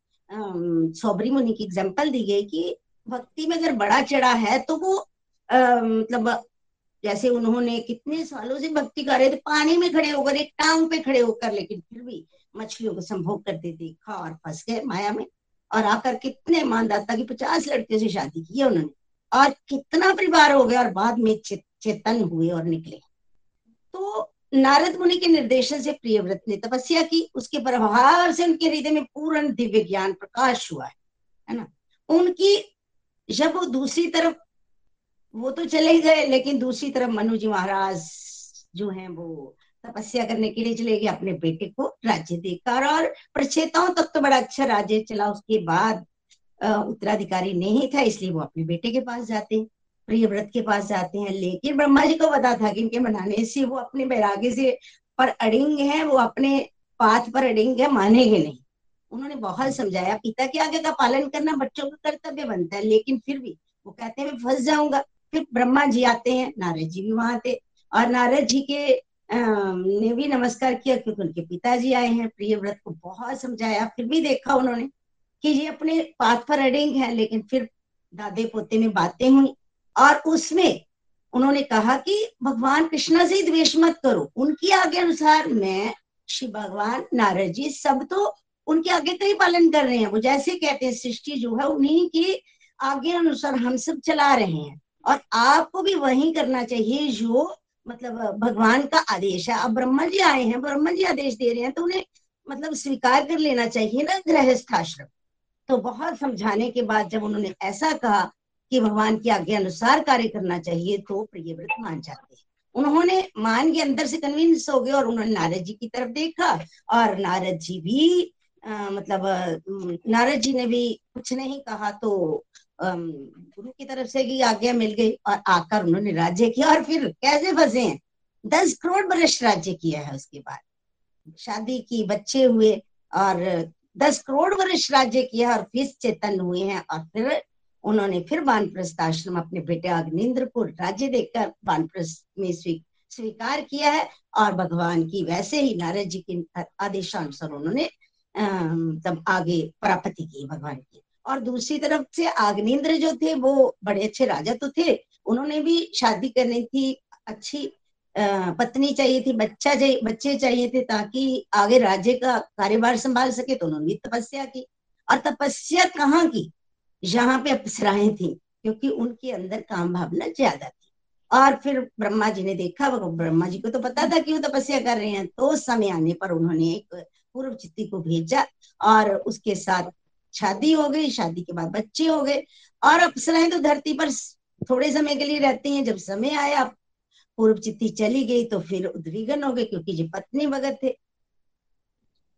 सौबरी मुनि की एग्ज़ाम्पल दी गई कि भक्ति में अगर बड़ा चढ़ा है तो वो मतलब जैसे उन्होंने कितने सालों से भक्ति कर रहे थे, पानी में खड़े होकर, एक टांग पे खड़े होकर, लेकिन फिर भी मछलियों को संभोग करते देखा और फंस गए माया में। और आकर कितने मानदाता की पचास लड़कियों से शादी की है उन्होंने। और कितना परिवार हो गया और बाद में चेतन हुए और निकले। तो नारद मुनि के निर्देशन से प्रियव्रत ने तपस्या की। उसके प्रभाव से उनके हृदय में पूर्ण दिव्य ज्ञान प्रकाश हुआ है है ना? उनकी जब वो दूसरी तरफ़ वो तो चले गए, लेकिन दूसरी तरफ़ मनु जी महाराज जो हैं वो तपस्या करने के लिए चले गए अपने बेटे को राज्य देकर। और प्रचेताओं तक तो बड़ा अच्छा राज्य चला। उसके बाद उत्तराधिकारी नहीं था, इसलिए वो अपने बेटे के पास जाते हैं प्रिय व्रत के पास जाते हैं। लेकिन ब्रह्मा जी को पता था कि इनके मनाने से वो अपने बैराग्य से पर अड़िंग है, वो अपने पाथ पर अड़िंग है, मानेंगे नहीं। उन्होंने बहुत समझाया, पिता के आगे का पालन करना बच्चों का कर्तव्य बनता है, लेकिन फिर भी वो कहते हैं, मैं फंस जाऊँगा। फिर ब्रह्मा जी आते हैं, नारद जी भी वहाँ थे और नारद जी के ने भी नमस्कार किया, क्योंकि उनके पिताजी आए हैं, प्रिय व्रत को बहुत समझाया। फिर भी देखा उन्होंने कि ये अपने पाथ पर अडिंग है, लेकिन फिर दादे पोते में बातें हुई। और उसमें उन्होंने कहा कि भगवान कृष्णा से द्वेष मत करो। उनकी आगे अनुसार मैं, श्री भगवान, नारद जी, सब तो उनके आगे का ही पालन कर रहे हैं। वो जैसे कहते हैं, सृष्टि जो है उन्हीं के आगे अनुसार हम सब चला रहे हैं। और आपको भी वही करना चाहिए जो मतलब भगवान का आदेश है। अब ब्रह्मा जी आए हैं ब्रह्मा जी आदेश दे रहे हैं तो उन्हें मतलब स्वीकार कर लेना चाहिए ना गृहस्थाश्रम। तो बहुत समझाने के बाद जब उन्होंने ऐसा कहा कि भगवान की आज्ञा अनुसार कार्य करना चाहिए तो प्रिय व्रत मान जाते हैं। उन्होंने मान के अंदर से कन्विंस हो गए और उन्होंने नारद जी की तरफ़ देखा और नारद जी भी आ, मतलब नारद जी ने भी कुछ नहीं कहा तो गुरु की तरफ़ से की आज्ञा मिल गई और आकर उन्होंने राज्य किया और फिर कैसे फंसे हैं? दस करोड़ वर्ष राज्य किया है उसके बाद। शादी की, बच्चे हुए और दस करोड़ वर्ष राज्य किया और फिर चेतन हुए हैं और फिर उन्होंने फिर बानप्रस्थ आश्रम अपने बेटे अग्निंद्र को राज्य देकर बानप्रस्थ में स्वीकार किया है और भगवान की वैसे ही नारद जी के आदेशानुसार उन्होंने तब आगे प्राप्ति की भगवान की। और दूसरी तरफ़ से आग्नेन्द्र जो थे, वो बड़े अच्छे राजा तो थे। उन्होंने भी शादी करनी थी, अच्छी पत्नी चाहिए थी, बच्चा चाहिए बच्चे चाहिए थे ताकि आगे राज्य का कार्यभार संभाल सके तो उन्होंने तपस्या की। और तपस्या कहाँ की? यहाँ पे अप्सराएँ थी, क्योंकि उनके अंदर काम भावना ज़्यादा थी। और फिर ब्रह्मा जी ने देखा ब्रह्मा जी को तो पता था कि वो तपस्या कर रहे हैं तो समय आने पर उन्होंने एक पूर्व चित्ती को भेजा और उसके साथ शादी हो गई, शादी के बाद बच्चे हो गए। और अप्सराएँ तो धरती पर थोड़े समय के लिए रहती हैं। जब समय आया, पूर्व चित्ती चली गई तो फिर उद्विघन हो गए, क्योंकि जी पत्नी भगत थे।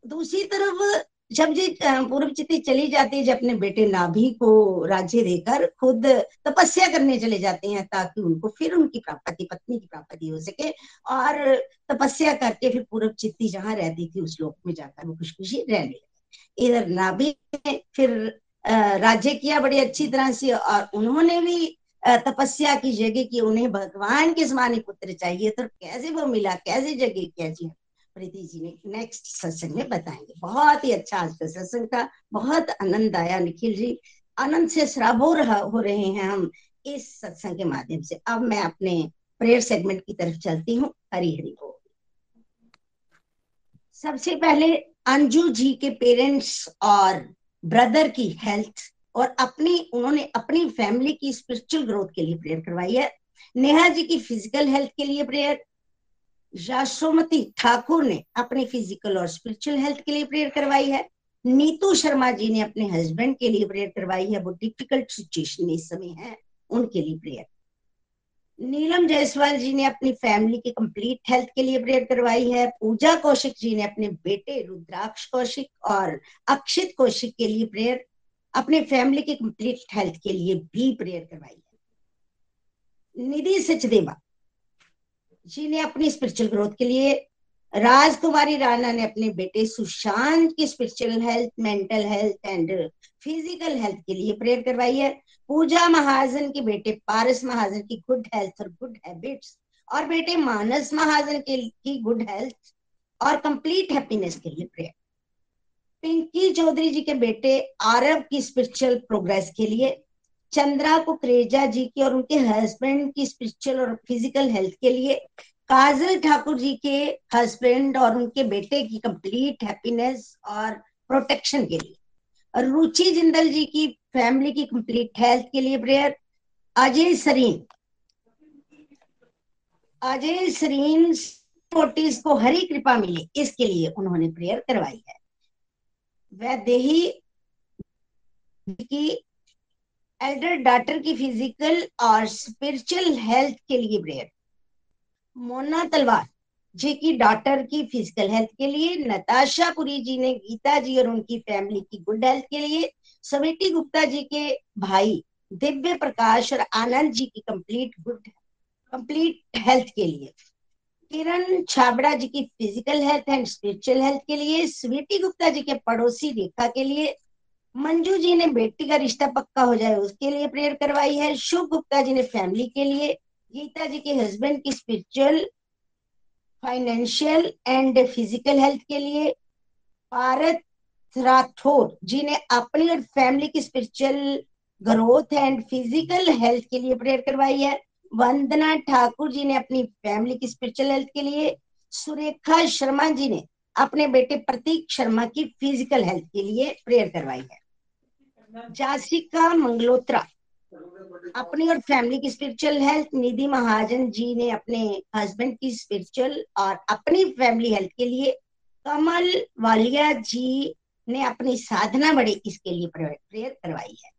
दूसरी तरफ़ जब जी पूर्व चित्ती चली जाती है, जब अपने बेटे नाभि को राज्य देकर खुद तपस्या करने चले जाते हैं, ताकि उनको फिर उनकी प्राप्ति, पत्नी की प्राप्ति हो सके। और तपस्या करके फिर पूर्व चित्ती जहाँ रहती थी, उस लोक में जाकर वो खुश खुशी रहने लगे। इधर नाभि ने फिर राज्य किया बड़ी अच्छी तरह से और उन्होंने भी तपस्या की जगह की उन्हें भगवान के समान पुत्र चाहिए तो कैसे वो मिला, कैसे जगह क्या जी? प्रीति जी ने नेक्स्ट सत्संग में बताएँगे। बहुत ही अच्छा आज का सत्संग था। बहुत आनंद आया निखिल जी। आनंद से हो रहा, हो रहे हैं हम इस सत्संग के माध्यम से। अब मैं अपने प्रेयर सेगमेंट की तरफ़ चलती हूँ। हरी हरी बोल। सबसे पहले अंजू जी के पेरेंट्स और ब्रदर की हेल्थ और अपनी, उन्होंने अपनी फैमिली की स्पिरिचुअल ग्रोथ के लिए प्रेयर करवाई है। नेहा जी की फ़िज़िकल हेल्थ के लिए प्रेयर याशोमती ठाकुर ने अपनी फ़िज़िकल और स्पिरिचुअल हेल्थ के लिए प्रेयर करवाई है। नीतू शर्मा जी ने अपने हस्बैंड के लिए प्रेयर करवाई है। वो डिफ़िकल्ट सिचुएशन में इस समय है, उनके लिए प्रेयर नीलम जायसवाल जी ने अपनी फैमिली की कंप्लीट हेल्थ के लिए प्रेयर करवाई है। पूजा कौशिक जी ने अपने बेटे रुद्राक्ष कौशिक और अक्षित कौशिक के लिए प्रेयर अपने फैमिली की कंप्लीट हेल्थ के लिए भी प्रेयर करवाई है। निधि सचदेवा जी ने अपनी स्पिरिचुअल ग्रोथ के लिए, राजकुमारी राणा ने अपने बेटे सुशांत की spiritual health mental health and physical health के लिए प्रेयर करवाई है। पूजा महाजन के बेटे, पारस महाजन की गुड हेल्थ और गुड हैबिट्स और बेटे मानस महाजन के, की गुड हेल्थ और कंप्लीट हैप्पीनेस के लिए प्रेयर पिंकी चौधरी जी के बेटे आरव की स्पिरिचुअल प्रोग्रेस के लिए, चंद्रा कुकरेजा जी की और उनके हस्बैंड की स्पिरिचुअल और फ़िज़िकल हेल्थ के लिए, काजल ठाकुर जी के हस्बैंड और उनके बेटे की कंप्लीट हैप्पीनेस और प्रोटेक्शन के लिए. रुचि जिंदल जी की फैमिली की कंप्लीट हेल्थ के लिए प्रेयर अजय सरीन। अजय सरीन फोर्टिस को हरी कृपा मिले, इसके लिए उन्होंने प्रेयर करवाई है। वह वैदेही की एल्डर डॉटर की फ़िज़िकल और स्पिरिचुअल हेल्थ के लिए प्रेयर मोना तलवार। जी की डॉटर की फ़िज़िकल हेल्थ के लिए, नताशा पुरी जी ने, गीता जी और उनकी फैमिली की गुड हेल्थ के लिए सविटी गुप्ता जी के भाई, दिव्य प्रकाश और आनंद जी की कंप्लीट गुड कंप्लीट हेल्थ के लिए। किरण छाबड़ा जी की physical health and spiritual health के लिए स्वीटी गुप्ता जी के पड़ोसी रेखा के लिए, मंजू जी ने बेटी का रिश्ता पक्का हो जाए उसके लिए प्रेयर करवाई है, शुभ गुप्ता जी ने फैमिली के लिए, गीता जी के हस्बैंड की spiritual financial and physical health के लिए पारत राठौर जी ने अपनी और फैमिली की spiritual growth and physical health के लिए प्रेयर करवाई है। वंदना ठाकुर जी ने अपनी फैमिली की स्पिरिचुअल हेल्थ के लिए, सुरेखा शर्मा जी ने अपने बेटे प्रतीक शर्मा की फ़िज़िकल हेल्थ के लिए प्रेयर करवाई है। जासिका मंगलोत्रा अपनी और फैमिली की स्पिरिचुअल हेल्थ निधि महाजन जी ने अपने हस्बैंड की स्पिरिचुअल और अपनी फैमिली हेल्थ के लिए कमल वालिया जी ने अपनी साधना बड़े इसके लिए प्रेयर करवाई है।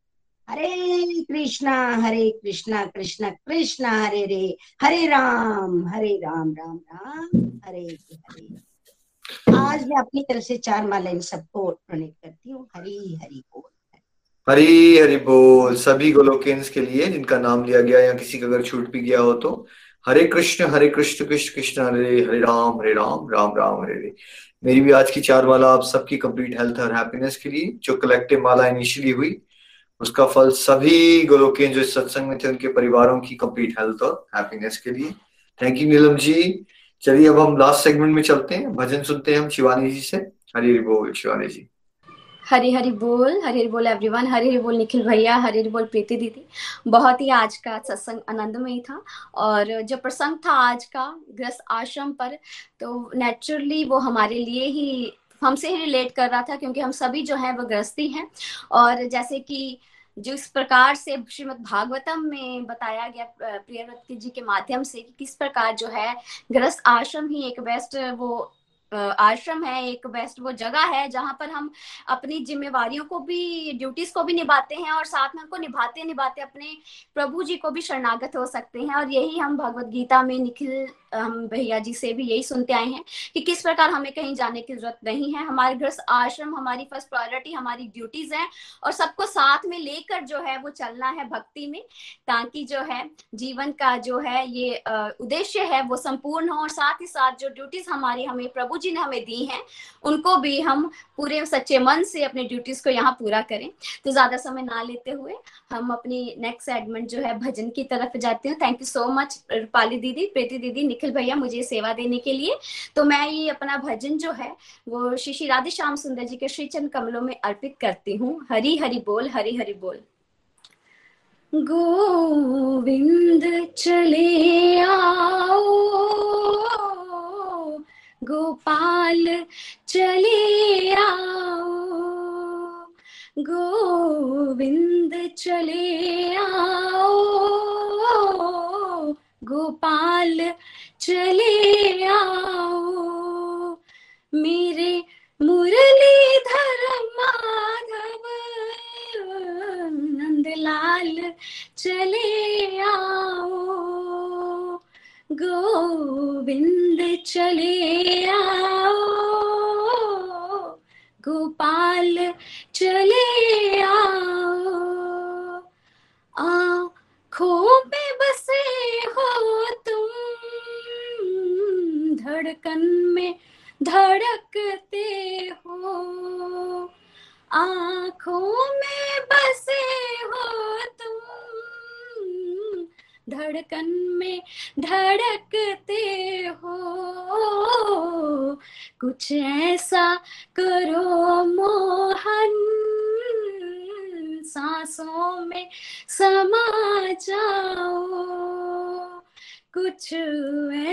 हरे कृष्णा हरे कृष्णा कृष्णा कृष्णा, हरे रे, हरे राम हरे राम राम राम, हरे हरे। आज मैं अपनी तरफ़ से चार माला इन सबको प्रणित करती हूँ। हरी हरी बोल। हरी हरी बोल, सभी गोलोकेंस के लिए जिनका नाम लिया गया या किसी का अगर छूट भी गया हो तो। हरे कृष्ण हरे कृष्ण कृष्ण कृष्ण, हरे हरे राम हरे राम राम राम, हरे हरे मेरी भी आज की चार माला आप सबकी कंप्लीट हेल्थ और हैप्पीनेस के लिए, जो कलेक्टिव माला इनिशियली हुई, उसका फल सभी गोलोकेन जो सत्संग में थे, उनके परिवारों की कंप्लीट हेल्थ और हैप्पीनेस के लिए। Thank you Neelam ji. चलिए अब हम लास्ट सेगमेंट में चलते हैं। भजन सुनते हैं हम शिवानी जी से। हरी बोल, शिवानी जी। हरी हरी बोल, हरी हरी बोल एवरीवन हरी हरी बोल निखिल भैया, हरी हरी बोल प्रीति दीदी। बहुत ही आज का सत्संग आनंदमय था और जो प्रसंग था आज का ग्रस्त आश्रम पर तो नेचुरली वो हमारे लिए ही, हमसे ही रिलेट कर रहा था क्योंकि हम सभी जो है वो ग्रस्ती हैं। और जैसे कि जिस प्रकार से श्रीमद भागवतम में बताया गया प्रियव्रत जी के माध्यम से कि किस प्रकार जो है ग्रस्त आश्रम ही एक बेस्ट वो आश्रम है, एक बेस्ट वो जगह है जहाँ पर हम अपनी जिम्मेवारियों को भी ड्यूटीज़ को भी निभाते हैं और साथ में उनको निभाते निभाते अपने प्रभु जी को भी शरणागत हो सकते हैं और यही हम भगवत गीता में निखिल हम भैया जी से भी यही सुनते आए हैं कि किस प्रकार हमें कहीं जाने की ज़रूरत नहीं है। हमारे घर आश्रम, हमारी फ़र्स्ट प्रायोरिटी हमारी ड्यूटीज़ है और सबको साथ में लेकर जो है वो चलना है भक्ति में, ताकि जो है जीवन का जो है ये उद्देश्य है वो संपूर्ण हो और साथ ही साथ जो ड्यूटीज़ हमारी, हमें प्रभु जी ने हमें दी हैं, उनको भी हम पूरे सच्चे मन से अपने ड्यूटीज़ को यहाँ पूरा करें। तो ज़्यादा समय ना लेते हुए हम अपनी नेक्स्ट सेगमेंट जो है भजन की तरफ़ जाते हैं। Thank you so much Rupali दीदी, प्रीति दीदी, निखिल भैया मुझे सेवा देने के लिए। तो मैं ये अपना भजन जो है, वो श्री श्री राधे श्याम सुंदर जी के श्री चंद कमलों में अर्पित करती हूँ। हरी हरि बोल, हरी हरि बोल। गोविंद चले आओ, गोपाल चले आओ, गोविंद चले आओ, गोपाल चले आओ। मेरे मुरलीधर माधव, नंदलाल चले आओ। गोविंद चले आओ। गोपाल चले आओ। आँखों में बसे धड़कन में धड़कते हो। आँखों में बसे हो तुम। धड़कन में धड़कते हो। कुछ ऐसा करो मोहन। सांसों में समा जाओ। कुछ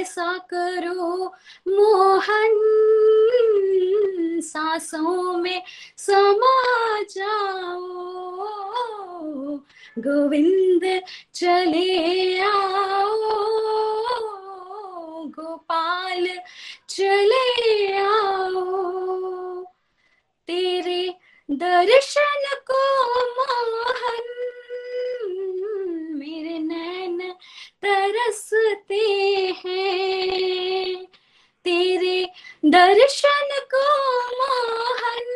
ऐसा करो। मोहन, सांसों में समा जाओ। गोविंद, चले आओ। गोपाल, चले आओ। तेरे दर्शन को मोहन, मेरे नैन तरसते हैं। तेरे दर्शन को मोहन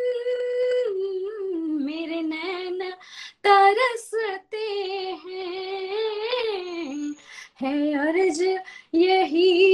मेरे नैन तरसते हैं। है अर्ज़ यही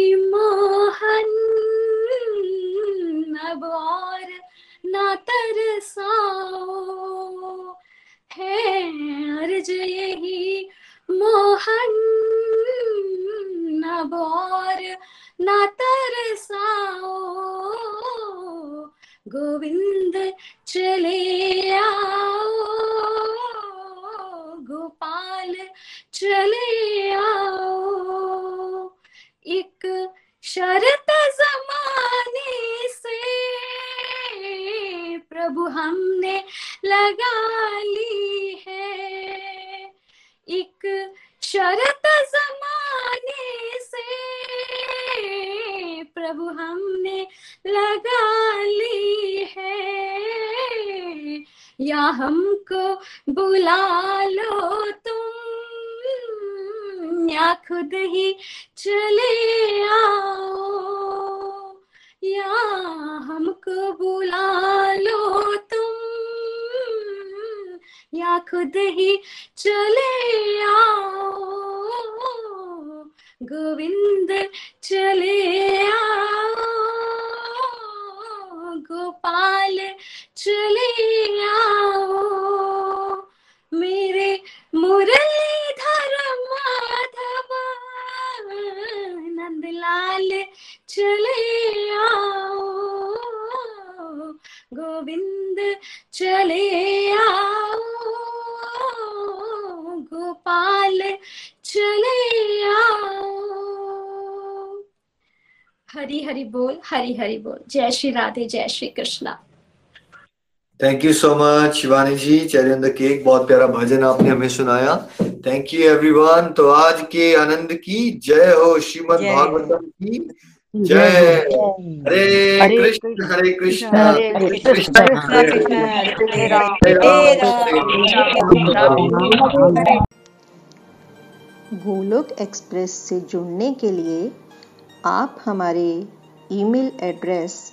श्री राधे जय Shri Krishna thank you so much Shivani ji cherry on the cake बहुत प्यारा भजन आपने हमें सुनाया थैंक यू एवरीवन तो आज के आनंद की जय हो श्रीमद जय। भागवतम की जय हरे कृष्ण हरे कृष्ण हरे हरे राम गोलोक एक्सप्रेस से जुड़ने के लिए आप हमारे email address